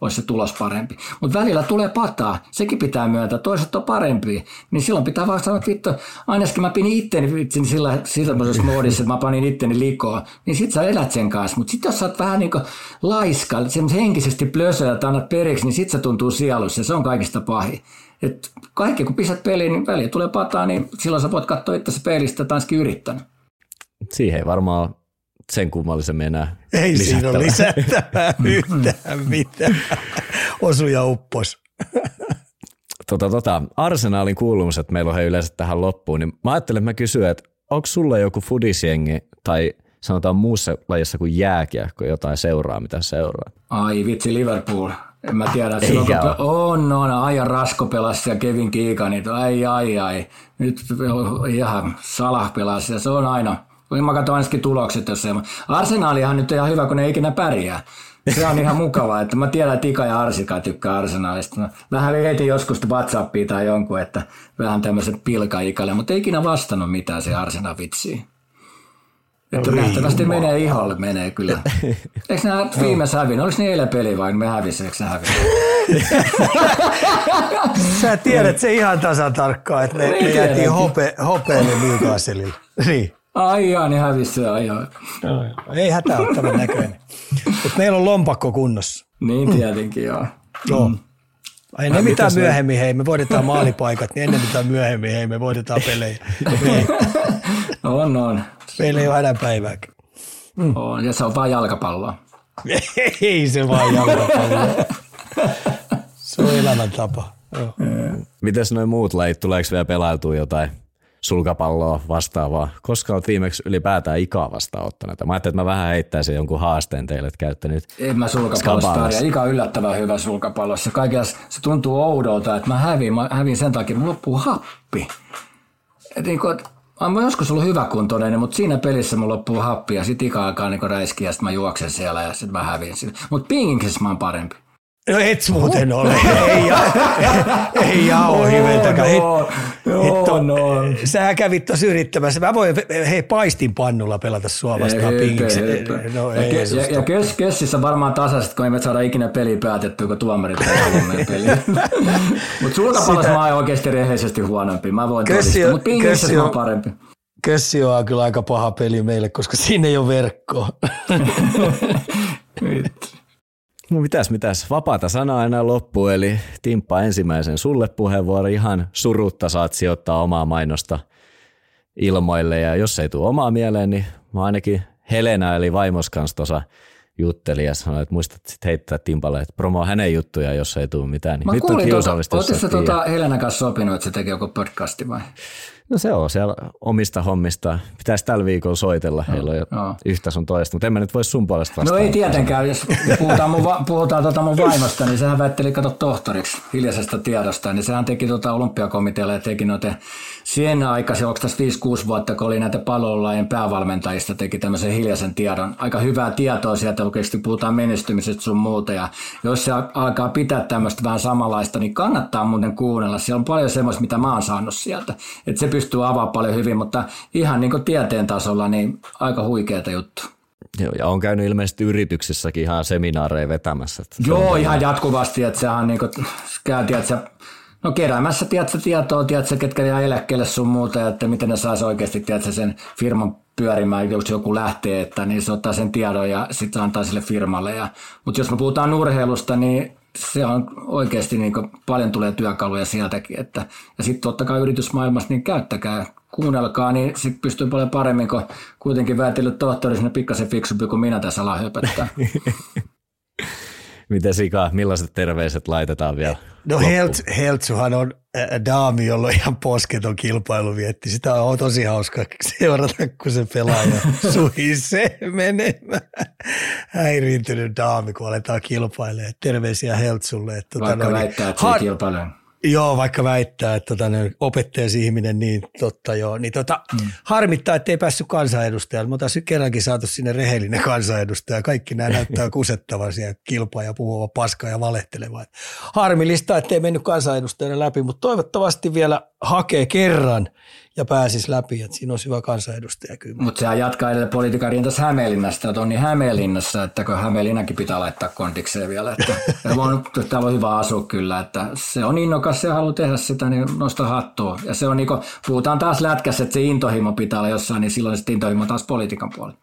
olisi se tulos parempi. Mutta välillä tulee pataa, sekin pitää myöntää, toiset on parempi. Niin silloin pitää vaan sanoa, että vittu, ainakin mä pinin itteni vitsin sillä, sillä moodissa, että mä panin itteni likoa, niin sit sä elät sen kanssa. Mutta sitten jos sä oot vähän niin kuin laiska, henkisesti plösö ja annat periksi, niin sit se tuntuu sielussa ja se on kaikista pahin. Et kaikki kun pistät peliin, niin väliä tulee pataa, niin silloin sä voit katsoa itse peilistä, että yrittänyt. Siihen ei varmaan sen kummallisemmin enää Ei lisättävä. siinä ole lisättävää yhtään mitään. Osuja uppos. Tota, tota, Arsenalin kuulumus, että meillä on he yleensä tähän loppuun, niin mä ajattelin, että mä kysyn, että onko sulla joku fudisjengi tai sanotaan muussa lajissa kuin jääkiekko jotain seuraa, mitä seuraa? Ai vitsi, Liverpool. En mä tiedä, silloin kun on, on, ajan Rasko pelasi ja Kevin Kiikanit, ai ai ai. Nyt ihan Salah pelasi ja se on aina, Mä katson ainakin tulokset, jos se Arsenaalihan nyt on ihan hyvä, kun ne ei ikinä pärjää. Se on ihan mukavaa, että mä tiedän, että Ika ja Arsika tykkää Arsenaalista. Vähän heti joskus WhatsAppia tai jonkun, että vähän tämmöisen pilkaikalle, mutta ei ikinä vastannut mitään se Arsenal vitsiin. Että no, nähtävästi niin, menee iholle, menee kyllä. Eikö nämä viimeis hävinnyt? Oliko eilen peli vai me hävisi, eikö Sä tiedät se ihan tasan tarkkaan, että me jäätiin hope, hopeelle Newcastlelle. Niin. Ai jaa, niin hävisi ai jaa. Ei hätää ole tämän näköinen. Mutta meillä on lompakko kunnossa. Niin tietenkin, joo. Joo. Mm. Ai ne mitä myöhemmin, hei, me voitetaan maalipaikat, niin ennen mitä myöhemmin, hei, me voitetaan pelejä. on, on. Meillä ei ole hänen päivääkään. Mm. On, ja se on vain jalkapalloa. ei se vaan jalkapalloa. se on elämäntapa. Mites noin muut lajit, tuleeko vielä pelailtua jotain sulkapalloa vastaavaa? Koska olet viimeksi ylipäätään ikaa vastaan ottaneet? Mä ajattelin, että mä vähän heittäisin jonkun haasteen teille, että käytte nyt En mä sulkapallosta ja Ika on yllättävän hyvä sulkapallossa. Kaikessa se tuntuu oudolta, että mä hävin, mä hävin sen takia, että loppuu happi. Et niin kuin, Mä joskus ollut hyvä kuntoinen, mutta siinä pelissä mun loppuu happi ja sit Ika alkaa niin räiskiä ja sit mä juoksen siellä ja sit mä hävin. Mutta pingiksessä mä oon parempi. No et muuten ole. ei, ei jao hiveltäkään. No, no, no. Sähän kävit tuossa yrittämässä. Mä voin hei paistin pannulla pelata sua vastaan pingiksi. No, ja, ke, ja, ja kes, kessissä varmaan tasaiset, kun ei saada ikinä peli päätettyä, kun tuomarit ei peli. Mutta sulkapallossa mä oon oikeasti rehellisesti huonompi. Mä voin todistaa, mutta pingissä mä oon parempi. Kössi on kyllä aika paha peli meille, koska siinä ei ole verkkoa. No mitäs, mitäs. Vapaata sanaa enää loppu, eli Timppa ensimmäisen sulle puheenvuoro. Ihan surutta saat sijoittaa omaa mainosta ilmoille, ja jos ei tule omaa mieleen, niin mä ainakin Helena eli vaimos kanssa tuossa jutteli ja sanoi, että muistat sit heittää Timpalle, että promo hänen juttuja, jos ei tule mitään. Niin mä nyt kuulin, on tota- kiusallista. Tota, tota Helena kanssa sopinut, että se tekee joku podcasti vai? No se on siellä omista hommista. Pitäisi tällä viikolla soitella. No, Heillä on jo no. yhtä sun toista, mutta en mä nyt voi sun puolesta vastaan. No ei tietenkään. Jos puhutaan mun, va- puhutaan tota mun vaimosta, niin sehän väitteli kato tohtoriksi hiljaisesta tiedosta. Niin sehän teki tota olympiakomitealle ja teki noita siihen aikaisen, onko tässä 5-6 vuotta, kun oli näitä palolajien päävalmentajista, teki tämmöisen hiljaisen tiedon. Aika hyvää tietoa sieltä, oikeasti puhutaan menestymisestä sun muuta. Ja jos se alkaa pitää tämmöistä vähän samanlaista, niin kannattaa muuten kuunnella. Siellä on paljon semmoista, mitä mä oon saanut sieltä. Että se pystyy avaamaan paljon hyvin, mutta ihan niin kuin tieteen tasolla, niin aika huikeeta juttu. Joo, ja on käynyt ilmeisesti yrityksissäkin ihan seminaareja vetämässä. Että Joo, ihan jatkuvasti, että sehän niin kuin, että se No keräämässä, tiedätkö, tietoa, tiedätkö, ketkä jää eläkkeelle sun muuta, että miten ne saisi oikeasti, tiedätkö, sen firman pyörimään, jos joku lähtee, että niin se ottaa sen tiedon ja sitten antaa sille firmalle. Ja, mutta jos me puhutaan urheilusta, niin se on oikeasti niin paljon tulee työkaluja sieltäkin. Että, ja sitten totta kai yritysmaailmassa, niin käyttäkää, kuunnelkaa, niin sitten pystyy paljon paremmin, kun kuitenkin väitellyt tohtori sinne pikkasen fiksumpi kuin minä tässä ala höpöttää. Miten Sika, millaiset terveiset laitetaan vielä? No Heltsu, Heltsuhan on daami, jolla on ihan posketon kilpailu vietti. Sitä on tosi hauska seurata, kun se pelaa ja suhisee menemään. Häiriintynyt daami, kun aletaan kilpailemaan. Terveisiä Heltsulle. Että, tota Vaikka no, väittää, että se har- kilpailee. Joo, vaikka väittää, että tota, opettajaisi ihminen, niin totta joo. Niin tota, mm. Harmittaa, että ei päässyt kansanedustajalle. Mä otan kerrankin saatu sinne rehellinen kansanedustaja. Kaikki nämä näyttää kusettavan siellä kilpaa ja puhuva paska ja valehteleva. Harmillista, että ei mennyt kansanedustajana läpi, mutta toivottavasti vielä hakee kerran ja pääsisi läpi, että siinä olisi hyvä kansanedustaja kyllä. Mutta sehän jatkaa edelleen politiikan rintas Hämeenlinnasta, että on niin Hämeenlinnassa, että kun Hämeenlinnankin pitää laittaa kondikseen vielä. Että, on, täällä on hyvä asua kyllä, että se on innokas, se haluaa tehdä sitä, niin nosta hattua. Ja se on niin kuin, puhutaan taas lätkässä, että se intohimo pitää olla jossain, niin silloin se intohimo taas politiikan puolella.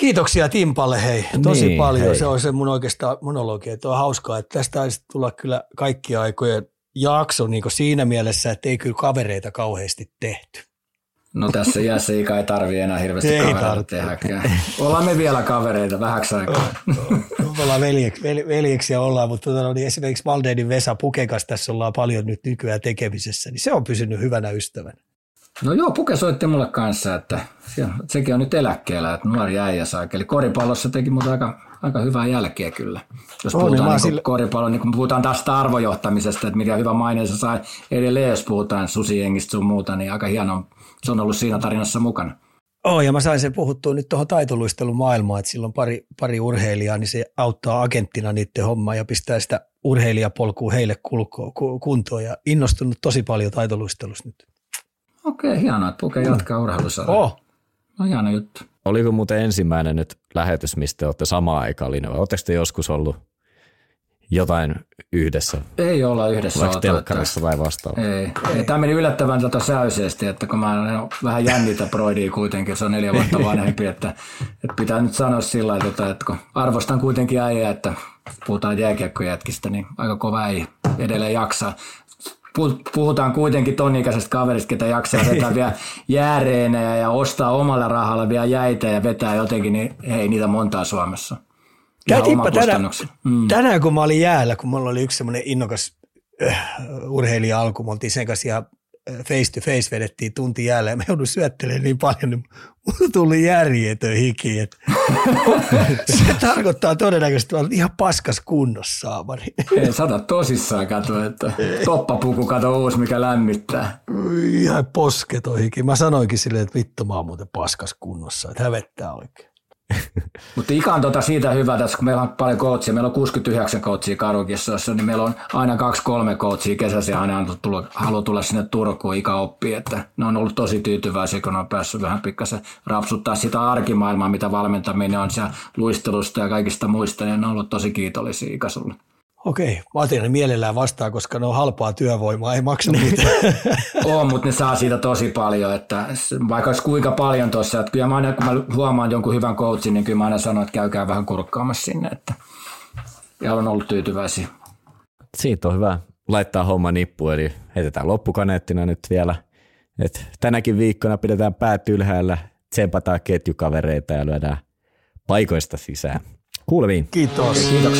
Kiitoksia Timpalle hei, tosi niin, paljon. Hei. Se on se mun oikeastaan monologi, että on hauskaa, että tästä taisi tulla kyllä kaikki aikojen jakso niin siinä mielessä, että ei kyllä kavereita kauheasti tehty. No tässä iässä ei tarvi enää hirveästi ei kavereita tehdäkään. Ollaan me vielä kavereita vähäksi aikaa. ollaan veljek, veljeksiä ollaan, mutta tota, niin esimerkiksi Valdeinin Vesa Pukekas tässä ollaan paljon nyt nykyään tekemisessä, niin se on pysynyt hyvänä ystävänä. No joo, Puke soitti mulle kanssa, että sekin on nyt eläkkeellä, että nuori äijä saa. Eli koripallossa teki mutta aika, aika hyvää jälkeä kyllä. Jos on, puhutaan niin sille... koripallon, niin kun puhutaan tästä arvojohtamisesta, että mikä hyvä maine se sai edelleen, jos puhutaan susijengistä sun muuta, niin aika hieno se on ollut siinä tarinassa mukana. Oh, ja mä sain sen puhuttua nyt tuohon taitoluistelun maailmaan, että silloin pari, pari urheilijaa, niin se auttaa agenttina niiden hommaa ja pistää sitä urheilijapolkua heille kulkoon, kuntoon ja innostunut tosi paljon taitoluistelusta nyt. Okei, hienoa, että Puke jatkaa urheilusarjaa. Oh. No hieno juttu. Oliko muuten ensimmäinen nyt lähetys, mistä olette samaan aikaan linjalla? Oletteko te joskus ollut jotain yhdessä? Ei olla yhdessä. Vaikka telkkarissa tai vastaavaa? Ei. ei. Tämä meni yllättävän tota säyseesti, että kun mä vähän jännitä Broidia kuitenkin, se on neljä vuotta vanhempi, että, että pitää nyt sanoa sillä tavalla, että kun arvostan kuitenkin äijä, että puhutaan jääkiekkojätkistä, niin aika kova ei edelleen jaksaa. Puhutaan kuitenkin ton ikäisestä kaverista, ketä jaksaa vetää vielä jääreenejä ja ostaa omalla rahalla vielä jäitä ja vetää jotenkin, niin ei niitä montaa Suomessa. Käytiinpä tänään, mm. tänään, kun mä olin jäällä, kun mulla oli yksi semmoinen innokas äh, urheilija alku, me oltiin sen kanssa ihan face to face vedettiin tunti jäällä ja mä joudun syöttelemään niin paljon, niin mulla tuli järjetön hiki. Että se tarkoittaa todennäköisesti, että ihan paskas kunnossa saamari. Ei sata tosissaan kato, että toppapuku kato uusi, mikä lämmittää. Ihan posketon hiki. Mä sanoinkin silleen, että vittu mä oon muuten paskas kunnossa, että hävettää oikein. Mutta Ika on tota siitä hyvä tässä, kun meillä on paljon coachia, meillä on 69 coachia Karukissa, niin meillä on aina kaksi-kolme coachia kesäisiä aina tullut, haluaa tulla sinne Turkuun Ika oppii, että ne on ollut tosi tyytyväisiä, kun ne on päässyt vähän pikkasen rapsuttaa sitä arkimaailmaa, mitä valmentaminen on siellä luistelusta ja kaikista muista, niin ne on ollut tosi kiitollisia Ika sulle. Okei, mä otin ne mielellään vastaan, koska ne on halpaa työvoimaa, ei maksa mitään. on, mutta ne saa siitä tosi paljon, että vaikka olisi kuinka paljon tuossa, että kyllä mä aina, kun mä huomaan jonkun hyvän coachin, niin kyllä mä aina sanon, että käykää vähän kurkkaamassa sinne, että ja on ollut tyytyväisiä. Siitä on hyvä laittaa homma nippu, eli heitetään loppukaneettina nyt vielä. Et tänäkin viikkona pidetään päät ylhäällä, tsempataan ketjukavereita ja lyödään paikoista sisään. Kuuleviin. Kiitos. Kiitos.